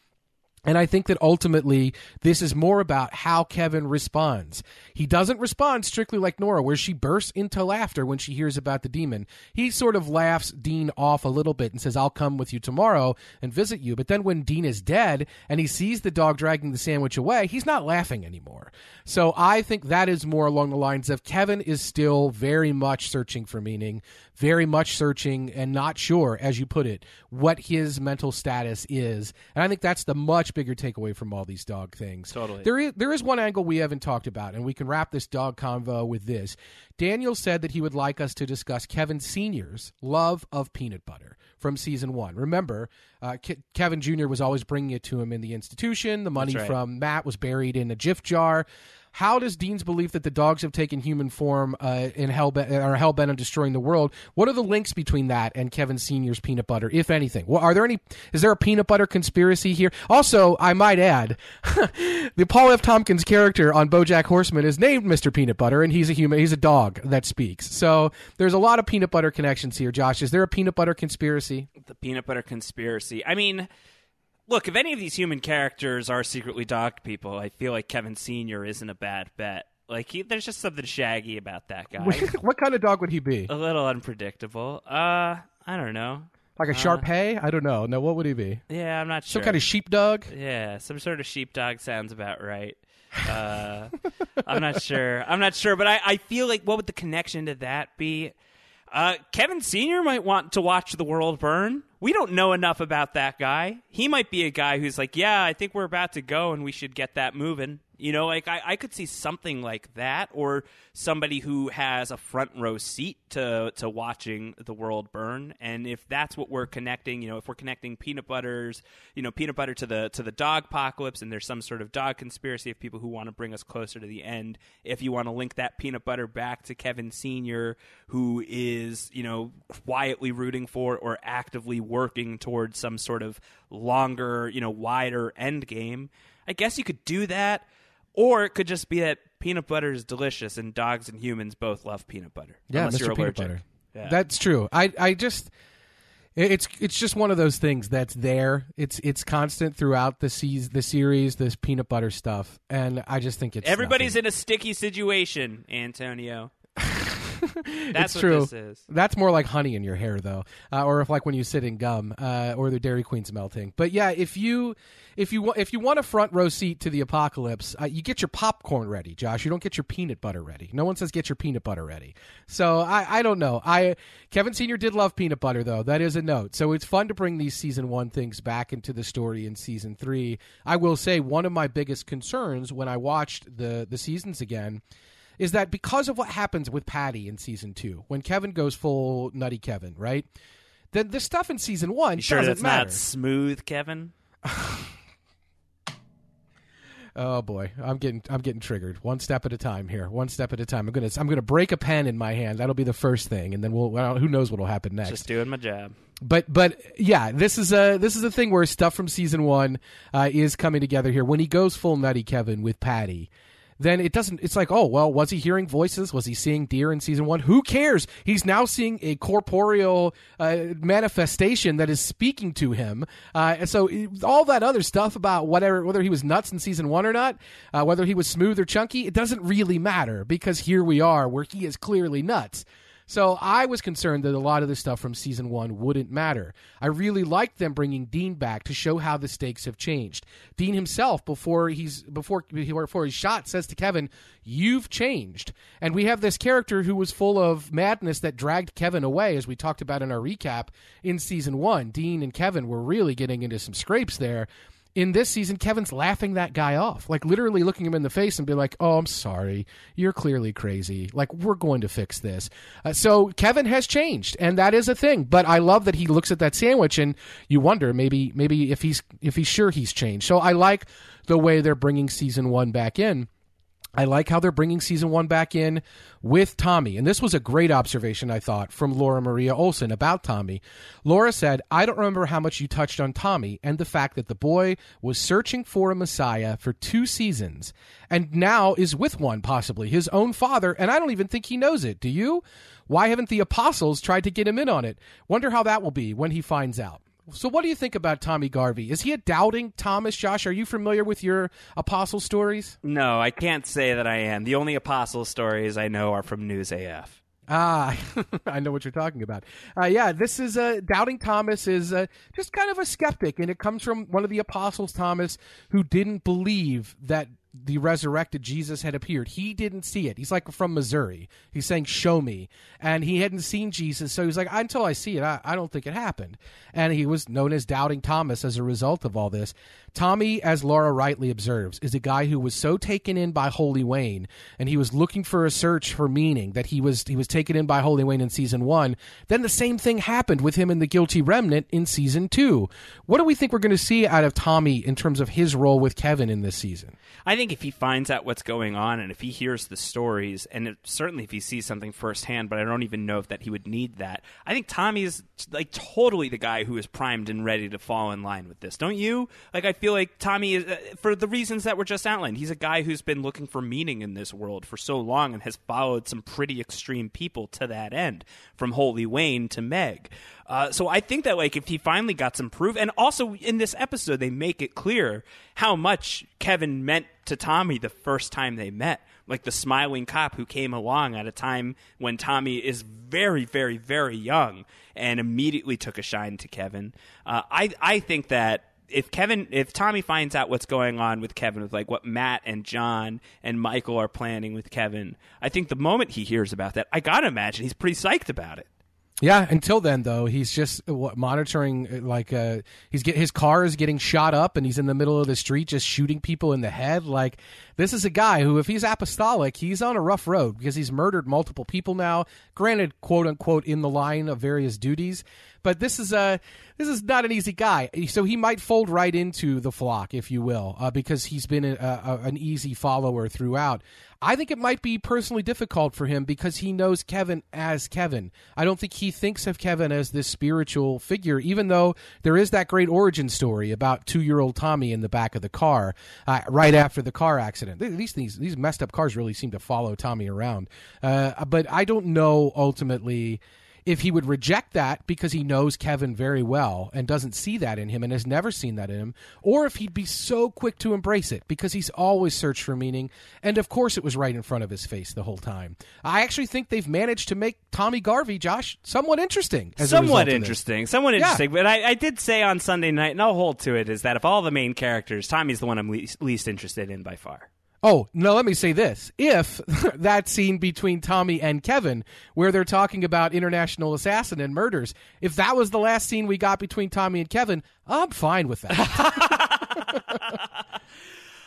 And I think that ultimately this is more about how Kevin responds. He doesn't respond strictly like Nora, where she bursts into laughter when she hears about the demon. He sort of laughs Dean off a little bit and says, I'll come with you tomorrow and visit you. But then when Dean is dead and he sees the dog dragging the sandwich away, he's not laughing anymore. So I think that is more along the lines of Kevin is still very much searching for meaning, very much searching and not sure, as you put it, what his mental status is. And I think that's the much bigger takeaway from all these dog things. Totally. There is there is one angle we haven't talked about, and we can wrap this dog convo with this. Daniel said that he would like us to discuss Kevin Senior's love of peanut butter from season one. Remember, uh, Ke- Kevin Jr. was always bringing it to him in the institution. The money right. from Matt was buried in a Jif jar. How does Dean's belief that the dogs have taken human form uh, in hell are hell bent on destroying the world? What are the links between that and Kevin Senior's peanut butter, if anything? Well, are there any? Is there a peanut butter conspiracy here? Also, I might add, the Paul F. Tompkins character on BoJack Horseman is named Mr. Peanut Butter, and he's a human. He's a dog that speaks. So there's a lot of peanut butter connections here. Josh, is there a peanut butter conspiracy? The peanut butter conspiracy. I mean, look, if any of these human characters are secretly dog people, I feel like Kevin Senior isn't a bad bet. Like he, there's just something shaggy about that guy. what kind of dog would he be? a little unpredictable. Uh, I don't know. Like a Shar Pei? I don't know. No, what would he be? Yeah, I'm not sure. Some kind of sheepdog? Yeah, some sort of sheepdog sounds about right. Uh, I'm not sure. I'm not sure, but I, I feel like what would the connection to that be? Uh, Kevin Senior might want to watch the world burn. We don't know enough about that guy. He might be a guy who's like, yeah, I think we're about to go, and we should get that moving. You know, like I, I could see something like that, or somebody who has a front row seat to to watching the world burn. And if that's what we're connecting, you know, if we're connecting peanut butters, you know, peanut butter to the to the dog apocalypse, and there's some sort of dog conspiracy of people who want to bring us closer to the end. If you want to link that peanut butter back to Kevin Senior, who is you know quietly rooting for or actively working towards some sort of longer, you know, wider end game. I guess you could do that. Or it could just be that peanut butter is delicious and dogs and humans both love peanut butter. Yeah, Mr. Peanut allergic. Butter. Yeah. That's true. I I just it's it's just one of those things that's there. It's it's constant throughout the seas the series. This peanut butter stuff, and I just think it's Everybody's nothing. in a sticky situation, Antonio. That's true. this is. That's more like honey in your hair, though, uh, or if like when you sit in gum, uh, or the Dairy Queen's melting. But yeah, if you if you if you want a front row seat to the apocalypse, uh, you get your popcorn ready, Josh. You don't get your peanut butter ready. No one says get your peanut butter ready. So I I don't know. I Kevin Senior did love peanut butter though. That is a note. So it's fun to bring these season one things back into the story in season three. I will say one of my biggest concerns when I watched the the seasons again is that because of what happens with Patti in season two, when Kevin goes full nutty Kevin, right? Then the stuff in season one You sure doesn't that's matter. not smooth, Kevin? Oh boy, I'm getting I'm getting triggered. One step at a time here. One step at a time. I'm gonna I'm gonna break a pen in my hand. That'll be the first thing, and then we'll well, who knows what'll happen next. Just doing my job. but but yeah, this is a this is a thing where stuff from season one uh, is coming together here. When he goes full nutty Kevin with Patti, then it doesn't. It's like, oh well, was he hearing voices? Was he seeing deer in season one? Who cares? He's now seeing a corporeal uh, manifestation that is speaking to him. Uh, and so all that other stuff about whatever whether he was nuts in season one or not, uh, whether he was smooth or chunky, it doesn't really matter because here we are where he is clearly nuts. So I was concerned that a lot of the stuff from season one wouldn't matter. I really liked them bringing Dean back to show how the stakes have changed. Dean himself, before he's before before he's shot, says to Kevin, "You've changed." And we have this character who was full of madness that dragged Kevin away, as we talked about in our recap in season one. Dean and Kevin were really getting into some scrapes there in this season, Kevin's laughing that guy off, like literally looking him in the face and be like, "Oh, I'm sorry, you're clearly crazy. Like we're going to fix this." Uh, so Kevin has changed, and that is a thing. But I love that he looks at that sandwich and you wonder maybe maybe if he's if he's sure he's changed. So I like the way they're bringing season one back in. I like how they're bringing season one back in with Tommy. And this was a great observation, I thought, from Laura Maria Olson about Tommy. Laura said, I don't remember how much you touched on Tommy and the fact that the boy was searching for a Messiah for two seasons and now is with one, possibly, his own father. And I don't even think he knows it. Do you? Why haven't the apostles tried to get him in on it? Wonder how that will be when he finds out. So, what do you think about Tommy Garvey? Is he a doubting Thomas? Josh, are you familiar with your apostle stories? No, I can't say that I am. The only apostle stories I know are from News AF. Ah, I know what you're talking about. Uh, yeah, this is uh, doubting Thomas is uh, just kind of a skeptic, and it comes from one of the apostles, Thomas, who didn't believe that the resurrected Jesus had appeared. He didn't see it. He's like from Missouri. He's saying, Show me. And he hadn't seen Jesus. So he's like, Until I see it, I, I, don't think it happened. And he was known as Doubting Thomas as a result of all this. Tommy, as Laura rightly observes, is a guy who was so taken in by Holy Wayne and he was looking for a search for meaning that he was he was taken in by Holy Wayne in season one. Then the same thing happened with him in the Guilty Remnant in season two. What do we think we're going to see out of Tommy in terms of his role with Kevin in this season? I think if he finds out what's going on and if he hears the stories, and it, certainly if he sees something firsthand, but I don't even know if that he would need that. I think Tommy is like totally the guy who is primed and ready to fall in line with this. Don't you? Like I feel like Tommy is uh, for the reasons that were just outlined. He's a guy who's been looking for meaning in this world for so long and has followed some pretty extreme people to that end, from Holy Wayne to Meg. Uh, so I think that like if he finally got some proof, and also in this episode they make it clear how much Kevin meant to Tommy the first time they met. Like the smiling cop who came along at a time when Tommy is very, very, very young and immediately took a shine to Kevin. Uh, I I think that if Kevin, if Tommy finds out what's going on with Kevin, with like what Matt and John and Michael are planning with Kevin, I think the moment he hears about that, I gotta imagine he's pretty psyched about it. Yeah. Until then, though, he's just uh, what, monitoring. Uh, like uh, he's get his car is getting shot up, and he's in the middle of the street just shooting people in the head. Like this is a guy who, if he's apostolic, he's on a rough road because he's murdered multiple people now. Granted, quote unquote, in the line of various duties, but this is a this is not an easy guy. So he might fold right into the flock, if you will, uh, because he's been a, a, an easy follower throughout. I think it might be personally difficult for him because he knows Kevin as Kevin. I don't think he thinks of Kevin as this spiritual figure, even though there is that great origin story about two year old Tommy in the back of the car uh, right after the car accident. These these these messed up cars really seem to follow Tommy around. Uh, but I don't know ultimately if he would reject that because he knows Kevin very well and doesn't see that in him and has never seen that in him, or if he'd be so quick to embrace it because he's always searched for meaning. And of course, it was right in front of his face the whole time. I actually think they've managed to make Tommy Garvey, Josh, somewhat interesting. somewhat interesting. Somewhat interesting. Yeah. But I, I, did say on Sunday night, and I'll hold to it, is that of all the main characters, Tommy's the one I'm least, least interested in by far. Oh, no, let me say this. If that scene between Tommy and Kevin, where they're talking about international assassin and murders, if that was the last scene we got between Tommy and Kevin, I'm fine with that.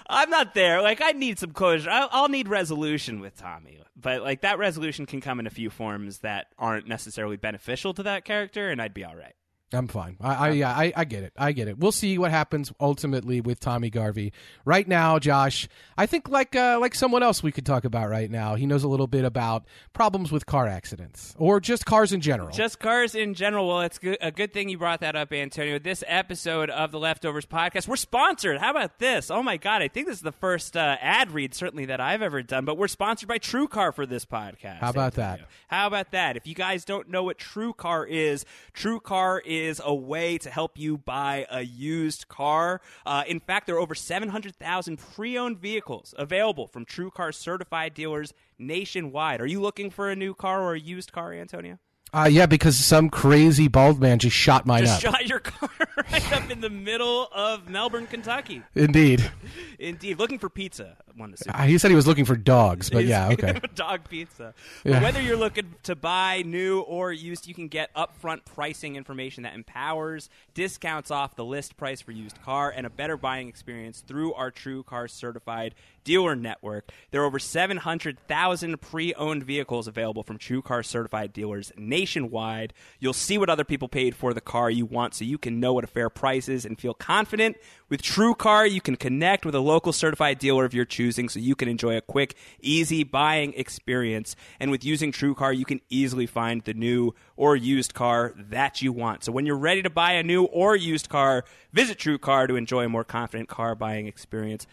I'm not there. Like, I need some closure. I'll, I'll, need resolution with Tommy. But, like, that resolution can come in a few forms that aren't necessarily beneficial to that character, and I'd be all right. I'm fine. I, I yeah, I, I get it. I get it. We'll see what happens ultimately with Tommy Garvey. Right now, Josh, I think like uh, like someone else we could talk about right now. He knows a little bit about problems with car accidents or just cars in general. Just cars in general. Well, it's good, a good thing you brought that up, Antonio. This episode of the Leftovers podcast, we're sponsored. How about this? Oh my god, I think this is the first uh, ad read certainly that I've ever done. But we're sponsored by True Car for this podcast. How about Antonio. that? How about that? If you guys don't know what True Car is, TrueCar is is a way to help you buy a used car. Uh, in fact, there are over 700,000 pre owned vehicles available from TrueCar certified dealers nationwide. Are you looking for a new car or a used car, Antonio? Uh, yeah, because some crazy bald man just shot mine just up. shot your car right up in the middle of Melbourne, Kentucky. Indeed. Indeed. Looking for pizza, one uh, He said he was looking for dogs, but yeah, okay. dog pizza. Yeah. Whether you're looking to buy new or used, you can get upfront pricing information that empowers, discounts off the list price for used car, and a better buying experience through our True Car certified dealer network. There are over 700,000 pre owned vehicles available from True Car certified dealers nationwide. You'll see what other people paid for the car you want so you can know what a fair price is and feel confident. With True Car, you can connect with a local certified dealer of your choosing choosing so you can enjoy a quick, easy buying experience. And with using TrueCar, you can easily find the new or used car that you want. So when you're ready to buy a new or used car, visit TrueCar to enjoy a more confident car buying experience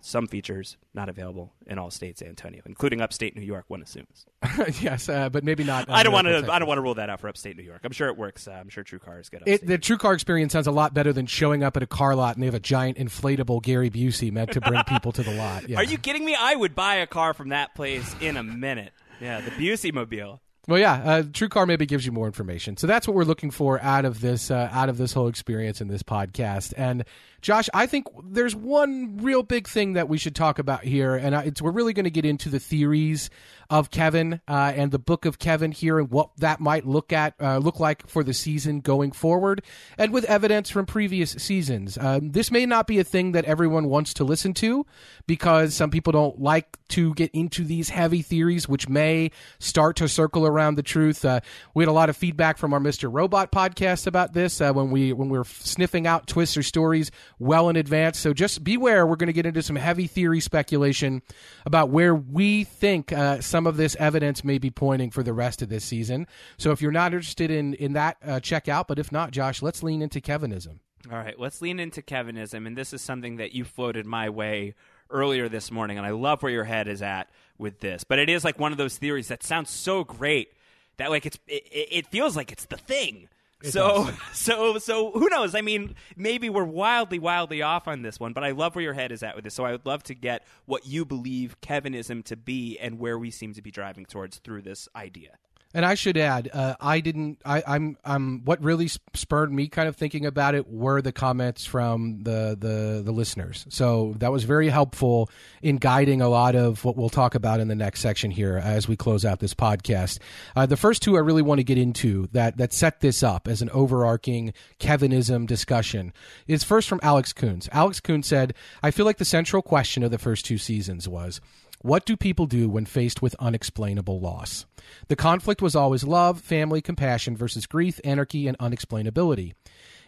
some features not available in all states, Antonio, including upstate New York. One assumes. yes, uh, but maybe not. I don't want to. I don't want to rule that out for upstate New York. I'm sure it works. Uh, I'm sure True Car is good. It, the True Car experience sounds a lot better than showing up at a car lot and they have a giant inflatable Gary Busey meant to bring people to the lot. Yeah. Are you kidding me? I would buy a car from that place in a minute. Yeah, the Busey mobile. Well, yeah, uh, True Car maybe gives you more information. So that's what we're looking for out of this uh, out of this whole experience in this podcast. And Josh, I think there's one real big thing that we should talk about here, and it's we're really going to get into the theories of Kevin uh, and the book of Kevin here, and what that might look at uh, look like for the season going forward, and with evidence from previous seasons. Um, this may not be a thing that everyone wants to listen to because some people don't like to get into these heavy theories, which may start to circle around the truth. Uh, we had a lot of feedback from our Mr. Robot podcast about this uh, when we when we were sniffing out twists or stories well in advance. So just beware. We're going to get into some heavy theory speculation about where we think uh, some of this evidence may be pointing for the rest of this season. So if you're not interested in in that, uh, check out. But if not, Josh, let's lean into Kevinism. All right, let's lean into Kevinism, and this is something that you floated my way earlier this morning, and I love where your head is at with this. But it is like one of those theories that sounds so great that like it's it, it feels like it's the thing it so, does. so, so who knows? I mean, maybe we're wildly, wildly off on this one, but I love where your head is at with this. So, I would love to get what you believe Kevinism to be and where we seem to be driving towards through this idea. And I should add, uh, I didn't. I, I'm. I'm. What really spurred me kind of thinking about it were the comments from the the the listeners. So that was very helpful in guiding a lot of what we'll talk about in the next section here as we close out this podcast. Uh, the first two I really want to get into that that set this up as an overarching Kevinism discussion is first from Alex Coons. Alex Coons said, "I feel like the central question of the first two seasons was." What do people do when faced with unexplainable loss? The conflict was always love, family, compassion versus grief, anarchy, and unexplainability.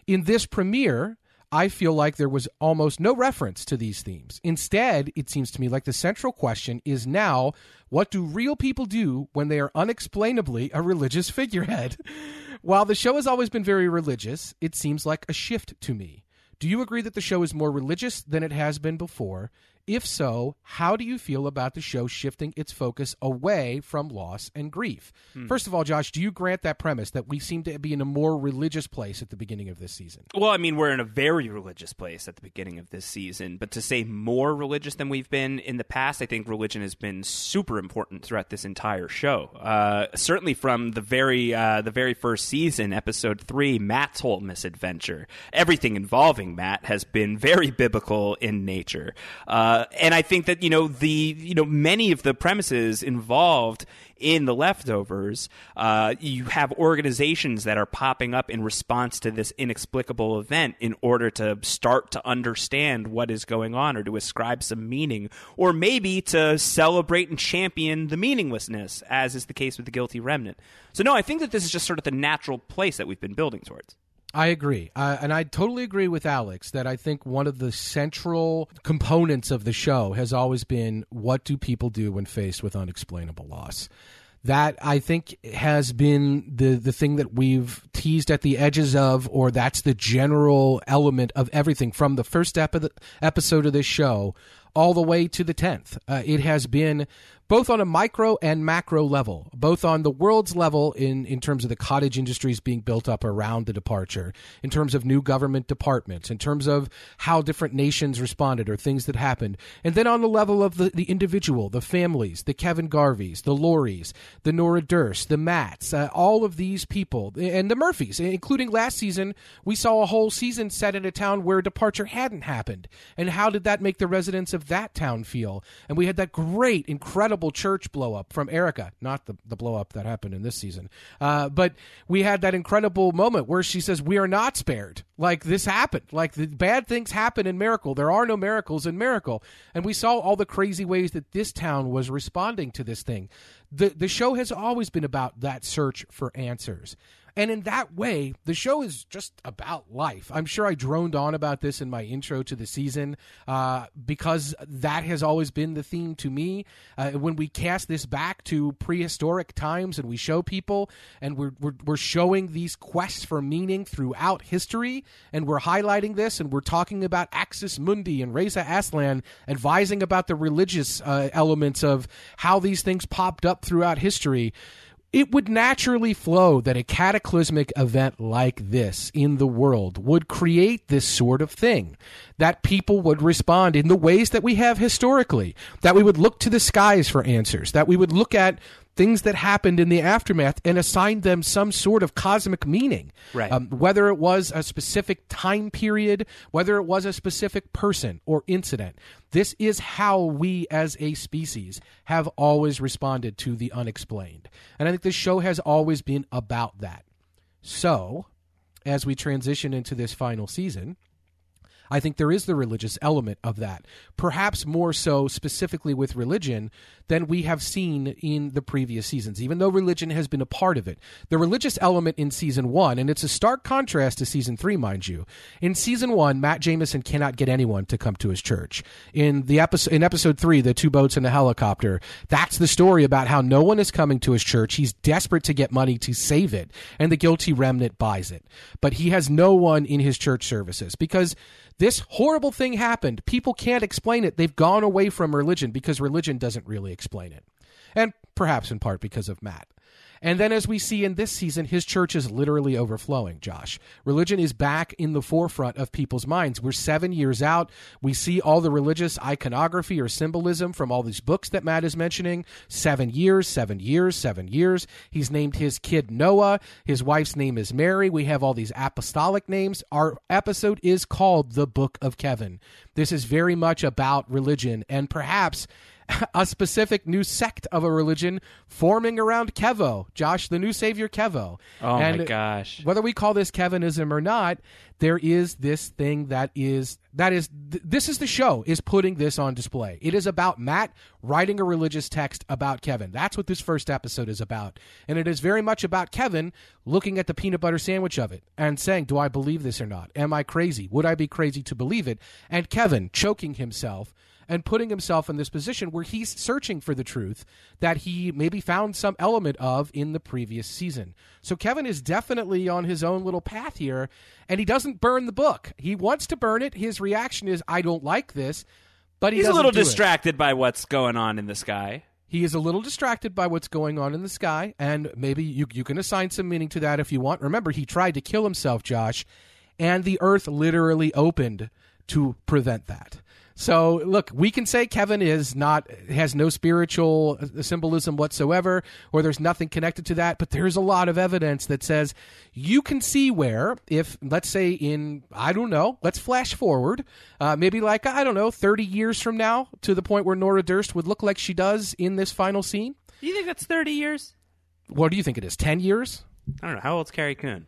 In this premiere, I feel like there was almost no reference to these themes. Instead, it seems to me like the central question is now what do real people do when they are unexplainably a religious figurehead? While the show has always been very religious, it seems like a shift to me. Do you agree that the show is more religious than it has been before? If so, how do you feel about the show shifting its focus away from loss and grief? Hmm. First of all, Josh, do you grant that premise that we seem to be in a more religious place at the beginning of this season? Well, I mean, we're in a very religious place at the beginning of this season, but to say more religious than we've been in the past, I think religion has been super important throughout this entire show. Uh, certainly from the very uh, the very first season, episode three, Matt's whole misadventure, everything involving Matt has been very biblical in nature. Uh, uh, and I think that you know the you know many of the premises involved in the leftovers, uh, you have organizations that are popping up in response to this inexplicable event in order to start to understand what is going on or to ascribe some meaning, or maybe to celebrate and champion the meaninglessness, as is the case with the guilty remnant. So, no, I think that this is just sort of the natural place that we've been building towards. I agree. Uh, and I totally agree with Alex that I think one of the central components of the show has always been what do people do when faced with unexplainable loss? That I think has been the, the thing that we've teased at the edges of, or that's the general element of everything from the first epi- episode of this show all the way to the 10th. Uh, it has been both on a micro and macro level, both on the world's level in, in terms of the cottage industries being built up around the departure, in terms of new government departments, in terms of how different nations responded or things that happened, and then on the level of the, the individual, the families, the Kevin Garveys, the Lauries, the Nora Durst, the Matts, uh, all of these people, and the Murphys, including last season, we saw a whole season set in a town where departure hadn't happened. And how did that make the residents of that town feel? And we had that great, incredible incredible church blow up from Erika, not the, the blow up that happened in this season. Uh, but we had that incredible moment where she says, We are not spared. Like this happened. Like the bad things happen in Miracle. There are no miracles in Miracle. And we saw all the crazy ways that this town was responding to this thing. The, the show has always been about that search for answers. And in that way, the show is just about life. I'm sure I droned on about this in my intro to the season uh, because that has always been the theme to me. Uh, when we cast this back to prehistoric times and we show people and we're, we're, we're showing these quests for meaning throughout history and we're highlighting this and we're talking about Axis Mundi and Reza Aslan advising about the religious uh, elements of how these things popped up throughout history it would naturally flow that a cataclysmic event like this in the world would create this sort of thing. That people would respond in the ways that we have historically. That we would look to the skies for answers. That we would look at things that happened in the aftermath and assigned them some sort of cosmic meaning. Right. Um, whether it was a specific time period, whether it was a specific person or incident. This is how we as a species have always responded to the unexplained. And I think this show has always been about that. So, as we transition into this final season, I think there is the religious element of that, perhaps more so specifically with religion than we have seen in the previous seasons, even though religion has been a part of it. The religious element in season one, and it's a stark contrast to season three, mind you. In season one, Matt Jamison cannot get anyone to come to his church. In the episode, in episode three, the two boats and the helicopter, that's the story about how no one is coming to his church. He's desperate to get money to save it, and the guilty remnant buys it. But he has no one in his church services because this horrible thing happened. People can't explain it. They've gone away from religion because religion doesn't really explain it. And perhaps in part because of Matt. And then, as we see in this season, his church is literally overflowing, Josh. Religion is back in the forefront of people's minds. We're seven years out. We see all the religious iconography or symbolism from all these books that Matt is mentioning. Seven years, seven years, seven years. He's named his kid Noah. His wife's name is Mary. We have all these apostolic names. Our episode is called The Book of Kevin. This is very much about religion and perhaps a specific new sect of a religion forming around Kevo, Josh, the new savior Kevo. Oh and my gosh. Whether we call this Kevinism or not, there is this thing that is that is th- this is the show is putting this on display. It is about Matt writing a religious text about Kevin. That's what this first episode is about. And it is very much about Kevin looking at the peanut butter sandwich of it and saying, "Do I believe this or not? Am I crazy? Would I be crazy to believe it?" And Kevin choking himself and putting himself in this position where he's searching for the truth that he maybe found some element of in the previous season. So Kevin is definitely on his own little path here, and he doesn't burn the book. He wants to burn it. His reaction is, "I don't like this," but he He's a little do it. distracted by what's going on in the sky. He is a little distracted by what's going on in the sky, and maybe you you can assign some meaning to that if you want. Remember, he tried to kill himself, Josh, and the earth literally opened to prevent that. So look, we can say Kevin is not has no spiritual symbolism whatsoever, or there's nothing connected to that. But there's a lot of evidence that says you can see where, if let's say in I don't know, let's flash forward, uh, maybe like I don't know, 30 years from now, to the point where Nora Durst would look like she does in this final scene. You think that's 30 years? What do you think it is? 10 years? I don't know. How old's Carrie Coon?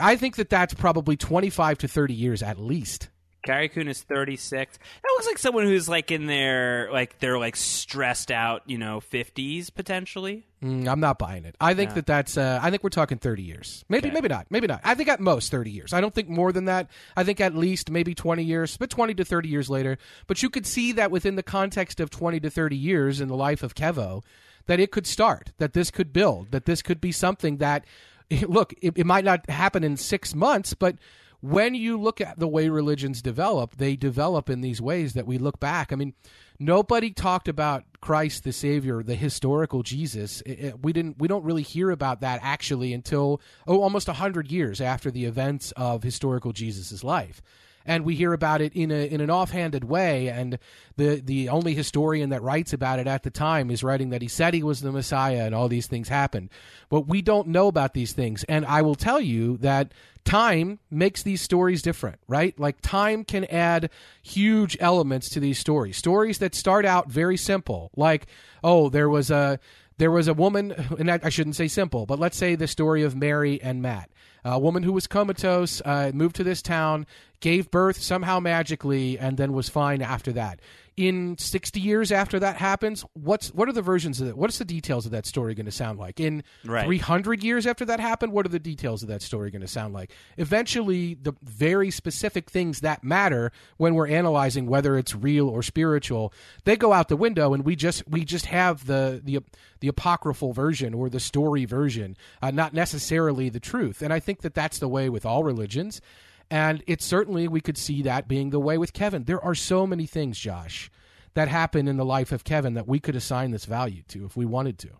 I think that that's probably 25 to 30 years at least. Carrie Coon is 36. That looks like someone who's like in their like they're like stressed out, you know, 50s potentially. Mm, I'm not buying it. I think that that's. Uh, I think we're talking 30 years. Maybe, Okay. maybe not. Maybe not. I think at most 30 years. I don't think more than that. I think at least maybe 20 years, but 20 to 30 years later. But you could see that within the context of 20 to 30 years in the life of Kevo, that it could start, that this could build, that this could be something that. Look, it, it might not happen in six months, but when you look at the way religions develop, they develop in these ways that we look back. I mean, nobody talked about Christ the Savior, the historical Jesus. It- it- we didn't. We don't really hear about that actually until oh, almost hundred years after the events of historical Jesus' life. And we hear about it in a in an offhanded way, and the the only historian that writes about it at the time is writing that he said he was the Messiah, and all these things happened. But we don't know about these things, and I will tell you that time makes these stories different, right? Like time can add huge elements to these stories. Stories that start out very simple, like oh, there was a there was a woman, and I shouldn't say simple, but let's say the story of Mary and Matt. A woman who was comatose, uh, moved to this town, gave birth somehow magically, and then was fine after that. In 60 years after that happens what's what are the versions of that what's the details of that story going to sound like? In Right. 300 years after that happened what are the details of that story going to sound like? Eventually the very specific things that matter when we're analyzing whether it's real or spiritual they go out the window and we just we just have the the the apocryphal version or the story version uh, not necessarily the truth. And i think that that's the way with all religions and it certainly we could see that being the way with Kevin. There are so many things, Josh, that happen in the life of Kevin that we could assign this value to if we wanted to.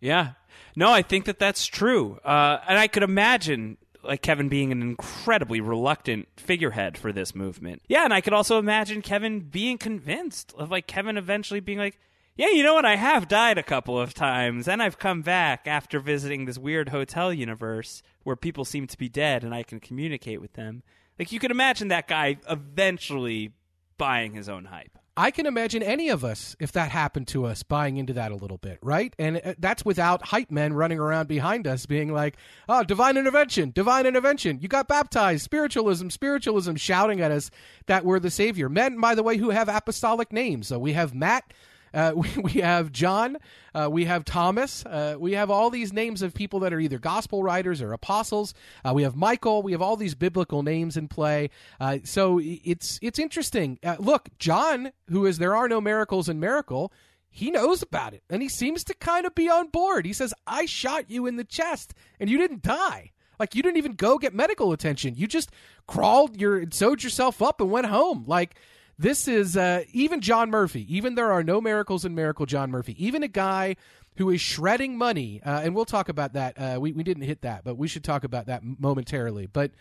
Yeah. No, I think that that's true. Uh, and I could imagine like Kevin being an incredibly reluctant figurehead for this movement. Yeah, and I could also imagine Kevin being convinced of like Kevin eventually being like, "Yeah, you know what? I have died a couple of times and I've come back after visiting this weird hotel universe where people seem to be dead and I can communicate with them." Like you could imagine that guy eventually buying his own hype. I can imagine any of us, if that happened to us, buying into that a little bit, right? And uh, that's without hype men running around behind us being like, oh, divine intervention, divine intervention. You got baptized, spiritualism, spiritualism, shouting at us that we're the savior. Men, by the way, who have apostolic names. So we have Matt. Uh, we, we have John, uh, we have Thomas, uh, we have all these names of people that are either gospel writers or apostles. Uh, we have Michael, we have all these biblical names in play. Uh, so it's it's interesting. Uh, look, John, who is there are no miracles in miracle, he knows about it and he seems to kind of be on board. He says, "I shot you in the chest and you didn't die." Like you didn't even go get medical attention. You just crawled, your sewed yourself up and went home. Like this is uh, even John Murphy. Even there are no miracles in Miracle John Murphy. Even a guy who is shredding money, uh, and we'll talk about that. Uh, we we didn't hit that, but we should talk about that momentarily. But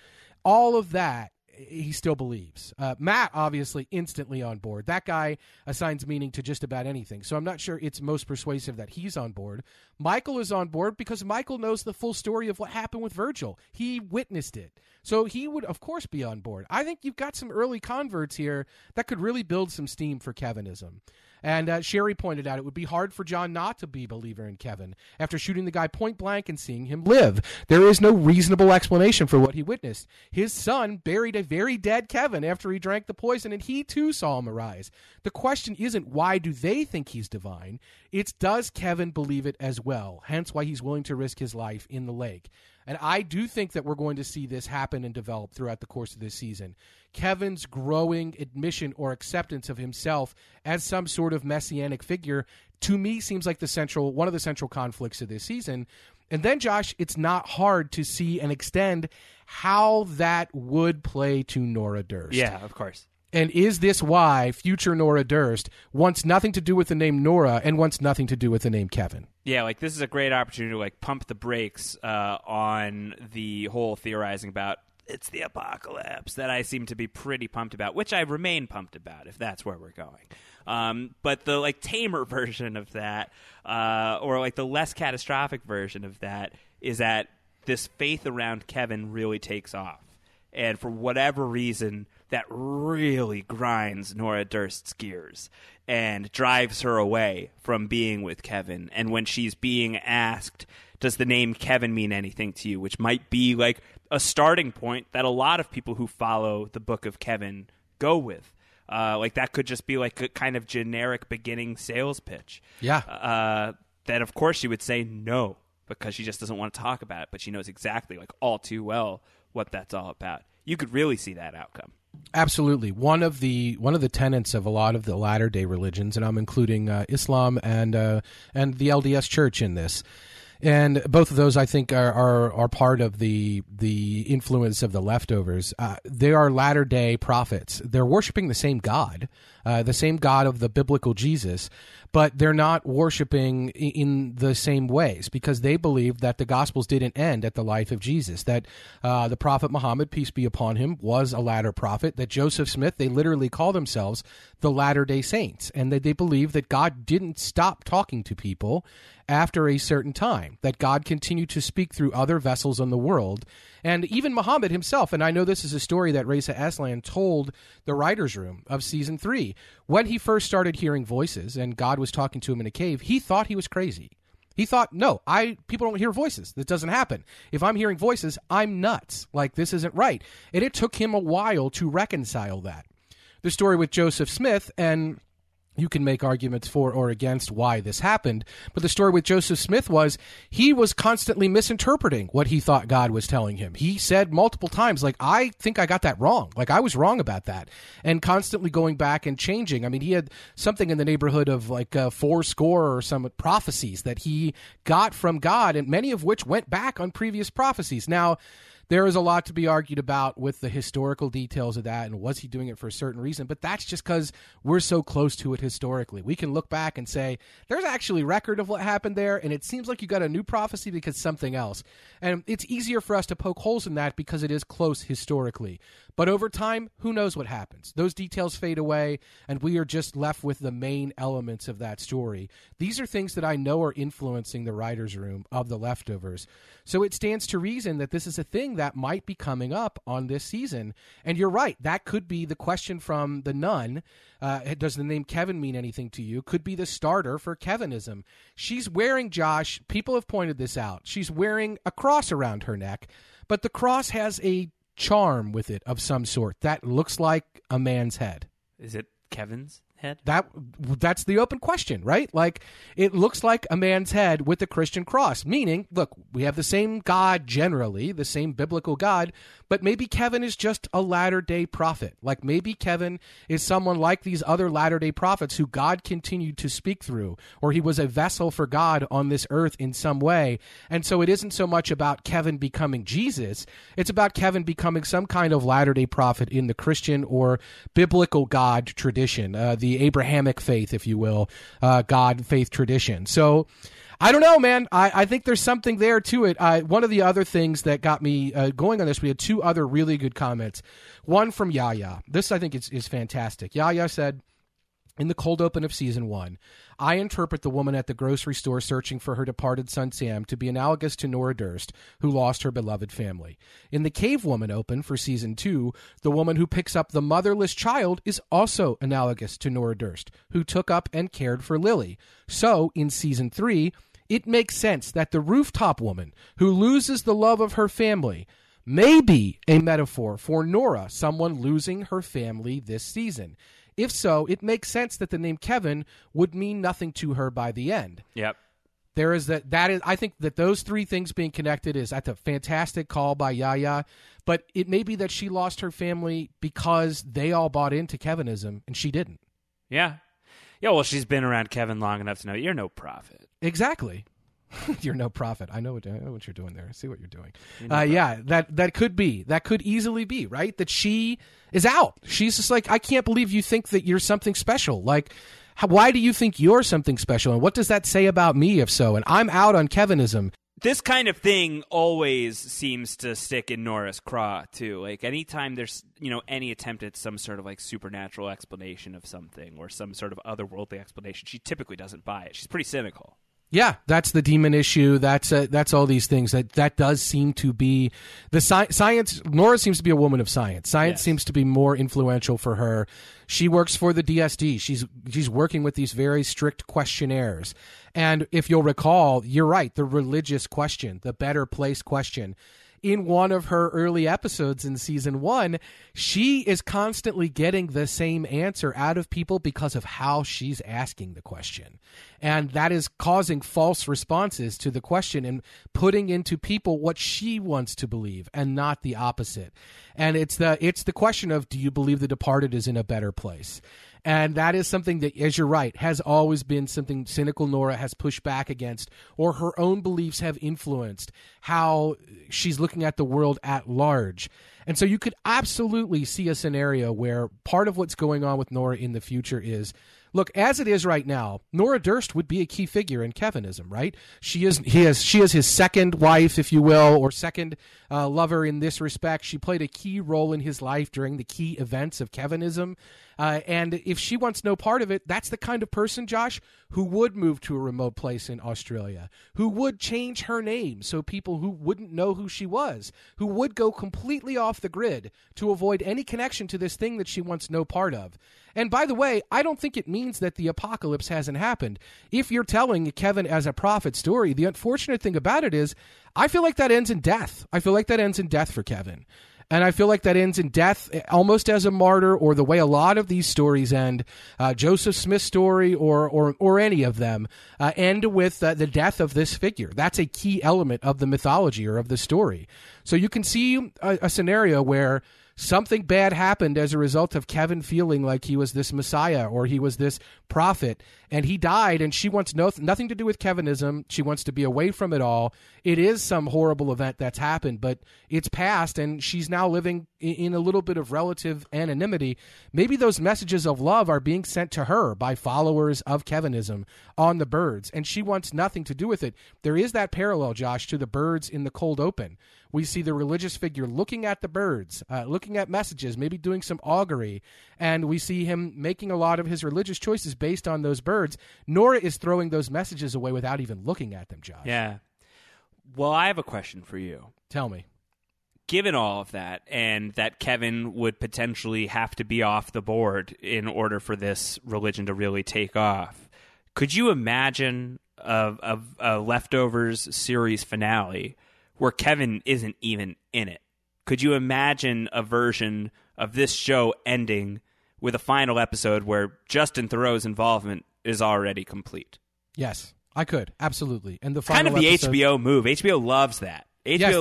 all of that. He still believes. Uh, Matt, obviously, instantly on board. That guy assigns meaning to just about anything. So I'm not sure it's most persuasive that he's on board. Michael is on board because Michael knows the full story of what happened with Virgil. He witnessed it. So he would, of course, be on board. I think you've got some early converts here that could really build some steam for Kevinism. And uh, Sherry pointed out it would be hard for John not to be a believer in Kevin after shooting the guy point blank and seeing him live. There is no reasonable explanation for what he witnessed. His son buried a very dead Kevin after he drank the poison, and he too saw him arise. The question isn't why do they think he's divine, it's does Kevin believe it as well, hence why he's willing to risk his life in the lake. And I do think that we're going to see this happen and develop throughout the course of this season. Kevin's growing admission or acceptance of himself as some sort of messianic figure to me seems like the central one of the central conflicts of this season. And then Josh, it's not hard to see and extend how that would play to Nora Durst. Yeah, of course. And is this why future Nora Durst wants nothing to do with the name Nora and wants nothing to do with the name Kevin? Yeah, like this is a great opportunity to like pump the brakes uh, on the whole theorizing about it's the apocalypse that I seem to be pretty pumped about, which I remain pumped about if that's where we're going. Um, but the like tamer version of that, uh, or like the less catastrophic version of that, is that this faith around Kevin really takes off, and for whatever reason, that really grinds Nora Durst's gears and drives her away from being with Kevin. And when she's being asked, does the name Kevin mean anything to you? Which might be like a starting point that a lot of people who follow the book of Kevin go with. Uh, like that could just be like a kind of generic beginning sales pitch. Yeah. Uh, that of course she would say no because she just doesn't want to talk about it, but she knows exactly, like all too well, what that's all about. You could really see that outcome. Absolutely, one of the one of the tenets of a lot of the latter day religions, and I'm including uh, Islam and uh, and the LDS Church in this, and both of those I think are are, are part of the the influence of the leftovers. Uh, they are latter day prophets. They're worshiping the same God, uh, the same God of the biblical Jesus, but they're not worshiping in the same ways because they believe that the Gospels didn't end at the life of Jesus. That uh, the prophet Muhammad, peace be upon him, was a latter prophet. That Joseph Smith, they literally call themselves the Latter Day Saints, and that they believe that God didn't stop talking to people after a certain time. That God continued to speak through other vessels in the world, and even Muhammad himself. And I know this is a story that Reza Aslan told the writers' room of season three when he first started hearing voices and God was talking to him in a cave. He thought he was crazy. He thought, no, I people don't hear voices. That doesn't happen. If I'm hearing voices, I'm nuts. Like this isn't right. And it took him a while to reconcile that. The story with Joseph Smith and you can make arguments for or against why this happened. But the story with Joseph Smith was he was constantly misinterpreting what he thought God was telling him. He said multiple times, like, I think I got that wrong. Like, I was wrong about that. And constantly going back and changing. I mean, he had something in the neighborhood of like uh, four score or some prophecies that he got from God, and many of which went back on previous prophecies. Now, there is a lot to be argued about with the historical details of that and was he doing it for a certain reason but that's just because we're so close to it historically. We can look back and say there's actually record of what happened there and it seems like you got a new prophecy because something else. And it's easier for us to poke holes in that because it is close historically. But over time who knows what happens? Those details fade away and we are just left with the main elements of that story. These are things that i know are influencing the writers room of the leftovers. So it stands to reason that this is a thing that might be coming up on this season. And you're right, that could be the question from the nun. Uh, does the name Kevin mean anything to you? Could be the starter for Kevinism. She's wearing, Josh, people have pointed this out. She's wearing a cross around her neck, but the cross has a charm with it of some sort that looks like a man's head. Is it Kevin's head? That that's the open question, right? Like it looks like a man's head with a Christian cross, meaning, look, we have the same God generally, the same biblical God, but maybe Kevin is just a latter-day prophet. Like maybe Kevin is someone like these other latter-day prophets who God continued to speak through or he was a vessel for God on this earth in some way. And so it isn't so much about Kevin becoming Jesus, it's about Kevin becoming some kind of latter-day prophet in the Christian or biblical God tradition. Uh, the Abrahamic faith, if you will, uh, God faith tradition. So I don't know, man. I, I think there's something there to it. I, one of the other things that got me uh, going on this, we had two other really good comments. One from Yaya. This I think is, is fantastic. Yaya said, in the cold open of season one, I interpret the woman at the grocery store searching for her departed son Sam to be analogous to Nora Durst, who lost her beloved family. In the Cave Woman open for season two, the woman who picks up the motherless child is also analogous to Nora Durst, who took up and cared for Lily. So, in season three, it makes sense that the rooftop woman who loses the love of her family may be a metaphor for Nora, someone losing her family this season. If so, it makes sense that the name Kevin would mean nothing to her by the end. Yep. There is that that is I think that those three things being connected is at the fantastic call by Yaya, but it may be that she lost her family because they all bought into Kevinism and she didn't. Yeah. Yeah, well, she's been around Kevin long enough to know you're no prophet. Exactly. you're no prophet. I know what I know what you're doing there. I see what you're doing. uh, yeah, that that could be. That could easily be right. That she is out. She's just like, I can't believe you think that you're something special. Like, how, why do you think you're something special? And what does that say about me? If so, and I'm out on Kevinism. This kind of thing always seems to stick in Nora's craw too. Like anytime there's you know any attempt at some sort of like supernatural explanation of something or some sort of otherworldly explanation, she typically doesn't buy it. She's pretty cynical. Yeah, that's the demon issue. That's uh, that's all these things. That that does seem to be the sci- science. Nora seems to be a woman of science. Science Yes. seems to be more influential for her. She works for the DSD. She's she's working with these very strict questionnaires. And if you'll recall, you're right. The religious question, the better place question. In one of her early episodes in season one, she is constantly getting the same answer out of people because of how she's asking the question. And that is causing false responses to the question and putting into people what she wants to believe and not the opposite. And it's the it's the question of do you believe the departed is in a better place? And that is something that, as you're right, has always been something cynical Nora has pushed back against, or her own beliefs have influenced how she's looking at the world at large. And so you could absolutely see a scenario where part of what's going on with Nora in the future is look, as it is right now, Nora Durst would be a key figure in Kevinism, right? She is he is she is his second wife, if you will, or second uh, lover in this respect. She played a key role in his life during the key events of Kevinism. Uh, and if she wants no part of it, that's the kind of person, Josh, who would move to a remote place in Australia, who would change her name so people who wouldn't know who she was, who would go completely off the grid to avoid any connection to this thing that she wants no part of. And by the way, I don't think it means that the apocalypse hasn't happened. If you're telling Kevin as a prophet story, the unfortunate thing about it is I feel like that ends in death. I feel like that ends in death for Kevin. And I feel like that ends in death, eh, almost as a martyr, or the way a lot of these stories end. Uh, Joseph Smith's story, or or or any of them, uh, end with uh, the death of this figure. That's a key element of the mythology or of the story. So you can see a, a scenario where something bad happened as a result of Kevin feeling like he was this Messiah or he was this prophet, and he died, and she wants no, nothing to do with Kevinism. She wants to be away from it all. It is some horrible event that's happened, but it's past, and she's now living in, a little bit of relative anonymity. Maybe those messages of love are being sent to her by followers of Kevinism on the birds, and she wants nothing to do with it. There is that parallel, Josh, to the birds in the cold open we see the religious figure looking at the birds, uh, looking at messages, maybe doing some augury, and we see him making a lot of his religious choices based on those birds. Nora is throwing those messages away without even looking at them, Josh. Yeah. Well, I have a question for you. Tell me. Given all of that, and that Kevin would potentially have to be off the board in order for this religion to really take off, could you imagine a, a, a leftovers series finale where Kevin isn't even in it. Could you imagine a version of this show ending with a final episode where Justin Theroux's involvement is already complete? Yes, I could absolutely. And the kind of the episode... HBO move. HBO loves that. HBO yes,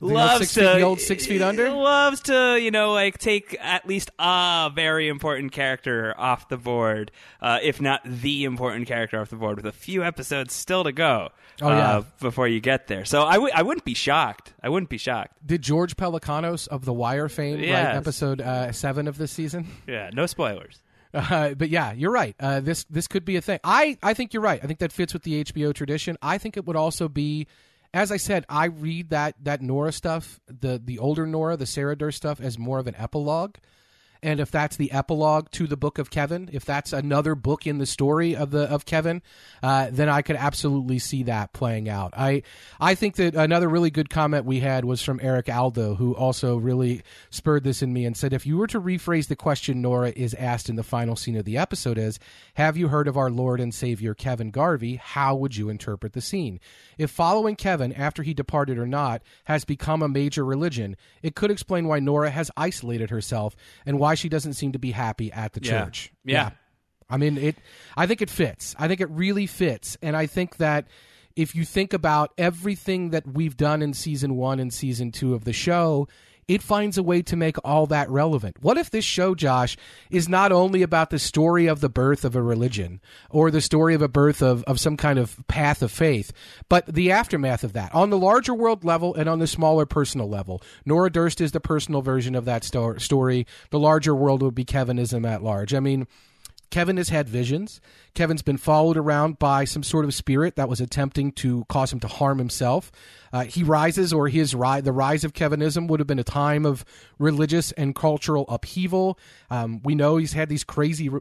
the, loves to old six feet under. Loves to you know like take at least a very important character off the board, uh, if not the important character off the board, with a few episodes still to go. Oh yeah, uh, before you get there. So I w- I wouldn't be shocked. I wouldn't be shocked. Did George Pelecanos of The Wire fame yes. write episode uh, seven of this season? Yeah, no spoilers. Uh, but yeah, you're right. Uh, this this could be a thing. I, I think you're right. I think that fits with the HBO tradition. I think it would also be as I said, I read that that Nora stuff, the the older Nora, the Sarah Durst stuff, as more of an epilogue. And if that's the epilogue to the book of Kevin, if that's another book in the story of the of Kevin, uh, then I could absolutely see that playing out. I I think that another really good comment we had was from Eric Aldo, who also really spurred this in me and said, if you were to rephrase the question Nora is asked in the final scene of the episode is, "Have you heard of our Lord and Savior Kevin Garvey?" How would you interpret the scene? If following Kevin after he departed or not has become a major religion, it could explain why Nora has isolated herself and why she doesn't seem to be happy at the Yeah. church. Yeah. I mean it I think it fits. I think it really fits. And I think that if you think about everything that we've done in season 1 and season 2 of the show, it finds a way to make all that relevant. What if this show, Josh, is not only about the story of the birth of a religion or the story of a birth of, of some kind of path of faith, but the aftermath of that on the larger world level and on the smaller personal level? Nora Durst is the personal version of that sto- story. The larger world would be Kevinism at large. I mean, Kevin has had visions. Kevin's been followed around by some sort of spirit that was attempting to cause him to harm himself. Uh, he rises, or his ri- the rise of Kevinism would have been a time of religious and cultural upheaval. Um, we know he's had these crazy re-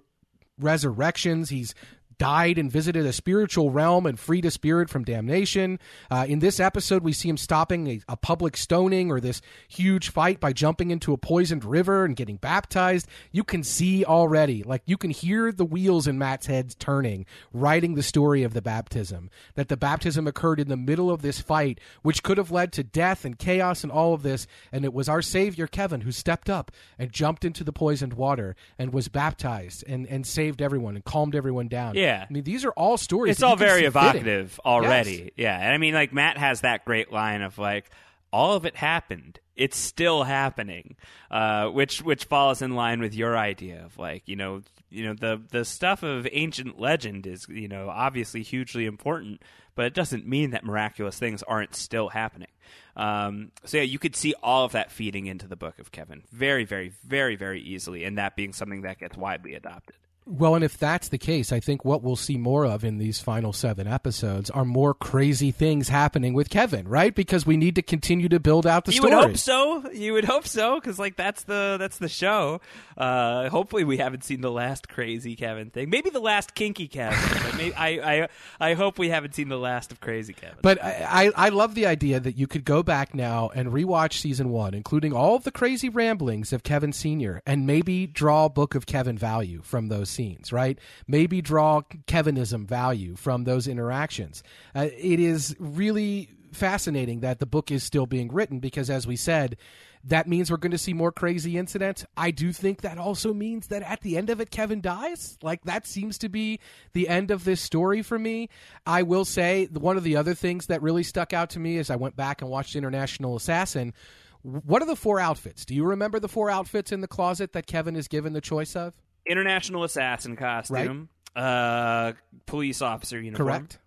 resurrections. He's died and visited a spiritual realm and freed a spirit from damnation. Uh, in this episode, we see him stopping a, a, public stoning or this huge fight by jumping into a poisoned river and getting baptized. You can see already, like you can hear the wheels in Matt's head turning, writing the story of the baptism. That the baptism occurred in the middle of this fight, which could have led to death and chaos and all of this. And it was our Savior, Kevin, who stepped up and jumped into the poisoned water and was baptized and, and saved everyone and calmed everyone down. Yeah. I mean, these are all stories. It's all very evocative fitting. already. Yes. Yeah. And I mean, like, Matt has that great line of, like, all of it happened. It's still happening, uh, which which falls in line with your idea of like you know you know the the stuff of ancient legend is you know obviously hugely important, but it doesn't mean that miraculous things aren't still happening. Um, so yeah, you could see all of that feeding into the book of Kevin very, very, very, very easily, and that being something that gets widely adopted. Well, and if that's the case, I think what we'll see more of in these final seven episodes are more crazy things happening with Kevin, right? Because we need to continue to build out the you story. would hope so. You would hope so, because like that's the that's the show. Uh, hopefully, we haven't seen the last crazy Kevin thing. Maybe the last kinky Kevin. but maybe, I, I I hope we haven't seen the last of crazy Kevin. But I, I I love the idea that you could go back now and rewatch season one, including all of the crazy ramblings of Kevin Senior, and maybe draw Book of Kevin value from those scenes, right? Maybe draw Kevinism value from those interactions. Uh, it is really fascinating that the book is still being written because, as we said, that means we're going to see more crazy incidents. I do think that also means that at the end of it, Kevin dies. Like that seems to be the end of this story for me. I will say one of the other things that really stuck out to me as I went back and watched International Assassin. What are the four outfits? Do you remember the four outfits in the closet that Kevin is given the choice of? International assassin costume, uh, police officer uniform, Correct.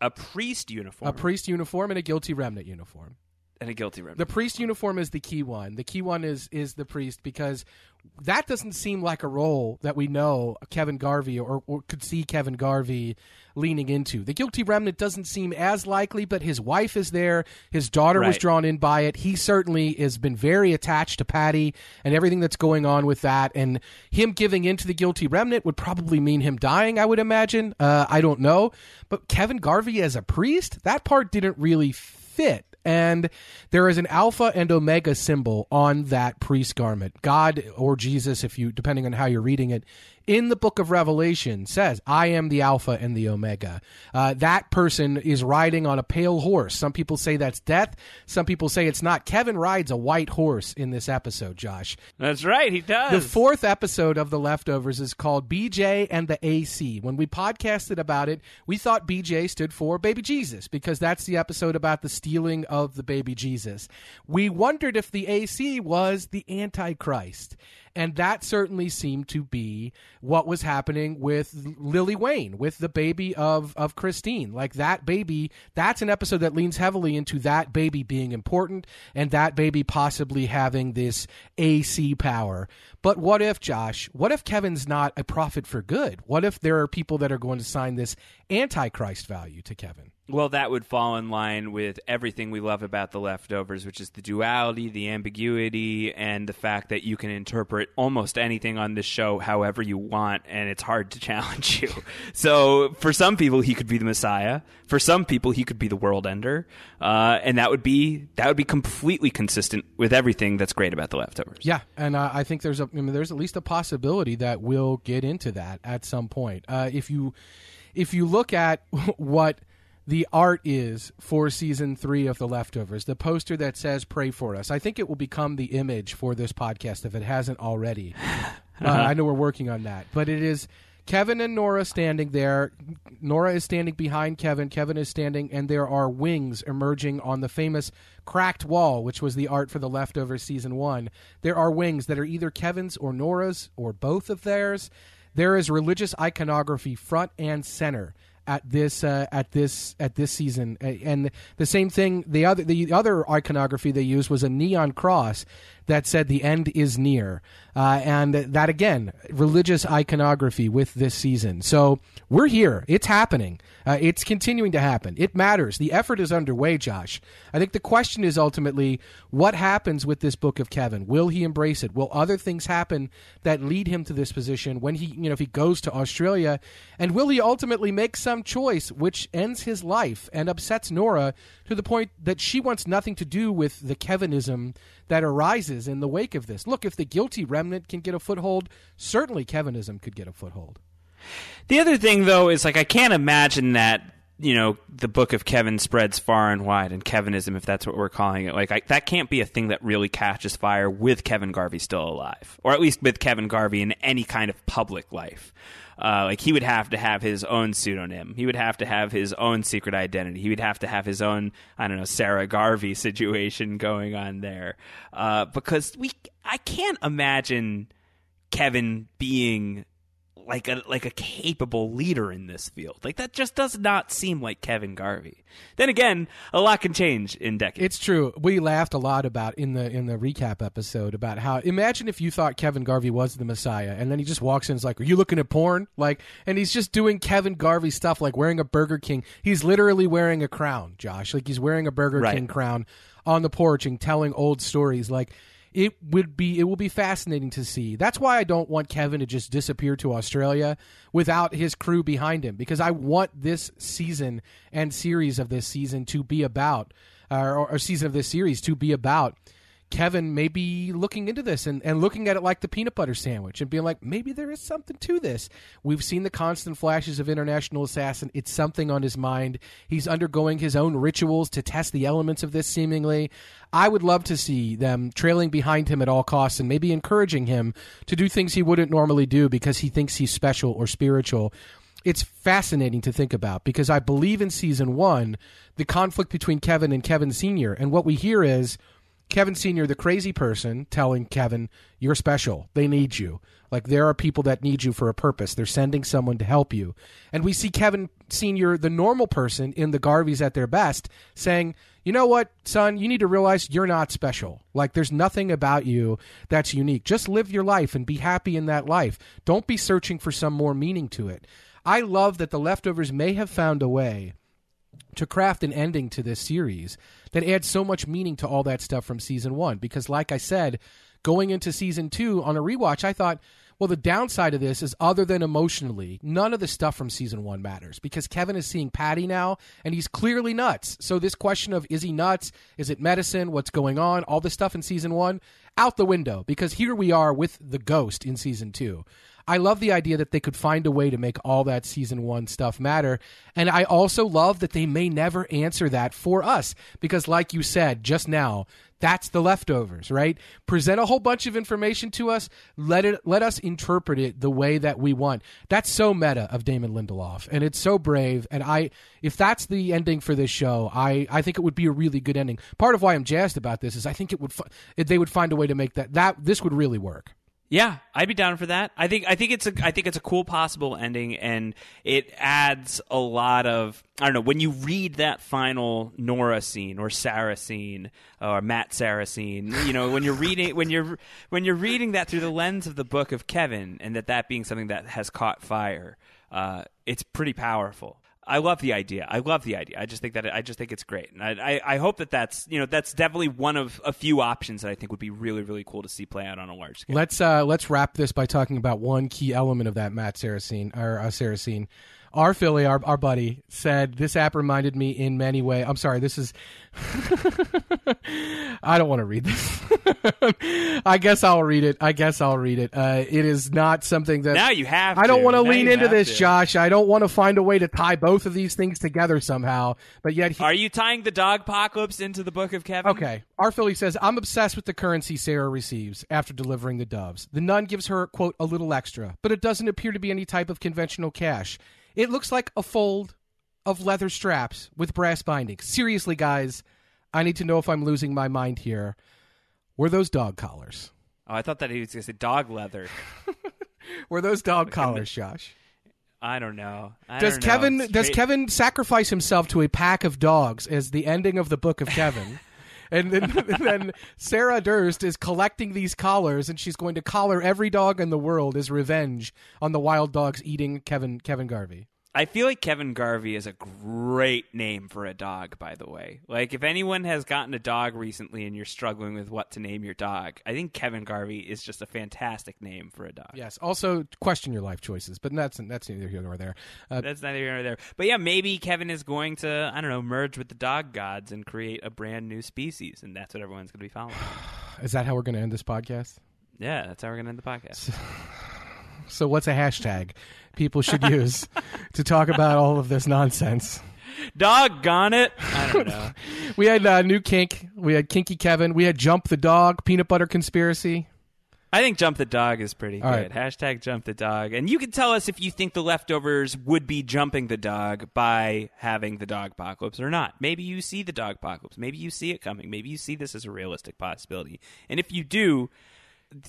a priest uniform, A priest uniform and a guilty remnant uniform. And a guilty remnant. The priest uniform is the key one. The key one is is the priest because that doesn't seem like a role that we know Kevin Garvey or, or could see Kevin Garvey leaning into. The guilty remnant doesn't seem as likely, but his wife is there. His daughter was drawn in by it. He certainly has been very attached to Patti and everything that's going on with that. And him giving into the guilty remnant would probably mean him dying, I would imagine. Uh, I don't know. But Kevin Garvey as a priest, that part didn't really fit. And there is an alpha and omega symbol on that priest garment. God or Jesus, if you depending on how you're reading it, in the book of Revelation says, "I am the alpha and the omega." Uh, that person is riding on a pale horse. Some people say that's death. Some people say it's not. Kevin rides a white horse in this episode. Josh, That's right, he does. the fourth episode of The Leftovers is called BJ and the AC. When we podcasted about it, we thought BJ stood for Baby Jesus because that's the episode about the stealing of the baby Jesus. We wondered if the AC was the Antichrist. And that certainly seemed to be what was happening with Lily Wayne, with the baby of, of Christine. Like that baby, that's an episode that leans heavily into that baby being important and that baby possibly having this AC power. But what if, Josh, what if Kevin's not a prophet for good? What if there are people that are going to sign this antichrist value to Kevin? Well, that would fall in line with everything we love about the leftovers, which is the duality, the ambiguity, and the fact that you can interpret almost anything on this show however you want, and it's hard to challenge you. So, for some people, he could be the Messiah. For some people, he could be the world ender, uh, and that would be that would be completely consistent with everything that's great about the leftovers. Yeah, and uh, I think there's a I mean, there's at least a possibility that we'll get into that at some point. Uh, if you if you look at what the art is for season three of The Leftovers, the poster that says "Pray for us," I think it will become the image for this podcast if it hasn't already. Uh, I know we're working on that, but it is. Kevin and Nora standing there. Nora is standing behind Kevin. Kevin is standing, and there are wings emerging on the famous cracked wall, which was the art for the leftovers season one. There are wings that are either Kevin's or Nora's or both of theirs. There is religious iconography front and center at this uh, at this at this season, and the same thing. The other the other iconography they used was a neon cross that said the end is near, uh, and that again religious iconography with this season. So we're here. It's happening. Uh, it's continuing to happen. It matters. The effort is underway, Josh. I think the question is ultimately what happens with this book of Kevin. Will he embrace it? Will other things happen that lead him to this position when he, you know, if he goes to Australia, and will he ultimately make some choice which ends his life and upsets Nora to the point that she wants nothing to do with the Kevinism that arises in the wake of this? Look, if the guilty remnant can get a foothold, certainly Kevinism could get a foothold. The other thing, though, is like I can't imagine that you know the book of Kevin spreads far and wide, and Kevinism, if that's what we're calling it, like I, that can't be a thing that really catches fire with Kevin Garvey still alive, or at least with Kevin Garvey in any kind of public life. Uh, like he would have to have his own pseudonym. He would have to have his own secret identity. He would have to have his own, I don't know, Sarah Garvey situation going on there. Uh, because we, I can't imagine Kevin being like a like a capable leader in this field. Like that just does not seem like Kevin Garvey. Then again, a lot can change in decades. It's true. We laughed a lot about in the in the recap episode about how imagine if you thought Kevin Garvey was the Messiah and then he just walks in and is like, Are you looking at porn? Like and he's just doing Kevin Garvey stuff like wearing a Burger King. He's literally wearing a crown, Josh. Like he's wearing a Burger Right. King crown on the porch and telling old stories. Like it would be it will be fascinating to see. That's why I don't want Kevin to just disappear to Australia without his crew behind him because I want this season and series of this season to be about or, or season of this series to be about Kevin may be looking into this and, and looking at it like the peanut butter sandwich and being like, maybe there is something to this. We've seen the constant flashes of International Assassin. It's something on his mind. He's undergoing his own rituals to test the elements of this, seemingly. I would love to see them trailing behind him at all costs and maybe encouraging him to do things he wouldn't normally do because he thinks he's special or spiritual it's fascinating to think about because I believe in season one, the conflict between Kevin and Kevin Sr. And what we hear is Kevin Sr., the crazy person, telling Kevin, You're special. They need you. Like there are people that need you for a purpose. They're sending someone to help you. And we see Kevin Sr., the normal person in the Garveys at their best, saying, You know what, son, you need to realize you're not special. Like there's nothing about you that's unique. Just live your life and be happy in that life. Don't be searching for some more meaning to it. I love that the leftovers may have found a way to craft an ending to this series that adds so much meaning to all that stuff from season one. Because, like I said, going into season two on a rewatch, I thought, well, the downside of this is other than emotionally, none of the stuff from season one matters because Kevin is seeing Patti now and he's clearly nuts. So, this question of is he nuts? Is it medicine? What's going on? All this stuff in season one, out the window because here we are with the ghost in season two. I love the idea that they could find a way to make all that season one stuff matter. And I also love that they may never answer that for us because, like you said just now, that's the leftovers, right? Present a whole bunch of information to us. Let it let us interpret it the way that we want. That's so meta of Damon Lindelof, and it's so brave. And I, if that's the ending for this show, I I think it would be a really good ending. Part of why I'm jazzed about this is I think it would they would find a way to make that that this would really work. Yeah, I'd be down for that. I think I think it's a I think it's a cool possible ending, and it adds a lot of I don't know when you read that final Nora scene or Sarah scene or Matt Sarah scene. You know when you're reading when you're when you're reading that through the lens of the book of Kevin, and that that being something that has caught fire, uh, it's pretty powerful. I love the idea. I love the idea. I just think that it, I just think it's great, and I, I, I hope that that's you know that's definitely one of a few options that I think would be really really cool to see play out on a large scale. Let's uh, let's wrap this by talking about one key element of that Matt Sarah scene or uh, Sarah scene. Our Philly, our, our buddy, said this app reminded me in many ways. I'm sorry, this is. I don't want to read this. I guess I'll read it. I guess I'll read it. Uh, it is not something that now you have. I don't want to lean into this, to. Josh. I don't want to find a way to tie both of these things together somehow. But yet, he, are you tying the dog apocalypse into the book of Kevin? Okay. Our Philly says, "I'm obsessed with the currency Sarah receives after delivering the doves. The nun gives her quote a little extra, but it doesn't appear to be any type of conventional cash. It looks like a fold." Of leather straps with brass bindings. Seriously, guys, I need to know if I'm losing my mind here. Were those dog collars? Oh, I thought that he was going to say dog leather. Were those dog collars, Josh? I don't know. I does don't Kevin know. does Kevin sacrifice himself to a pack of dogs as the ending of the book of Kevin? and then, and then Sarah Durst is collecting these collars, and she's going to collar every dog in the world as revenge on the wild dogs eating Kevin Kevin Garvey. I feel like Kevin Garvey is a great name for a dog, by the way. Like, if anyone has gotten a dog recently and you're struggling with what to name your dog, I think Kevin Garvey is just a fantastic name for a dog. Yes. Also, question your life choices, but that's that's neither here nor there. Uh, That's neither here nor there. But yeah, maybe Kevin is going to, I don't know, merge with the dog gods and create a brand new species, and that's what everyone's going to be following. is that how we're going to end this podcast? yeah, that's how we're going to end the podcast. So, what's a hashtag people should use to talk about all of this nonsense? Doggone it! I don't know. We had uh, new kink. We had kinky Kevin. We had jump the dog. Peanut butter conspiracy. I think Jump the Dog is pretty All good. right. Hashtag Jump the Dog. And you can tell us if you think the leftovers would be jumping the dog by having the dog apocalypse or not. Maybe you see the dog apocalypse. Maybe you see it coming. Maybe you see this as a realistic possibility. And if you do,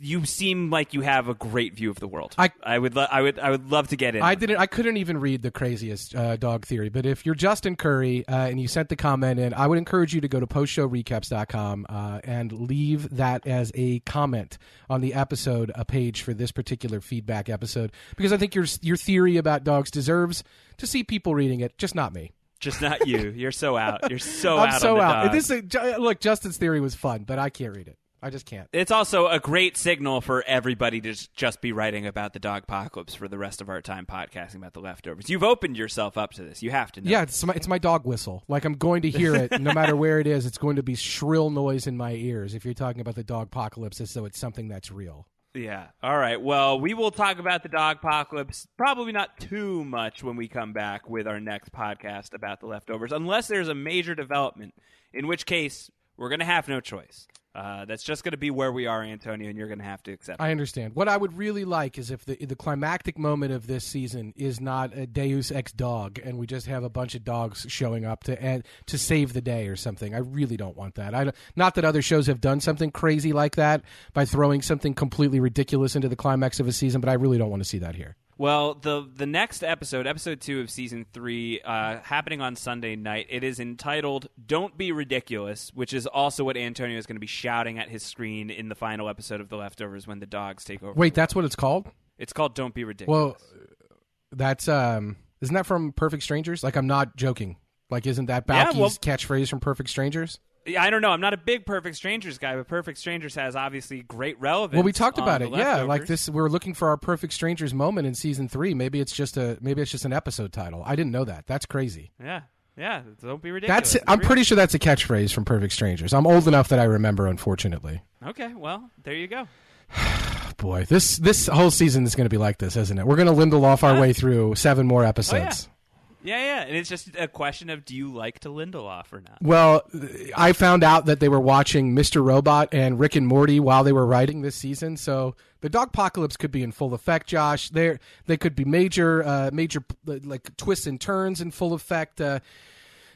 you seem like you have a great view of the world. I- I would, lo- I would, I would love to get in. I didn't. I couldn't even read the craziest uh, dog theory. But if you're Justin Curry uh, and you sent the comment in, I would encourage you to go to postshowrecaps.com uh, and leave that as a comment on the episode, a page for this particular feedback episode, because I think your your theory about dogs deserves to see people reading it, just not me. Just not you. You're so out. You're so out. I'm out. so on the out. dog. This is, look, Justin's theory was fun, but I can't read it. I just can't. It's also a great signal for everybody to just be writing about the dog apocalypse for the rest of our time podcasting about the leftovers. You've opened yourself up to this. You have to know. Yeah, it's my, it's my dog whistle. Like I'm going to hear it no matter where it is. It's going to be shrill noise in my ears. If you're talking about the dog apocalypse, as though it's something that's real. Yeah. All right. Well, we will talk about the dog apocalypse probably not too much when we come back with our next podcast about the leftovers, unless there's a major development, in which case we're going to have no choice. Uh, that's just going to be where we are, Antonio, and you're going to have to accept. it. I understand. What I would really like is if the the climactic moment of this season is not a Deus ex dog, and we just have a bunch of dogs showing up to and to save the day or something. I really don't want that. I not that other shows have done something crazy like that by throwing something completely ridiculous into the climax of a season, but I really don't want to see that here. Well, the the next episode, episode two of season three, uh, happening on Sunday night. It is entitled "Don't Be Ridiculous," which is also what Antonio is going to be shouting at his screen in the final episode of The Leftovers when the dogs take over. Wait, that's what it's called? It's called "Don't Be Ridiculous." Well, that's um, isn't that from Perfect Strangers? Like I'm not joking. Like isn't that Yeah, Balki's well- catchphrase from Perfect Strangers? Yeah, I don't know. I'm not a big Perfect Strangers guy, but Perfect Strangers has obviously great relevance. Well, we talked about it. Yeah, like this. We're looking for our perfect strangers moment in season three. Maybe it's just a maybe it's just an episode title. I didn't know that. That's crazy. Yeah, yeah. Don't be ridiculous. That's. It's I'm real. pretty sure that's a catchphrase from Perfect Strangers. I'm old enough that I remember. Unfortunately, Okay, well, there you go. boy, this this whole season is going to be like this, isn't it? We're going to Lindelof our way through seven more oh, episodes. Yeah, yeah. Yeah, and it's just a question of do you like to Lindelof or not? Well, I found out that they were watching Mr. Robot and Rick and Morty while they were writing this season. So the dog apocalypse could be in full effect, Josh. There, they could be major, uh, major like twists and turns in full effect. Uh,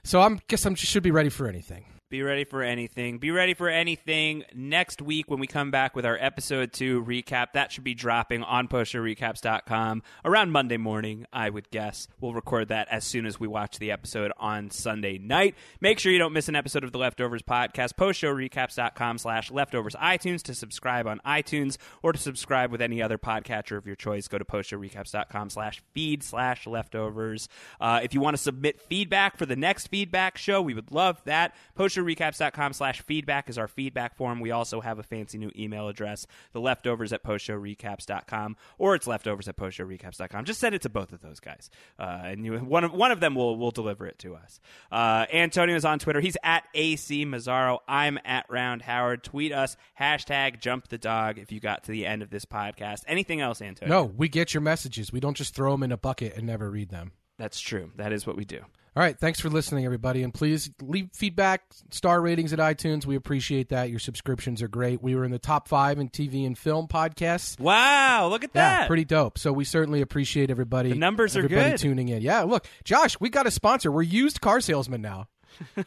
so I'm guess I'm should be ready for anything. Be ready for anything. Be ready for anything next week when we come back with our episode two recap. That should be dropping on postshowrecaps.com around Monday morning, I would guess. We'll record that as soon as we watch the episode on Sunday night. Make sure you don't miss an episode of the Leftovers podcast. Postshowrecaps.com slash leftovers iTunes to subscribe on iTunes or to subscribe with any other podcatcher of your choice. Go to postshowrecaps.com slash feed slash leftovers. Uh, if you want to submit feedback for the next feedback show, we would love that. Postshowrecaps.com slash feedback is our feedback form. We also have a fancy new email address, the leftovers at postshowrecaps.com, or it's leftovers at postshowrecaps.com. Just send it to both of those guys. Uh, and you, one, of, one of them will, will deliver it to us. Uh, Antonio's on Twitter. He's at AC Mazzaro. I'm at Round Howard. Tweet us, hashtag jump the dog if you got to the end of this podcast. Anything else, Antonio? No, we get your messages. We don't just throw them in a bucket and never read them. That's true. That is what we do. All right, thanks for listening, everybody, and please leave feedback, star ratings at iTunes. We appreciate that. Your subscriptions are great. We were in the top five in TV and film podcasts. Wow, look at Yeah, that. pretty dope. So we certainly appreciate everybody. The numbers are everybody good. tuning in. Yeah, look, Josh, we got a sponsor. We're used car salesmen now. oh,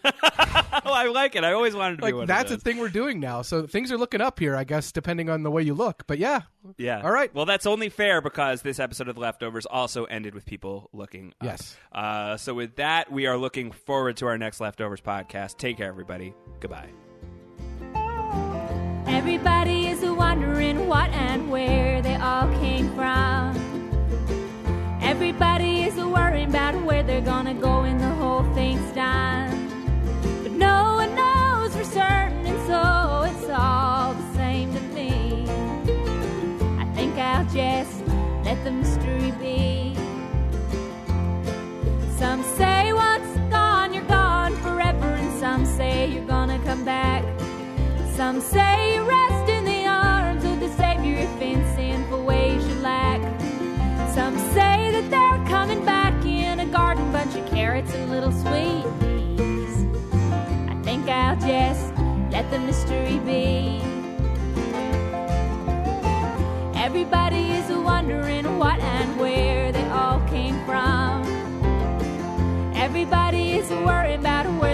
I like it. I always wanted to be Like one that's a of those. thing we're doing now. So things are looking up here, I guess, depending on the way you look. But yeah, Yeah. All right. Well, that's only fair because this episode of The Leftovers also ended with people looking up. Yes. Uh, so with that, we are looking forward to our next Leftovers podcast. Take care, everybody. Goodbye. Everybody is wondering what and where they all came from. Everybody is worrying about where they're gonna go when the whole thing's done. Let the mystery be. Some say once gone, you're gone forever, and some say you're gonna come back. Some say you rest in the arms of the Savior if in sinful ways you lack. Some say that they're coming back in a garden, bunch of carrots and little sweet peas. I think I'll just let the mystery be. Everybody is wondering what and where they all came from. Everybody is worrying about where.